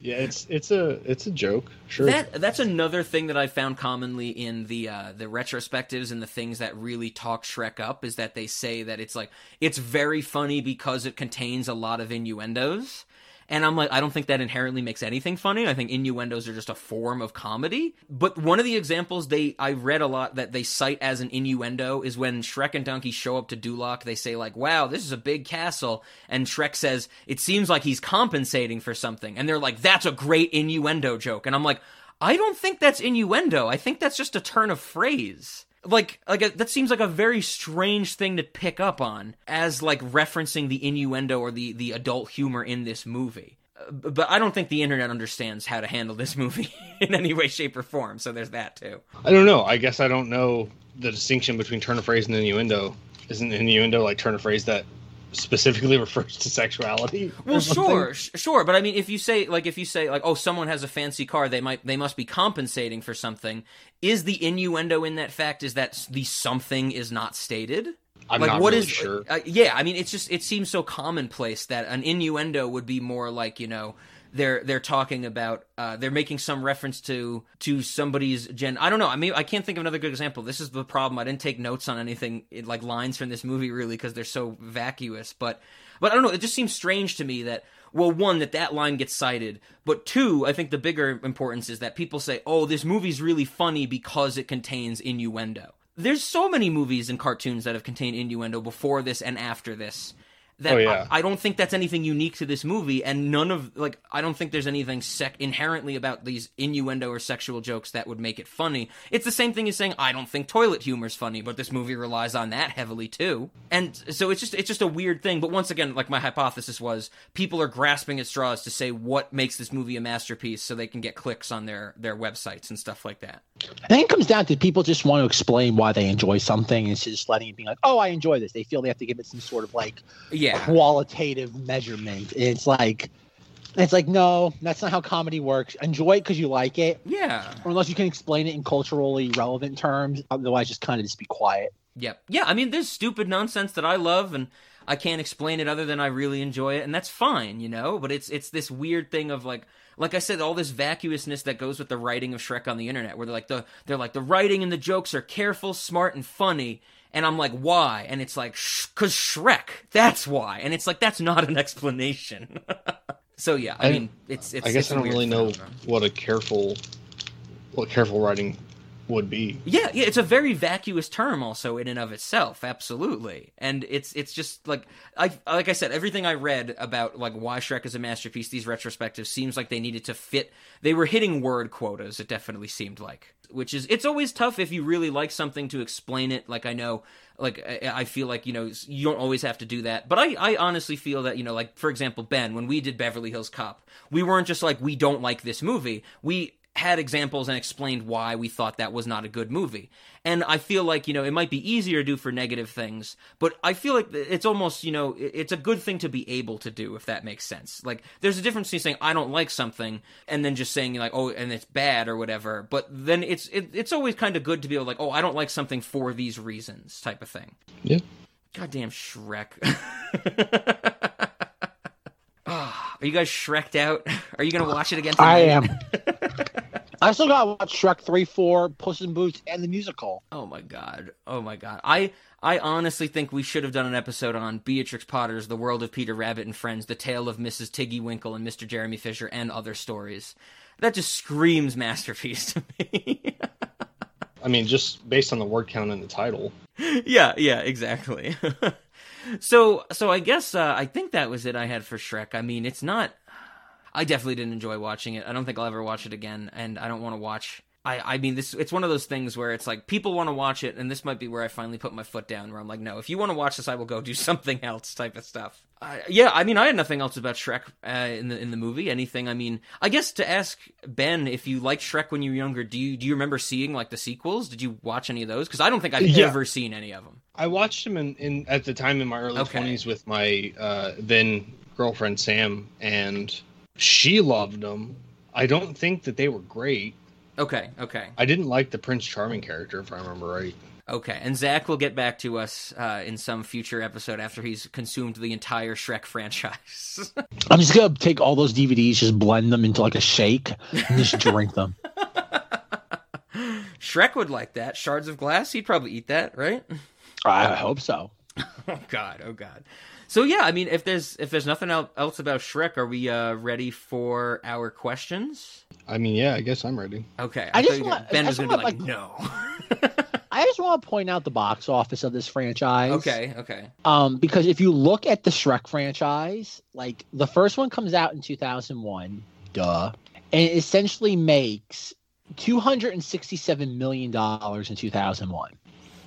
Yeah, it's it's a it's a joke. Sure. That that's another thing that I found commonly in the uh, the retrospectives and the things that really talk Shrek up is that they say that it's like it's very funny because it contains a lot of innuendos. And I'm like, I don't think that inherently makes anything funny. I think innuendos are just a form of comedy. But one of the examples they I read a lot that they cite as an innuendo is when Shrek and Donkey show up to Duloc. They say like, "Wow, this is a big castle," and Shrek says, "It seems like he's compensating for something." And they're like, "That's a great innuendo joke." And I'm like, I don't think that's innuendo. I think that's just a turn of phrase. Like, like a, that seems like a very strange thing to pick up on as like referencing the innuendo or the the adult humor in this movie. But I don't think the internet understands how to handle this movie in any way, shape, or form. So there's that too. I don't know. I guess I don't know the distinction between turn of phrase and innuendo. Isn't innuendo like turn of phrase that specifically refers to sexuality? Well, sure, sh- sure, but I mean, if you say like if you say like, oh, someone has a fancy car, they might they must be compensating for something. Is the innuendo in that fact is that the something is not stated? I'm like not what really is- sure. uh, yeah, I mean, it's just it seems so commonplace that an innuendo would be more like you know they're they're talking about uh, they're making some reference to to somebody's gen. I don't know. I mean, I can't think of another good example. This is the problem. I didn't take notes on anything it, like lines from this movie really because they're so vacuous. But but I don't know. It just seems strange to me that well, one that that line gets cited, but two, I think the bigger importance is that people say, "Oh, this movie's really funny because it contains innuendo." There's so many movies and cartoons that have contained innuendo before this and after this. That Oh, yeah. I, I don't think that's anything unique to this movie, and none of like I don't think there's anything sec- inherently about these innuendo or sexual jokes that would make it funny. It's the same thing as saying I don't think toilet humor's funny, but this movie relies on that heavily too. And so it's just it's just a weird thing. But once again, like my hypothesis was, people are grasping at straws to say what makes this movie a masterpiece, so they can get clicks on their their websites and stuff like that. I think it comes down to people just want to explain why they enjoy something. It's just letting it be like, oh, I enjoy this. They feel they have to give it some sort of like Yeah. qualitative measurement. It's like, it's like, no, that's not how comedy works. Enjoy it because you like it, Yeah. or unless you can explain it in culturally relevant terms. Otherwise, just kind of just be quiet. Yep. Yeah, I mean, there's stupid nonsense that I love, and I can't explain it other than I really enjoy it, and that's fine, you know. But it's it's this weird thing of like, like I said, all this vacuousness that goes with the writing of Shrek on the internet, where they're like the they're like the writing and the jokes are careful, smart, and funny. And I'm like, why? And it's like, cause Shrek. That's why. And it's like, that's not an explanation. so yeah, I, I- mean, it's it's. I guess I don't really know phenomenon. what a careful, what careful writing would be. Yeah, yeah, it's a very vacuous term also in and of itself, absolutely. And it's it's just like I like I said, everything I read about like why Shrek is a masterpiece, these retrospectives seems like they needed to fit they were hitting word quotas, it definitely seemed like. Which is it's always tough if you really like something to explain it. Like I know like I, I feel like, you know, you don't always have to do that. But I, I honestly feel that, you know, like for example, Ben, when we did Beverly Hills Cop, we weren't just like we don't like this movie. We had examples and explained why we thought that was not a good movie. And I feel like, you know, it might be easier to do for negative things, but I feel like it's almost, you know, it's a good thing to be able to do, if that makes sense. Like, there's a difference between saying, I don't like something, and then just saying, like, oh, and it's bad or whatever. But then it's, it, it's always kind of good to be able, like, oh, I don't like something for these reasons, type of thing. Yeah. Goddamn Shrek. Ah, Are you guys Shreked out? Are you gonna watch it again? I am. I still got to watch Shrek three, four, Puss in Boots, and the musical. Oh my god. Oh my god. I I honestly think we should have done an episode on Beatrix Potter's The World of Peter Rabbit and Friends, The Tale of Mrs. Tiggy Winkle and Mr. Jeremy Fisher and other stories. That just screams masterpiece to me. I mean, just based on the word count in the title. yeah, yeah, exactly. so so I guess uh, I think that was it I had for Shrek. I mean, it's not I definitely didn't enjoy watching it. I don't think I'll ever watch it again, and I don't want to watch. I, I mean, this it's one of those things where it's like people want to watch it, and this might be where I finally put my foot down, where I'm like, no, if you want to watch this, I will go do something else, type of stuff. Uh, yeah, I mean, I had nothing else about Shrek uh, in the in the movie. Anything? I mean, I guess to ask Ben if you liked Shrek when you were younger, do you do you remember seeing like the sequels? Did you watch any of those? Because I don't think I've Yeah. ever seen any of them. I watched them in, in at the time in my early Okay. twenties with my uh, then girlfriend Sam, and she loved them. I don't think that they were great. Okay, okay. I didn't like the Prince Charming character, if I remember right. Okay, and Zach will get back to us uh, in some future episode after he's consumed the entire Shrek franchise. I'm just gonna take all those DVDs, just blend them into like a shake, and just drink them. Shrek would like that. Shards of glass, he'd probably eat that, right? I hope so. Oh God, oh God. So yeah, I mean, if there's if there's nothing else about Shrek, are we uh, ready for our questions? I mean, yeah, I guess I'm ready. Okay, I thought just you were- want- Ben I was gonna be like, like- no. I just want to point out the box office of this franchise. okay, okay. Um, because if you look at the Shrek franchise, like the first one comes out in 2001, duh, and it essentially makes 267 million dollars in 2001,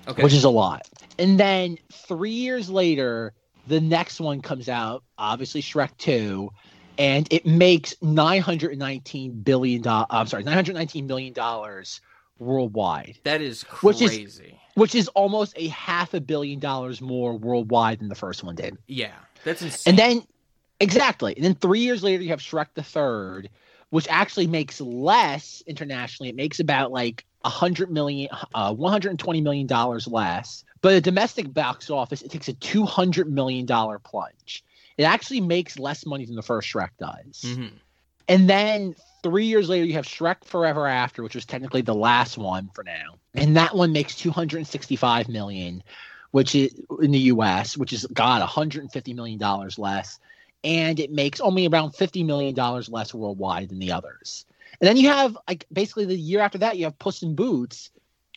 Okay. which is a lot. And then three years later, the next one comes out, obviously Shrek 2, and it makes 919 billion dollars. I'm sorry, 919 million dollars worldwide that is Which is- crazy. which is almost a half a billion dollars more worldwide than the first one did. yeah, that's insane. And then, exactly. And then three years later, you have Shrek the Third, which actually makes less internationally. It makes about like a hundred million, uh, one hundred and twenty million dollars less. But the domestic box office, it takes a two hundred million dollar plunge. It actually makes less money than the first Shrek does. Mhm. And then three years later, you have Shrek Forever After, which was technically the last one for now, and that one makes two hundred and sixty-five million, which is in the U.S., which is God, one hundred and fifty million dollars less, and it makes only around fifty million dollars less worldwide than the others. And then you have like basically the year after that, you have Puss in Boots,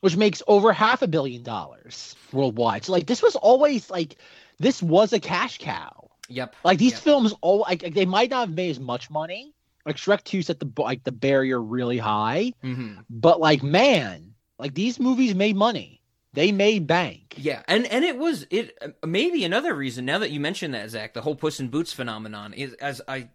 which makes over half a billion dollars worldwide. So like this was always like this was a cash cow. Yep. Like these Yep. films, all like they might not have made as much money. Like Shrek Two set the like the barrier really high, hmm but like man, like these movies made money. They made bank. Yeah, and and it was it maybe another reason. Now that you mention that, Zach, the whole Puss in Boots phenomenon is as I.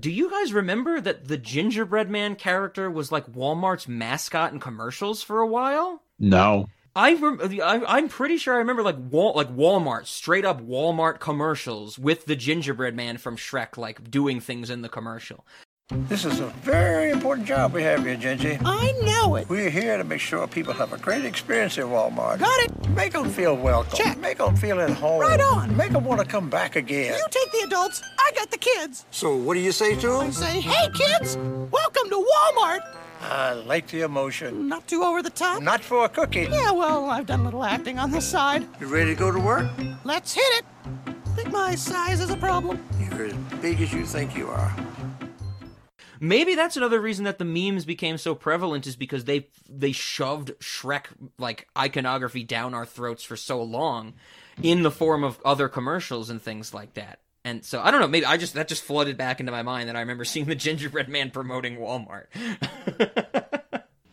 Do you guys remember that the gingerbread man character was like Walmart's mascot in commercials for a while? No, I, rem- I I'm pretty sure I remember like Wal- like Walmart straight up Walmart commercials with the gingerbread man from Shrek like doing things in the commercial. This is a very important job we have here, Gingy. I know it. We're here to make sure people have a great experience at Walmart. Got it. Make them feel welcome. Check. Make them feel at home. Right on. Make them want to come back again. You take the adults, I got the kids. So what do you say to I them? say, hey kids, welcome to Walmart. I like the emotion. Not too over the top. Not for a cookie. Yeah, well, I've done a little acting on this side. You ready to go to work? Let's hit it. I Think my size is a problem? You're as big as you think you are. Maybe that's another reason that the memes became so prevalent is because they they shoved Shrek like iconography down our throats for so long in the form of other commercials and things like that. And so I don't know, maybe I just that just flooded back into my mind that I remember seeing the gingerbread man promoting Walmart.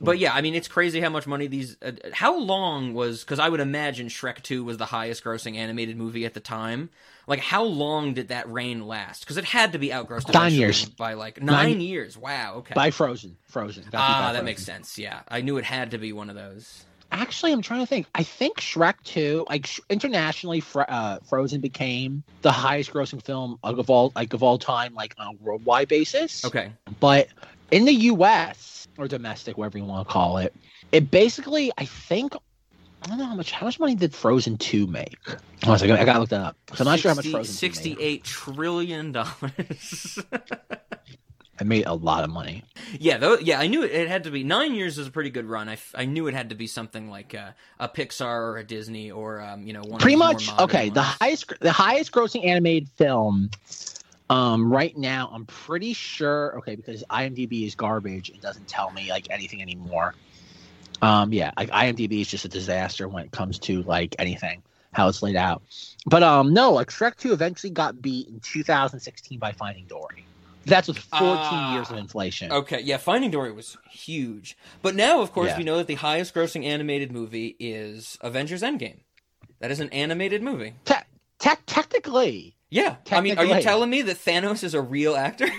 But yeah, I mean, it's crazy how much money these. Uh, how long was? Because I would imagine Shrek Two was the highest-grossing animated movie at the time. Like, how long did that reign last? Because it had to be outgrossed Nine years. by like nine, Nine- years. Wow. Okay. By Frozen. Frozen. Got beat by ah, that Frozen. makes sense. Yeah, I knew it had to be one of those. Actually, I'm trying to think. I think Shrek 2, like sh- internationally, Fr- uh, Frozen became the highest-grossing film of all, like of all time, like on a worldwide basis. Okay. But in the U.S. or domestic, whatever you want to call it, it basically, I think, I don't know how much. How much money did Frozen 2 make? Oh, I gotta, I gotta look that up. I'm not sure how much 60 Frozen 2 made. Sixty-eight trillion dollars. It made a lot of money. yeah, though. Yeah, I knew it, it had to be nine years is a pretty good run. I, f- I knew it had to be something like a, a Pixar or a Disney or um, you know one. Pretty of the more much. Okay, the highest, the highest grossing animated film. Um, right now, I'm pretty sure. Okay, because IMDb is garbage. It doesn't tell me like anything anymore. Um, yeah, like IMDb is just a disaster when it comes to like anything how it's laid out. But um, no, like Shrek Two eventually got beat in 2016 by Finding Dory. That's with 14 Ah, years of inflation. Okay, yeah, Finding Dory was huge. But now, of course, Yeah. we know that the highest grossing animated movie is Avengers Endgame. That is an animated movie. Te- te- technically, Yeah. I mean, are you telling me that Thanos is a real actor?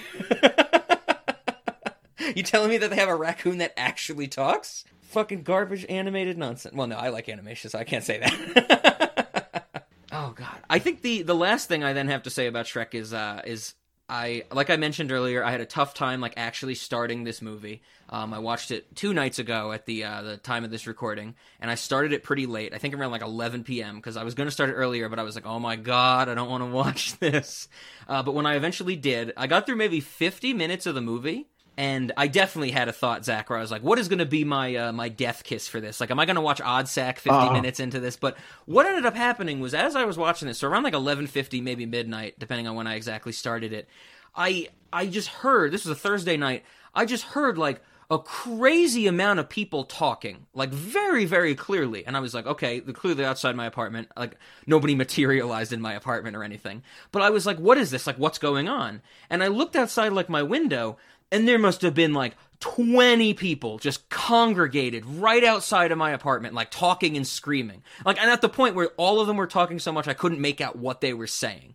you telling me that they have a raccoon that actually talks? Fucking garbage animated nonsense. Well, no, I like animation, so I can't say that. oh god. I think the the last thing I then have to say about Shrek is uh is I like I mentioned earlier, I had a tough time like actually starting this movie. Um, I watched it two nights ago at the uh, the time of this recording, and I started it pretty late. I think around like 11 p.m. because I was going to start it earlier, but I was like, oh my god, I don't want to watch this. Uh, but when I eventually did, I got through maybe 50 minutes of the movie, and I definitely had a thought, Zach, where I was like, what is going to be my uh, my death kiss for this? Like, am I going to watch Odd Sack 50 Uh-uh. minutes into this? But what ended up happening was as I was watching this, so around like 11:50, maybe midnight, depending on when I exactly started it, I I just heard this was a Thursday night. I just heard like a crazy amount of people talking, like very, very clearly. And I was like, okay, clearly outside my apartment. Like nobody materialized in my apartment or anything. But I was like, what is this? Like, what's going on? And I looked outside like my window, and there must have been like 20 people just congregated right outside of my apartment, like talking and screaming. Like, and at the point where all of them were talking so much I couldn't make out what they were saying.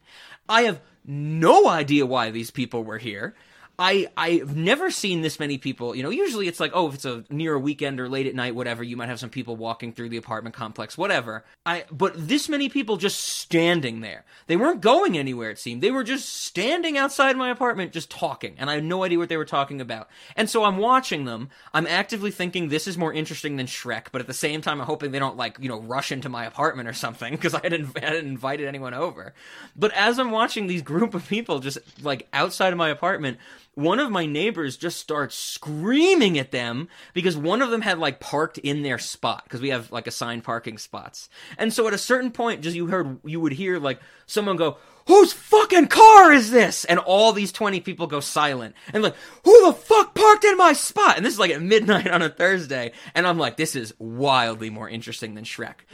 I have no idea why these people were here. I I've never seen this many people. You know, usually it's like, oh, if it's a near a weekend or late at night, whatever, you might have some people walking through the apartment complex, whatever. I but this many people just standing there. They weren't going anywhere. It seemed they were just standing outside my apartment, just talking, and I had no idea what they were talking about. And so I'm watching them. I'm actively thinking this is more interesting than Shrek, but at the same time, I'm hoping they don't like you know rush into my apartment or something because I hadn't, hadn't invited anyone over. But as I'm watching these group of people just like outside of my apartment, one of my neighbors just starts screaming at them because one of them had like parked in their spot because we have like assigned parking spots. And so at a certain point, just you heard, you would hear like someone go, Whose fucking car is this? And all these 20 people go silent. And like, who the fuck parked in my spot? And this is like at midnight on a Thursday. And I'm like, this is wildly more interesting than Shrek.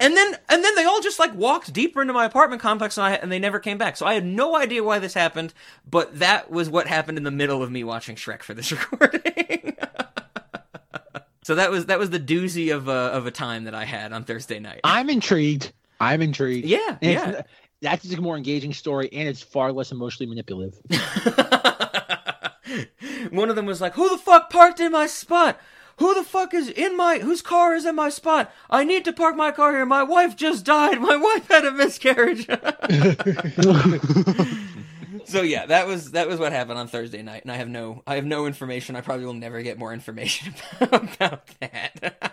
and then and then they all just like walked deeper into my apartment complex and I and they never came back. So I had no idea why this happened, but that was what happened in the middle of me watching Shrek for this recording. so that was that was the doozy of a, of a time that I had on Thursday night. I'm intrigued. I'm intrigued. Yeah, And yeah. That's a more engaging story, and it's far less emotionally manipulative. One of them was like, "Who the fuck parked in my spot? Who the fuck is in my whose car is in my spot? I need to park my car here. My wife just died. My wife had a miscarriage." so yeah, that was that was what happened on Thursday night, and I have no I have no information. I probably will never get more information about that.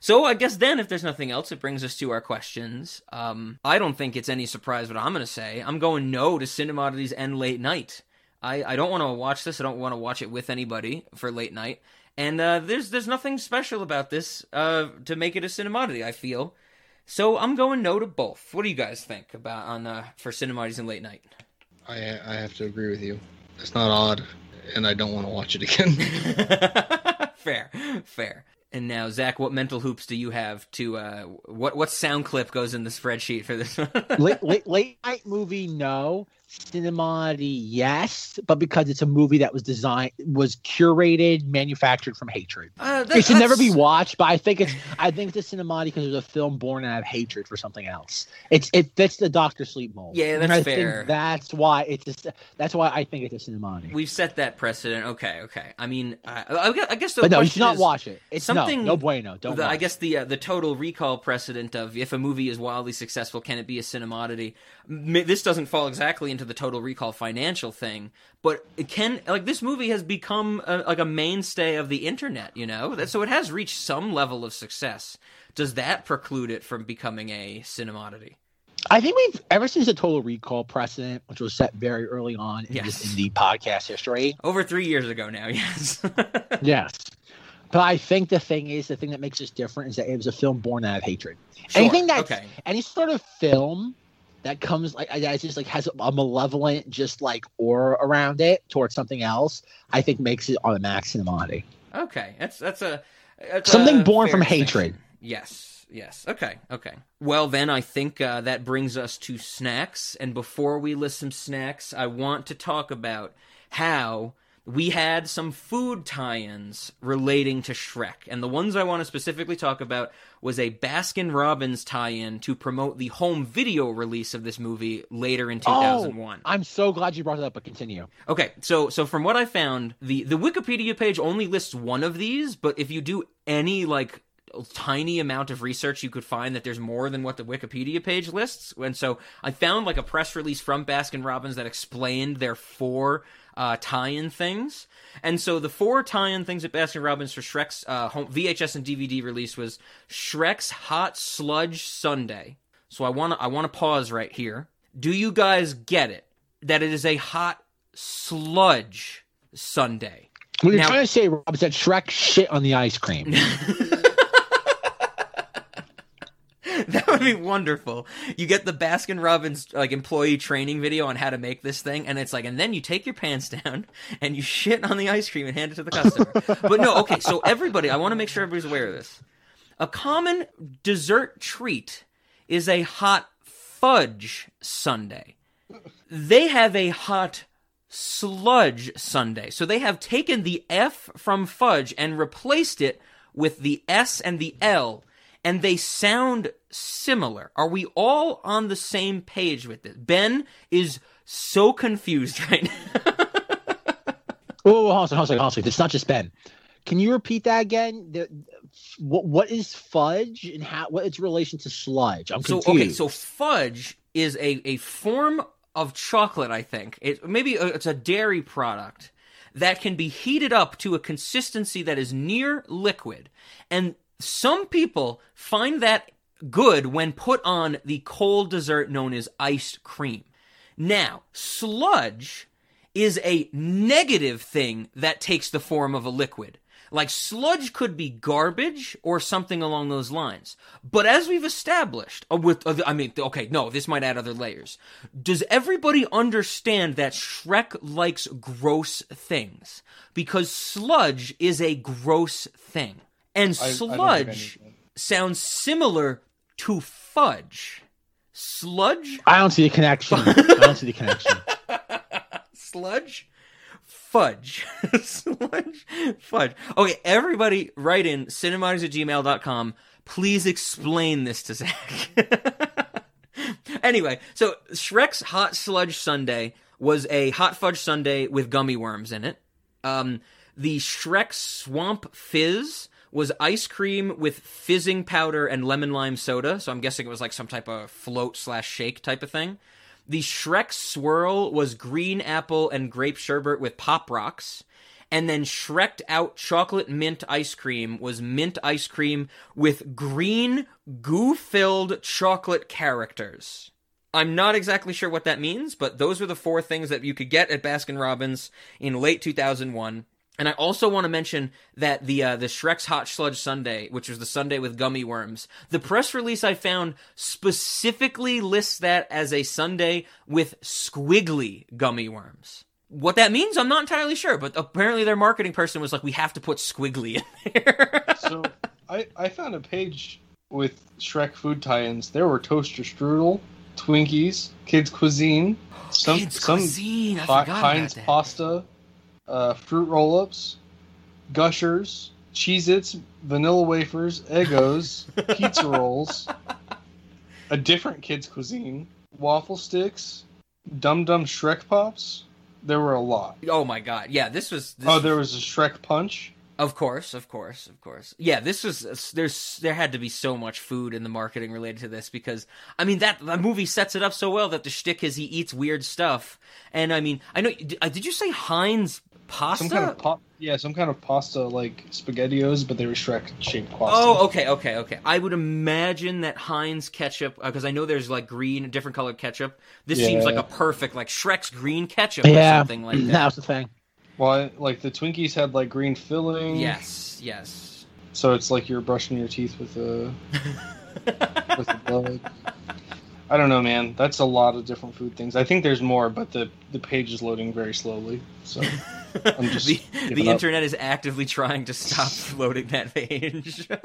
So I guess then, if there's nothing else, it brings us to our questions. Um, I don't think it's any surprise what I'm going to say. I'm going no to Cinemodities and Late Night. I, I don't want to watch this. I don't want to watch it with anybody for late night. And uh, there's there's nothing special about this uh, to make it a cinemodity. I feel. So I'm going no to both. What do you guys think about on uh, for cinemodities and late night? I I have to agree with you. It's not odd, and I don't want to watch it again. fair, fair. And now, Zach, what mental hoops do you have to uh, what what sound clip goes in the spreadsheet for this? late, late late night movie, no. Cinemati, yes, but because it's a movie that was designed, was curated, manufactured from hatred. Uh, it should never be watched, but I think it's, I think it's a Cinemati because it was a film born out of hatred for something else. It's, it fits the Doctor Sleep mold. Yeah, that's and I fair. Think that's why it's, a, that's why I think it's a Cinemati. We've set that precedent. Okay, okay. I mean, I, I guess- I guess the But no, you should not watch it. It's something no bueno. Don't the, I guess the uh, the total recall precedent of if a movie is wildly successful, can it be a cinemodity? This doesn't fall exactly into the total recall financial thing, but it can like this movie has become a, like a mainstay of the internet. You know, That- so it has reached some level of success. Does that preclude it from becoming a cinemodity? I think we've ever since the Total Recall precedent, which was set very early on in Yes. this indie podcast history. Over three years ago now, yes. yes. But I think the thing is, the thing that makes this different is that it was a film born out of hatred. Sure, Anything that's okay. any sort of film that comes like that just like has a malevolent just like aura around it towards something else, I think makes it automatic cinemati. Okay, that's that's a that's Something a born from hatred. Yes, yes. Okay, okay. Well, then I think uh, that brings us to snacks. And before we list some snacks, I want to talk about how we had some food tie-ins relating to Shrek. And the ones I want to specifically talk about was a Baskin Robbins tie-in to promote the home video release of this movie later in 2001. Oh, I'm so glad you brought it up. But continue. Okay, so so from what I found, the the Wikipedia page only lists one of these, but if you do any like tiny amount of research, you could find that there's more than what the Wikipedia page lists. And so I found like a press release from Baskin Robbins that explained their four uh, tie-in things. And so the four tie-in things at Baskin Robbins for Shrek's uh, home, VHS and DVD release was Shrek's Hot Sludge Sunday. So I want to I want to pause right here. Do you guys get it? That it is a hot sludge Sunday. What you're Now- trying to say, Rob, is that Shrek shit on the ice cream. That would be wonderful. You get the Baskin Robbins like employee training video on how to make this thing, and it's like, and then you take your pants down and you shit on the ice cream and hand it to the customer. but no, okay. So everybody, I want to make sure everybody's aware of this. A common dessert treat is a hot fudge sundae. They have a hot sludge sundae. So they have taken the F from fudge and replaced it with the S and the L, and they sound similar. Are we all on the same page with this? Ben is so confused right now. Oh, hold on, hold on, hold on. It's not just Ben. Can you repeat that again? The, what what is fudge and how what its relation to sludge? I'm so okay, so fudge is a, a form of chocolate, I think. It maybe uh, it's a dairy product that can be heated up to a consistency that is near liquid. And some people find that good when put on the cold dessert known as iced cream. Now, sludge is a negative thing that takes the form of a liquid. Like sludge could be garbage or something along those lines. But as we've established, uh, with uh, I mean, okay, no, this might add other layers. Does everybody understand that Shrek likes gross things? Because sludge is a gross thing, and I- I sludge sounds similar to fudge. Sludge? I don't see the connection. I don't see the connection. sludge? Fudge. Sludge? Fudge. Okay everybody write in cinematics at gmail.com please explain this to zach. Anyway so shrek's hot sludge sunday was a hot fudge sunday with gummy worms in it. Um, the shrek swamp fizz was ice cream with fizzing powder and lemon lime soda so i'm guessing it was like some type of float slash shake type of thing The Shrek swirl was green apple and grape sherbet with pop rocks. And then Shreked out chocolate mint ice cream was mint ice cream with green goo filled chocolate characters. I'm not exactly sure what that means, but those were the four things that you could get at Baskin Robbins in late 2001. And I also want to mention that the uh, the Shrek's Hot Sludge Sunday, which was the Sunday with gummy worms, the press release I found specifically lists that as a Sunday with squiggly gummy worms. What that means, I'm not entirely sure, but apparently their marketing person was like, "We have to put squiggly in there." so I I found a page with Shrek food tie-ins. There were toaster strudel, Twinkies, kids cuisine, some Kids some cuisine, I Heinz pasta, uh, fruit roll-ups, Gushers, Cheez-Its, vanilla wafers, Eggos, pizza rolls, a different kids cuisine, waffle sticks, Dum Dum Shrek pops. There were a lot. oh my god, yeah, this was. This oh, there was a Shrek punch. Of course, of course, of course. Yeah, this was there's there had to be so much food in the marketing related to this because I mean that the movie sets it up so well that the shtick is he eats weird stuff, and I mean I know uh, did you say Heinz pasta? Some kind of pa- yeah, some kind of pasta like spaghettios, but they were Shrek shaped pasta. Oh, okay, okay, okay. I would imagine that Heinz ketchup, uh, because I know there's like green, different colored ketchup. This seems like a perfect, like Shrek's green ketchup or Yeah, something like that. that was the thing. Well, like the Twinkies had like green filling. Yes, yes. So it's like you're brushing your teeth with a with a bug. I don't know, man. That's a lot of different food things. I think there's more, but the the page is loading very slowly. So I'm just the the up. internet is actively trying to stop loading that page.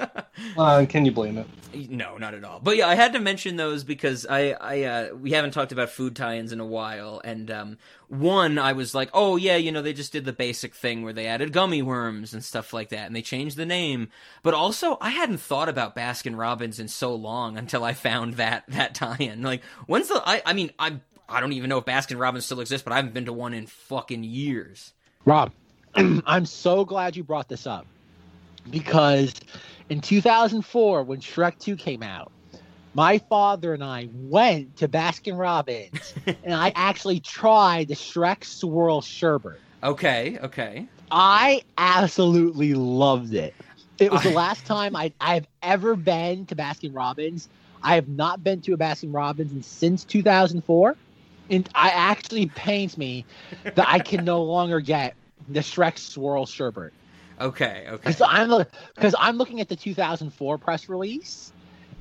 Uh, can you blame it? No, not at all. But yeah, I had to mention those because I, I, uh, we haven't talked about food tie-ins in a while, and um, one I was like, oh yeah, you know, they just did the basic thing where they added gummy worms and stuff like that, and they changed the name. But also, I hadn't thought about Baskin Robbins in so long until I found that that tie-in. Like, when's the? I, I mean, I'm. I don't even know if Baskin Robbins still exists, but I haven't been to one in fucking years. Rob, I'm so glad you brought this up because in 2004, when Shrek 2 came out, my father and I went to Baskin Robbins and I actually tried the Shrek Swirl Sherbet. Okay, okay. I absolutely loved it. It was the last time I, I've ever been to Baskin Robbins. I have not been to a Baskin Robbins since 2004. And I actually pains me that I can no longer get the Shrek Swirl Sherbet. Okay, okay. Because I'm because I'm looking at the 2004 press release,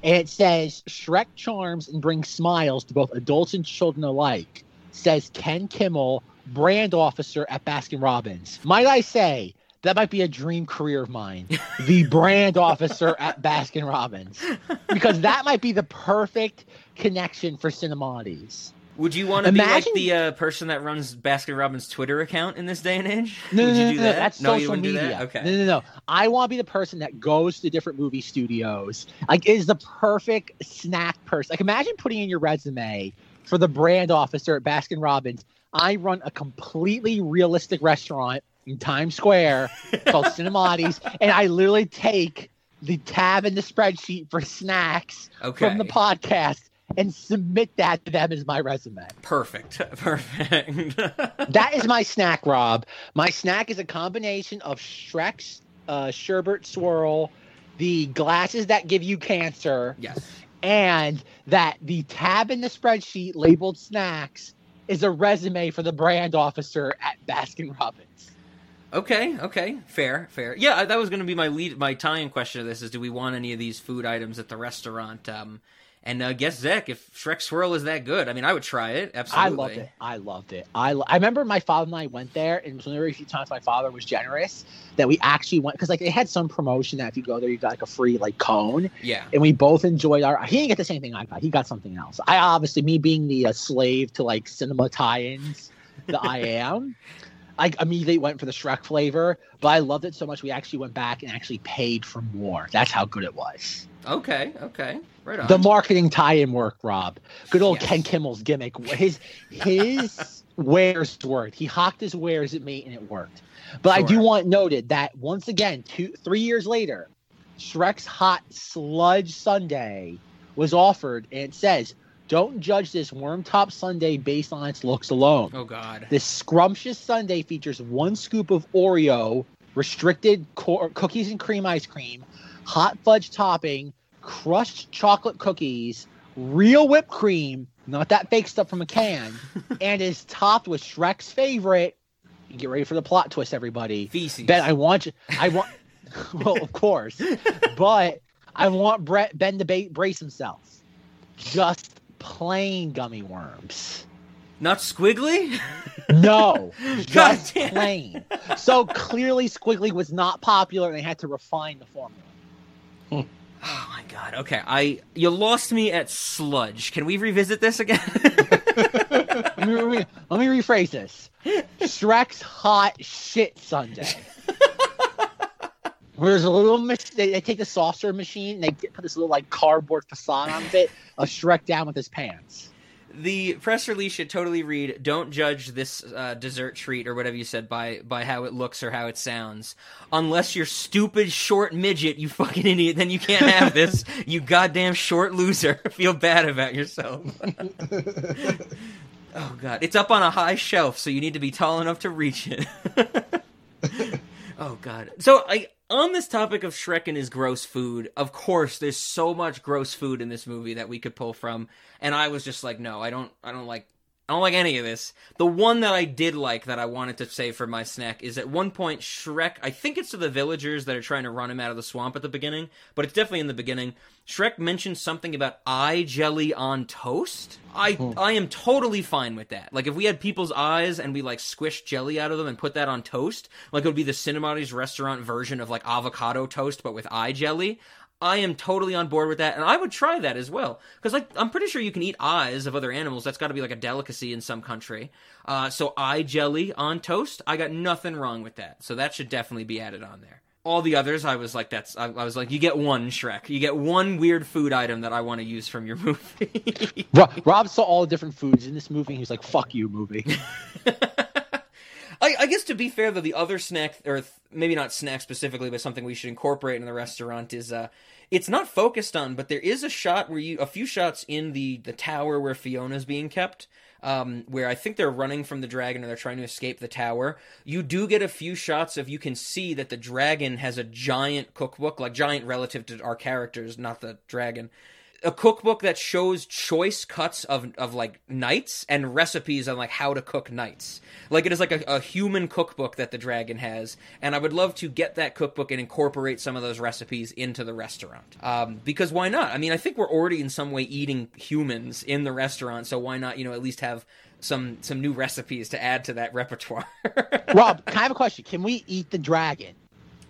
and it says Shrek charms and brings smiles to both adults and children alike. Says Ken Kimmel, brand officer at Baskin Robbins. Might I say that might be a dream career of mine, the brand officer at Baskin Robbins, because that might be the perfect connection for Cinemodies. Would you want to be like the uh, person that runs Baskin Robbins' Twitter account in this day and age? No, Would no, you no, do no, that? That's no, social media. that? Okay. No, no, no. I want to be the person that goes to different movie studios. Like, is the perfect snack person. Like, imagine putting in your resume for the brand officer at Baskin Robbins. I run a completely realistic restaurant in Times Square called Cinemati's, and I literally take the tab in the spreadsheet for snacks from the podcast and submit that to them as my resume. Perfect. Perfect. That is my snack, Rob. My snack is a combination of Shrek's uh, sherbet swirl, the glasses that give you cancer, yes. and that the tab in the spreadsheet labeled snacks is a resume for the brand officer at Baskin Robbins. Okay. Okay. Fair. Fair. Yeah, that was going to be my lead. My tie-in question to this is: Do we want any of these food items at the restaurant? Um, and uh, guess Zach, if Shrek Swirl is that good, I mean, I would try it. Absolutely. I loved it. I loved it. I, lo- I remember my father and I went there, and it was one of the very few times my father was generous that we actually went because like they had some promotion that if you go there, you got like a free like cone. Yeah. and we both enjoyed our. He didn't get the same thing I got. He got something else. I obviously, me being the uh, slave to like cinema tie-ins that I am, I immediately went for the Shrek flavor. But I loved it so much, we actually went back and actually paid for more. That's how good it was. Okay. Okay. Right on. The marketing tie-in work, Rob. Good old Ken Kimmel's gimmick. His his wares worked. He hawked his wares at me, and it worked. But I do want noted that once again, two three years later, Shrek's Hot Sludge Sunday was offered, and it says Don't judge this worm top Sunday based on its looks alone. Oh God. This scrumptious Sunday features one scoop of Oreo, restricted co- cookies and cream ice cream, hot fudge topping, crushed chocolate cookies, real whipped cream, not that fake stuff from a can, and is topped with Shrek's favorite. Get ready for the plot twist, everybody. Feces. Ben, I want you. I want. well, of course, but I want Brett Ben to ba- brace himself. Just plain gummy worms. Not squiggly. No, just plain. So clearly, Squiggly was not popular, and they had to refine the formula. Hmm. Oh my God. Okay, I you lost me at sludge. Can we revisit this again? Let me, let me- let me rephrase this: Shrek's hot shit Sunday. Where there's a little mis- they, they take the saucer machine and they put this little like cardboard facade on it of Shrek down with his pants. the press release should totally read don't judge this uh, dessert treat or whatever you said by by how it looks or how it sounds. Unless you're stupid short midget you fucking idiot then you can't have this. You goddamn short loser. Feel bad about yourself. Oh god. It's up on a high shelf so you need to be tall enough to reach it Oh god. So I on this topic of Shrek and his gross food, of course there's so much gross food in this movie that we could pull from and I was just like no, I don't I don't like I don't like any of this. The one that I did like that I wanted to save for my snack is at one point Shrek, I think it's to the villagers that are trying to run him out of the swamp at the beginning, but it's definitely in the beginning. Shrek mentions something about eye jelly on toast. I hmm. I am totally fine with that. Like if we had people's eyes and we like squished jelly out of them and put that on toast, like it would be the Cinemati's restaurant version of like avocado toast but with eye jelly. I am totally on board with that, and I would try that as well. Because like I'm pretty sure you can eat eyes of other animals. That's got to be like a delicacy in some country. Uh, so eye jelly on toast, I got nothing wrong with that. So that should definitely be added on there. All the others, I was like, that's. I, I was like, you get one Shrek. You get one weird food item that I want to use from your movie. Rob, Rob saw all the different foods in this movie. and He like, "Fuck you, movie." I, I guess to be fair, though, the other snack, or th- maybe not snack specifically, but something we should incorporate in the restaurant is uh, it's not focused on, but there is a shot where you, a few shots in the the tower where Fiona's being kept, um, where I think they're running from the dragon or they're trying to escape the tower. You do get a few shots of you can see that the dragon has a giant cookbook, like giant relative to our characters, not the dragon a cookbook that shows choice cuts of of like knights and recipes on like how to cook knights. Like it is like a, a human cookbook that the dragon has, and I would love to get that cookbook and incorporate some of those recipes into the restaurant. Um, because why not? I mean, I think we're already in some way eating humans in the restaurant, so why not? You know, at least have some some new recipes to add to that repertoire. Rob, I have a question? Can we eat the dragon?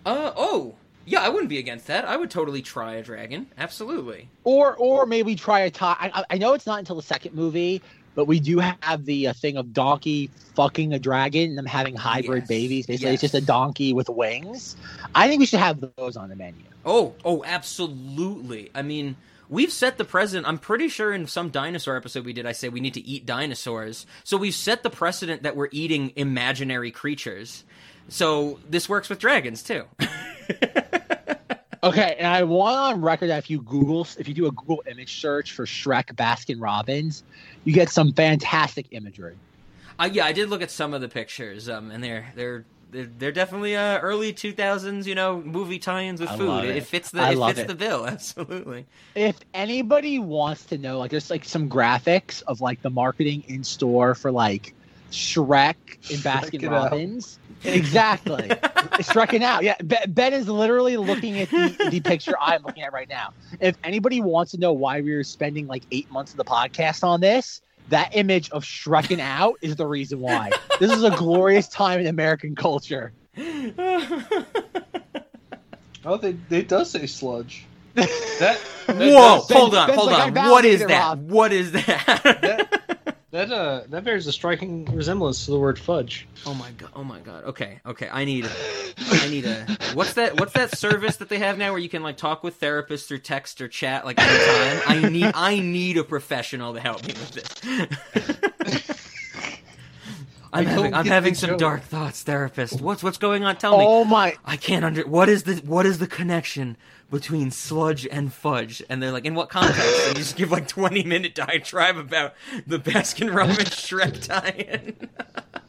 uh oh. Yeah, I wouldn't be against that. I would totally try a dragon. Absolutely. Or or maybe try a tie. I, I know it's not until the second movie, but we do have the uh, thing of donkey fucking a dragon and them having hybrid Yes, babies. Basically, yes. it's just a donkey with wings. I think we should have those on the menu. Oh, oh, absolutely. I mean, we've set the precedent. I'm pretty sure in some dinosaur episode we did, I say we need to eat dinosaurs. So we've set the precedent that we're eating imaginary creatures. So this works with dragons too. Okay, and I want on record that if you Google, if you do a Google image search for Shrek Baskin Robbins, you get some fantastic imagery. uh, yeah, I did look at some of the pictures, um, and they're they're. They're, they're definitely uh, early 2000s, you know, movie tie-ins with I food. It. it. fits the I it fits it. the bill, absolutely. If anybody wants to know, like, there's like some graphics of like the marketing in store for like Shrek and Baskin it out. Robbins. Exactly. it's Shreking out. Yeah. Be- Ben is literally looking at the, the picture I'm looking at right now. If anybody wants to know why we were spending like eight months of the podcast on this, that image of Shreking out is the reason why. This is a glorious time in American culture. Oh, they they does say sludge. That, that Whoa! does- hold on, Ben's hold like, on. I What is that? What is that? That uh that bears a striking resemblance to the word fudge. Oh my god! Oh my god! Okay, okay. I need, I need a. What's that? What's that service that they have now where you can like talk with therapists through text or chat like anytime? I need, I need a professional to help me with this. I'm having I'm having some joke. dark thoughts, therapist. What's what's going on? Tell me. Oh my! I can't under. What is the what is the connection between sludge and fudge? And they're like, in what context? and you just give like 20 minute diatribe about the Baskin Robbins Shrek tie-in.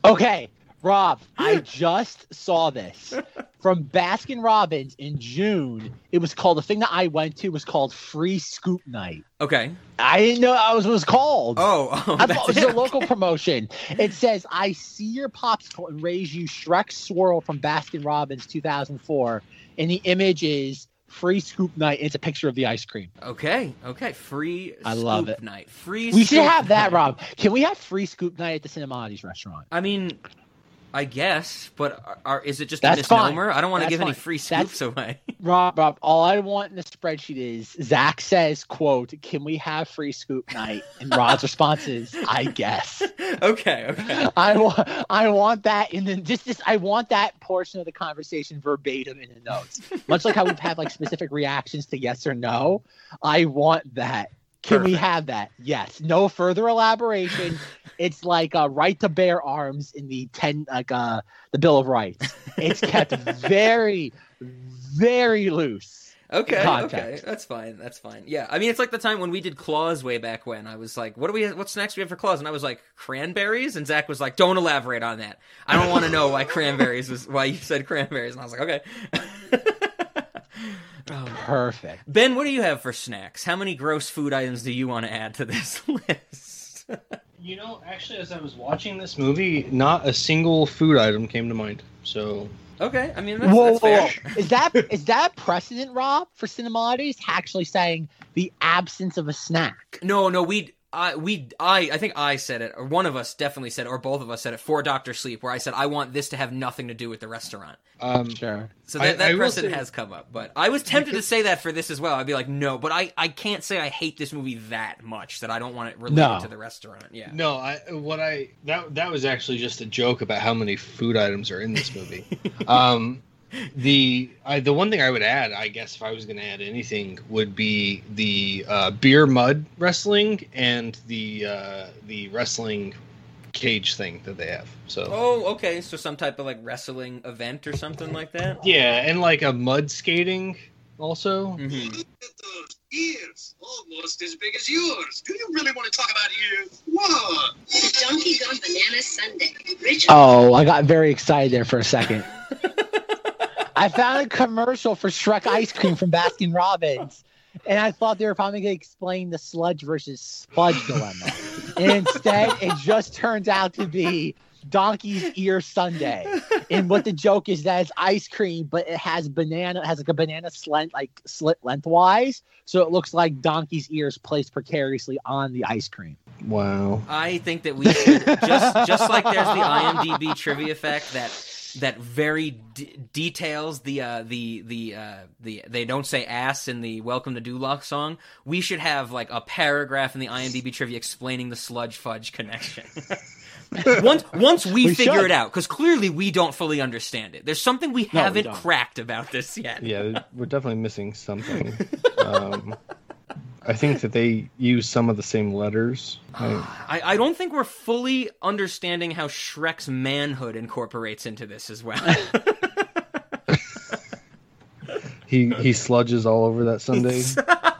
Okay, Rob, I just saw this from Baskin Robbins in June. It was called the thing that I went to was called Free Scoop Night. Okay. I didn't know I was what it was called. Oh, oh I thought it was a local promotion. It says, "I see your popsicle and raise you Shrek Swirl from Baskin Robbins 2004," and the image is Free Scoop Night. It's a picture of the ice cream. Okay, okay. Free I love scoop it. night. Free We should have that, night. Rob. Can we have Free Scoop Night at the Cinemati's restaurant? I mean, I guess, but are, are, is it just That's a fine. misnomer? I don't want to That's give any fine. free That's- scoops away. Rob, Rob, all I want in the spreadsheet is Zach says, "quote Can we have free scoop night?" And Rod's response is, "I guess." okay, okay. I want, I want that and then just, just, I want that portion of the conversation verbatim in the notes. Much like how we've had like specific reactions to yes or no, I want that. Can we have that? Yes. No further elaboration. it's like a right to bear arms in the ten, like uh, the Bill of Rights. It's kept very, very loose. Okay, okay, that's fine. That's fine. Yeah, I mean, it's like the time when we did claws way back when. I was like, "What do we? What snacks do we have for claws?" And I was like, "Cranberries." And Zach was like, "Don't elaborate on that. I don't want to know why cranberries was why you said cranberries." And I was like, "Okay." Oh. Perfect. Ben, what do you have for snacks? How many gross food items do you want to add to this list? You know, actually, as I was watching this movie, not a single food item came to mind. So okay, I mean, that's, whoa, that's whoa, fair. whoa. Is that is that precedent, Rob, for Cinemati's actually saying the absence of a snack? No, no, we, I, we, I, I think I said it, or one of us definitely said it, or both of us said it for Doctor Sleep, where I said I want this to have nothing to do with the restaurant. um, Sure. So I- that, that I precedent say- has come up, but I was tempted to say that for this as well. I'd be like, no, but I, I can't say I hate this movie that much that I don't want it related No. to the restaurant. Yeah. no, I what I that that was actually just a joke about how many food items are in this movie. um, the I, the one thing I would add, I guess, if I was going to add anything, would be the uh, beer mud wrestling and the uh, the wrestling cage thing that they have. So Oh, okay. So some type of like wrestling event or something like that. yeah, and like a mud skating also. Mhm. Ears, almost as big as yours. Do you really want to talk about ears? What? The Donkey Kong Banana Sundae. Rich Oh, I got very excited there for a second. I found a commercial for Shrek ice cream from Baskin Robbins, and I thought they were probably going to explain the sludge versus fudge dilemma. And instead, it just turns out to be Donkey's Ear Sunday. And what the joke is that it's ice cream, but it has banana, it has like a banana slant, like slit lengthwise, so it looks like Donkey's ears placed precariously on the ice cream. Wow. I think that we should just just like there's the IMDb trivia fact that that very d- details the uh, the the uh, the they don't say ass in the Welcome to Duloc song. We should have like a paragraph in the IMDb trivia explaining the sludge fudge connection. once once we, We figure should. it out, because clearly we don't fully understand it. There's something we No, haven't don't. cracked about this yet. Yeah, we're definitely missing something. Um, I think that they use some of the same letters. I, I, don't think we're fully understanding how Shrek's manhood incorporates into this as well. he he sludges all over that Sunday.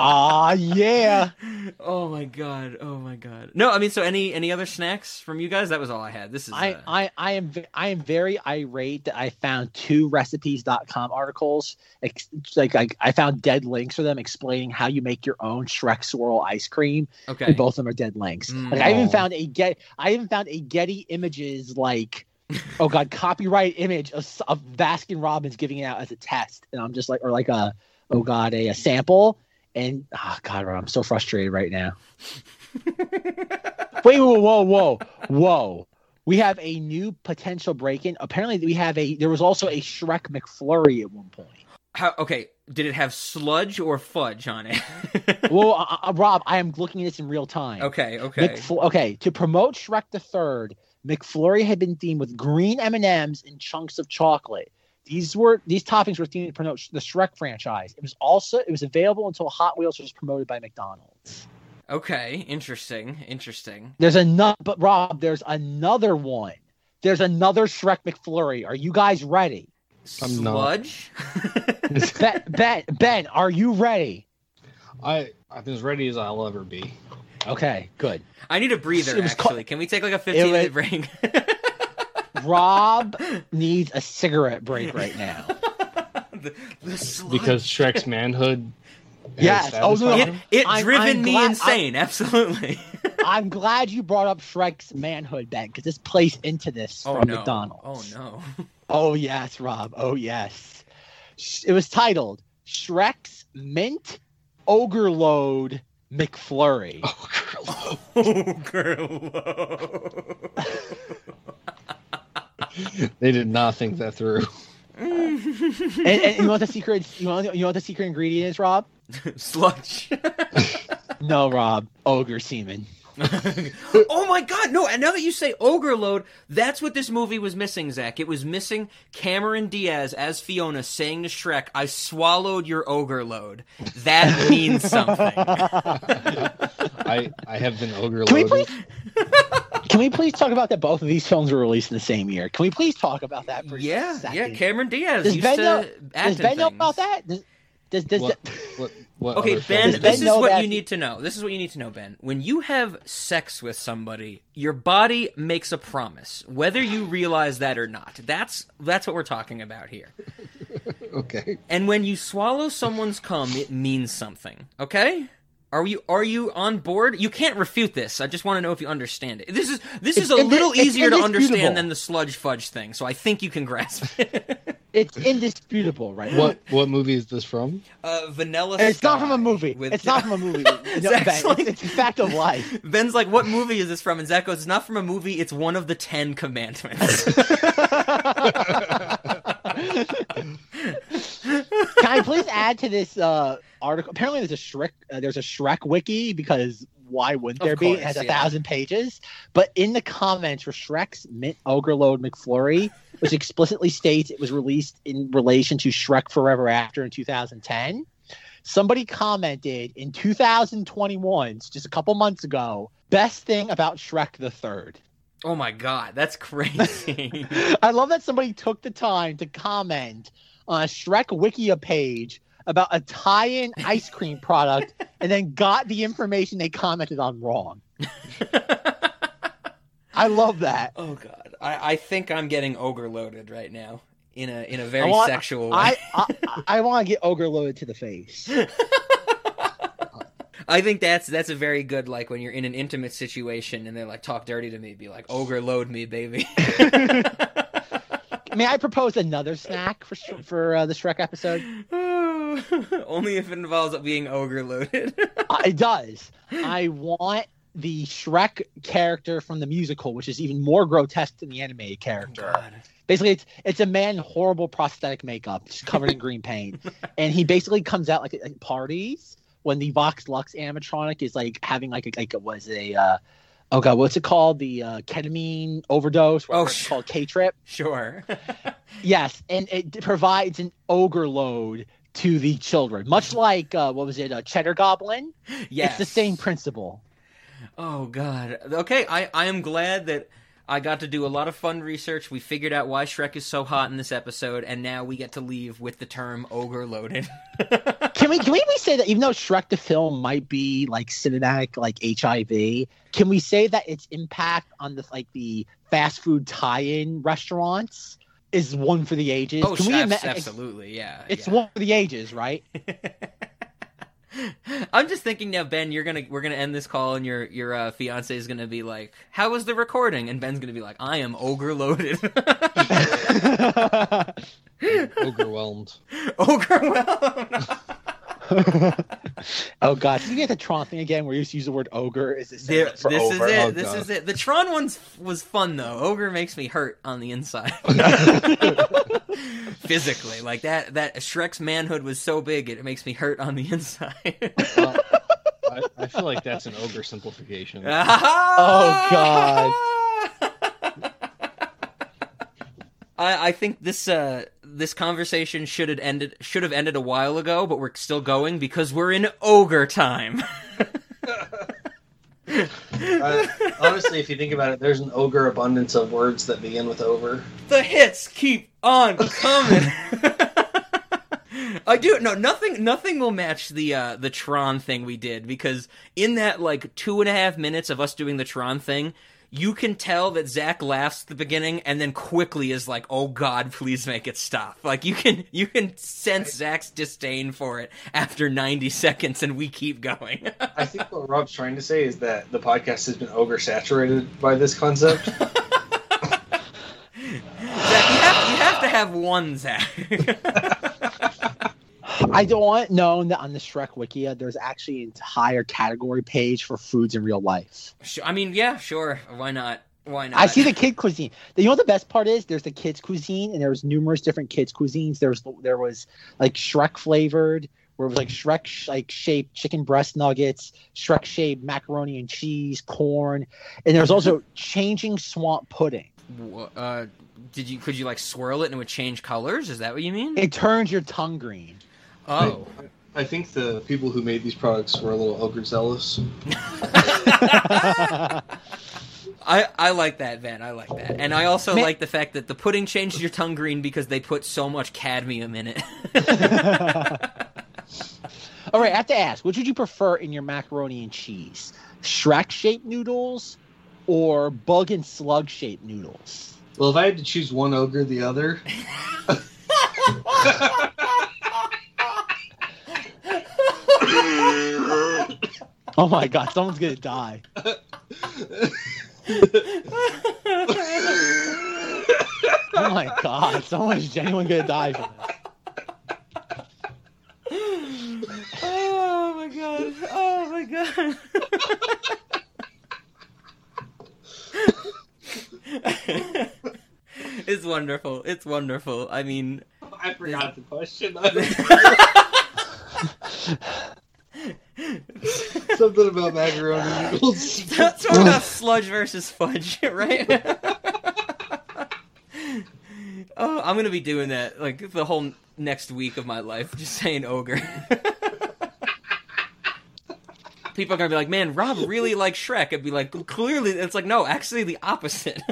Ah, yeah. oh my god! Oh my god! No, I mean, so any any other snacks from you guys? That was all I had. This is I, uh, I, I am I am very irate that I found two recipes.com articles ex- like I, I found dead links for them explaining how you make your own Shrek swirl ice cream. okay. And both of them are dead links. Mm. Like I even found a get I even found a Getty Images like oh god copyright image of, of Baskin Robbins giving it out as a test, and I'm just like or like a oh god a, a sample. And oh god, I'm so frustrated right now. Wait, whoa, whoa, whoa, whoa. We have a new potential break-in. Apparently, we have a. There was also a Shrek McFlurry at one point. How, okay, did it have sludge or fudge on it? well, uh, uh, Rob, I am looking at this in real time. okay, okay. McFl- okay, to promote Shrek the Third, McFlurry had been themed with green M and M's and chunks of chocolate. These were these toppings were themed to promote the Shrek franchise. It was also it was available until Hot Wheels was promoted by McDonald's. Okay, interesting, interesting. There's another, but Rob, there's another one. There's another Shrek McFlurry. Are you guys ready? I'm not. Sludge? ben, ben, Ben, are you ready? I I'm as ready as I'll ever be. Okay, good. I need a breather. It was ca- Actually, can we take like a 15 minute break? Rob needs a cigarette break right now. the, the. Because Shrek's manhood. has Yes. Oh, no, satisfied it, it I'm- driven I'm me glad- insane. Absolutely. I'm glad you brought up Shrek's manhood, Ben, because this plays into this Oh from no. McDonald's. Oh no. Oh yes, Rob. Oh yes. It was titled Shrek's Mint Ogre Load McFlurry. They did not think that through. and, and you know what the secret? You know, you know what the secret ingredient is, Rob? Sludge. No, Rob. Ogre semen. oh my god, no, and now that you say ogre load, that's what this movie was missing, Zach. It was missing Cameron Diaz as Fiona saying to Shrek, I swallowed your ogre load. That means something. I I have been ogre Can we loaded. Please? Can we please talk about that? Both of these films were released in the same year. Can we please talk about that for yeah, a second? yeah, Yeah, Cameron Diaz Does used Ben to know? act Does in Ben know about that? Does, does, does What, what, what Okay, Ben, films? Does Ben this is what that- you need to know. This is what you need to know, Ben. When you have sex with somebody, your body makes a promise, whether you realize that or not. That's that's what we're talking about here. Okay. And when you swallow someone's cum, it means something. Okay? Are you are you on board? You can't refute this. I just want to know if you understand it. This is this is a indi- little easier to understand than the sludge fudge thing, so I think you can grasp it. It's indisputable, right? What what movie is this from? Uh, Vanilla. And it's not from a movie. with- It's not from a movie. No, Zach's ben, like- it's, it's a fact of life. Ben's like, "What movie is this from?" And Zach goes, "It's not from a movie. It's one of the Ten Commandments." Can I please add to this uh, article? Apparently, there's a Shrek. Uh, there's a Shrek wiki because why wouldn't there be? course, It has a yeah. thousand pages. But in the comments for Shrek's Mint Ogre Load McFlurry, which explicitly states it was released in relation to Shrek Forever After in 2010, somebody commented in 2021, so just a couple months ago, best thing about Shrek the Third. oh my god, that's crazy. I love that somebody took the time to comment on a Shrek Wikia page about a tie-in ice cream product and then got the information they commented on wrong. I love that. oh god, I, I think I'm getting ogre loaded right now in a in a very I want- sexual way. I I, I want to get ogre loaded to the face. I think that's that's a very good like when you're in an intimate situation and they're like talk dirty to me, be like ogre load me, baby. May I propose another snack for for uh, the Shrek episode? Only if it involves being ogre loaded. Uh, it does. I want the Shrek character from the musical, which is even more grotesque than the animated character. basically, it's it's a man in horrible prosthetic makeup, just covered in green paint, and he basically comes out like at like, parties when the Vox Lux animatronic is like having like a, like it was a uh, oh god, what's it called? The uh, ketamine overdose. Oh, it's sh- called K trip. sure. Yes, and it provides an ogre load to the children, much like uh, what was it, a Cheddar Goblin? Yes. It's the same principle. Oh god. Okay, I I am glad that I got to do a lot of fun research. We figured out why Shrek is so hot in this episode, and now we get to leave with the term ogre loaded. Can we can we say that even though Shrek the film might be like cinematic like HIV, can we say that its impact on the like the fast food tie-in restaurants is one for the ages? oh, can we ima- absolutely, yeah. It's yeah. one for the ages, right? I'm just thinking now, Ben. You're gonna we're gonna end this call, and your your uh, fiance is gonna be like, "How was the recording?" And Ben's gonna be like, "I am ogre loaded." Overwhelmed. ogre oh god, can you get the Tron thing again where you just use the word ogre? Is this There, for this over? is it. Oh, this God. is it. The Tron one's was fun though. Ogre makes me hurt on the inside. Physically, like that. That Shrek's manhood was so big, it makes me hurt on the inside. Uh, I, I feel like that's an ogre simplification. Oh god. I, I think this uh this conversation should have ended should have ended a while ago, but we're still going because we're in ogre time. Uh, honestly, if you think about it, there's an ogre abundance of words that begin with over. The hits keep on coming. I do no nothing. Nothing will match the uh, the Tron thing we did because in that like two and a half minutes of us doing the Tron thing, you can tell that Zach laughs at the beginning and then quickly is like, "Oh God, please make it stop!" Like you can you can sense Zach's disdain for it after ninety seconds, and we keep going. I think what Rob's trying to say is that the podcast has been ogre saturated by this concept. Zach, you have you have to have one Zach. I don't want known that on the Shrek Wikia, there's actually an entire category page for foods in real life. Sure, I mean, yeah, sure. Why not? Why not? I see the kid cuisine. You know what the best part is? There's the kids cuisine, and there's numerous different kids cuisines. There was there was like Shrek flavored, where it was like Shrek sh- like shaped chicken breast nuggets, Shrek shaped macaroni and cheese, corn, and there's also changing swamp pudding. Uh, did you could you like swirl it and it would change colors? Is that what you mean? It turns your tongue green. Oh, I think the people who made these products were a little ogre zealous. I I like that, Van. I like that, and I also Man- like the fact that the pudding changed your tongue green because they put so much cadmium in it. All right, I have to ask, which would you prefer in your macaroni and cheese? Shrek shaped noodles or bug and slug shaped noodles? Well, if I had to choose one ogre, the other. Oh my god, someone's gonna die. oh my god, someone's genuinely gonna die from this. oh my god! Oh my god! it's wonderful. It's wonderful. I mean, I forgot the question. Something about macaroni noodles. That's what about sludge versus fudge, right? oh, I'm gonna be doing that like the whole next week of my life, just saying ogre. People are gonna be like, "Man, Rob really likes Shrek." I'd be like, "Clearly, it's like no, actually the opposite."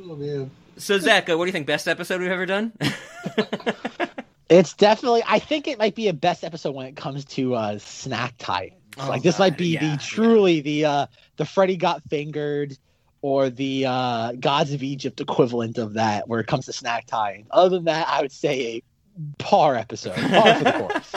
Oh man. so, Zach, uh, what do you think? Best episode we've ever done? It's definitely. I think it might be a best episode when it comes to uh, snack tie. Oh, like this might be yeah, the truly the uh, the Freddy got fingered or the uh, Gods of Egypt equivalent of that, where it comes to snack tying. Other than that, I would say a par episode, par for the course.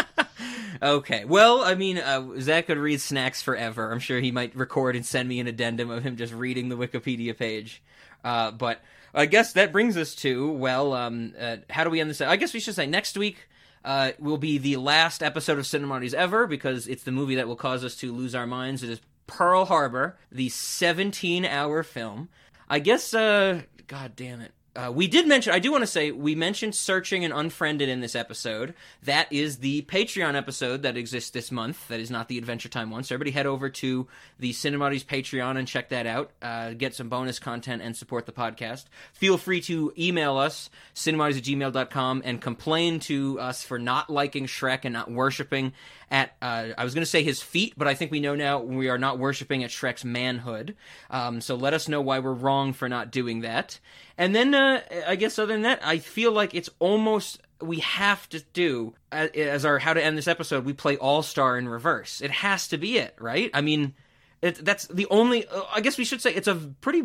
Okay. Well, I mean, uh, Zach could read Snacks forever. I'm sure he might record and send me an addendum of him just reading the Wikipedia page. Uh, but I guess that brings us to well, um, uh, how do we end this? I guess we should say next week uh, will be the last episode of Cinemodies ever because it's the movie that will cause us to lose our minds. It is Pearl Harbor, the 17-hour film. I guess. Uh, God damn it. Uh, we did mention, I do want to say, we mentioned searching and unfriended in this episode. That is the Patreon episode that exists this month. That is not the Adventure Time one. So everybody head over to the Cinemodies Patreon and check that out. Uh, get some bonus content and support the podcast. Feel free to email us, cinemodies at gmail.com, and complain to us for not liking Shrek and not worshiping at, uh, I was going to say his feet, but I think we know now we are not worshiping at Shrek's manhood. Um, so let us know why we're wrong for not doing that. And then, uh, I guess other than that, I feel like it's almost we have to do as, our how to end this episode. We play All Star in reverse. It has to be it, right? I mean, it, that's the only. Uh, I guess we should say it's a pretty.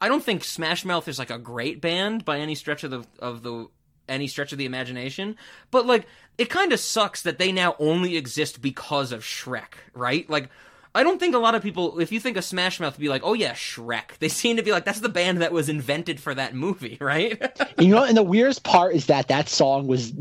I don't think Smash Mouth is like a great band by any stretch of the of the any stretch of the imagination, but like it kind of sucks that they now only exist because of Shrek, right? Like. I don't think a lot of people, if you think of Smash Mouth, would be like, oh yeah, Shrek. They seem to be like, that's the band that was invented for that movie, right? you know, and the weirdest part is that that song was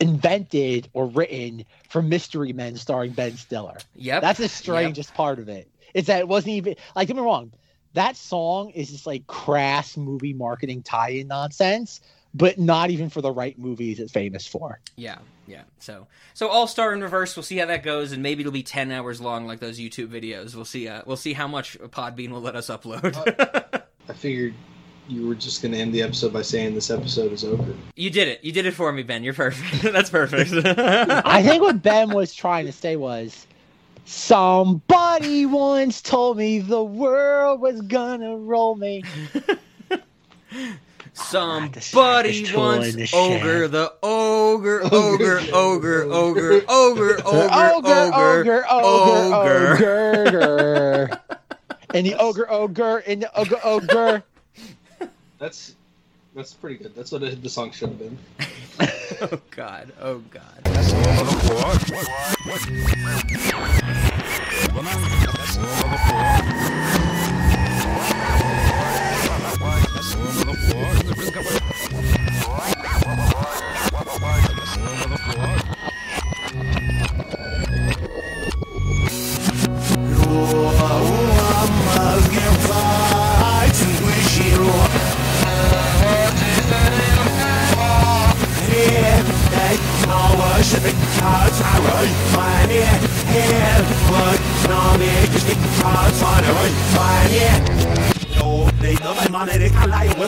invented or written for Mystery Men starring Ben Stiller. Yep. That's the strangest part of it. Is that it wasn't even like get me wrong. That song is just like crass movie marketing tie-in nonsense, but not even for the right movies it's famous for. Yeah, yeah. So, so All Star in reverse. We'll see how that goes, and maybe it'll be ten hours long, like those YouTube videos. We'll see. Uh, we'll see how much Podbean will let us upload. I figured you were just going to end the episode by saying this episode is over. you did it. You did it for me, Ben. You're perfect. That's perfect. I think what Ben was trying to say was Somebody once told me the world was gonna roll me. Somebody tool once the ogre shed. the ogre ogre ogre ogre ogre ogre ogre, ogre, ogre, ogre. ogre. and the ogre, ogre, and the ogre, ogre. That's that's pretty good. That's what it, the song should have been. Oh god. Oh god. Zo schrijf maar, hij had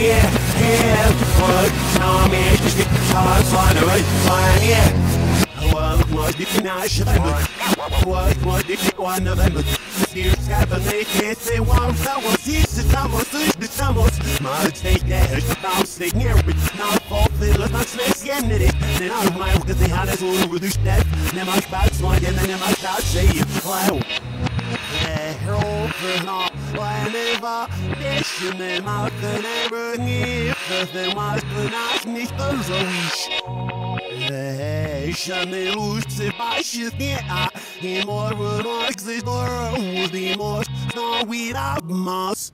yeah. What? No, me, just think it's alright. Fine, yeah. What was the nice of What was the one of them? Here's happening, can't say one flower. This is how much this is My take that, I'm sitting here with now fulfill it. My snakes getting it. Then I'm my because they had us all with this step. My spots one, and then my spots say, wow. Whenever Deschene machen eben nicht, dass der Meister nach nicht so ist. Deschene Lust se baixa nie a, e morro no existor, os dimos, não irá mais.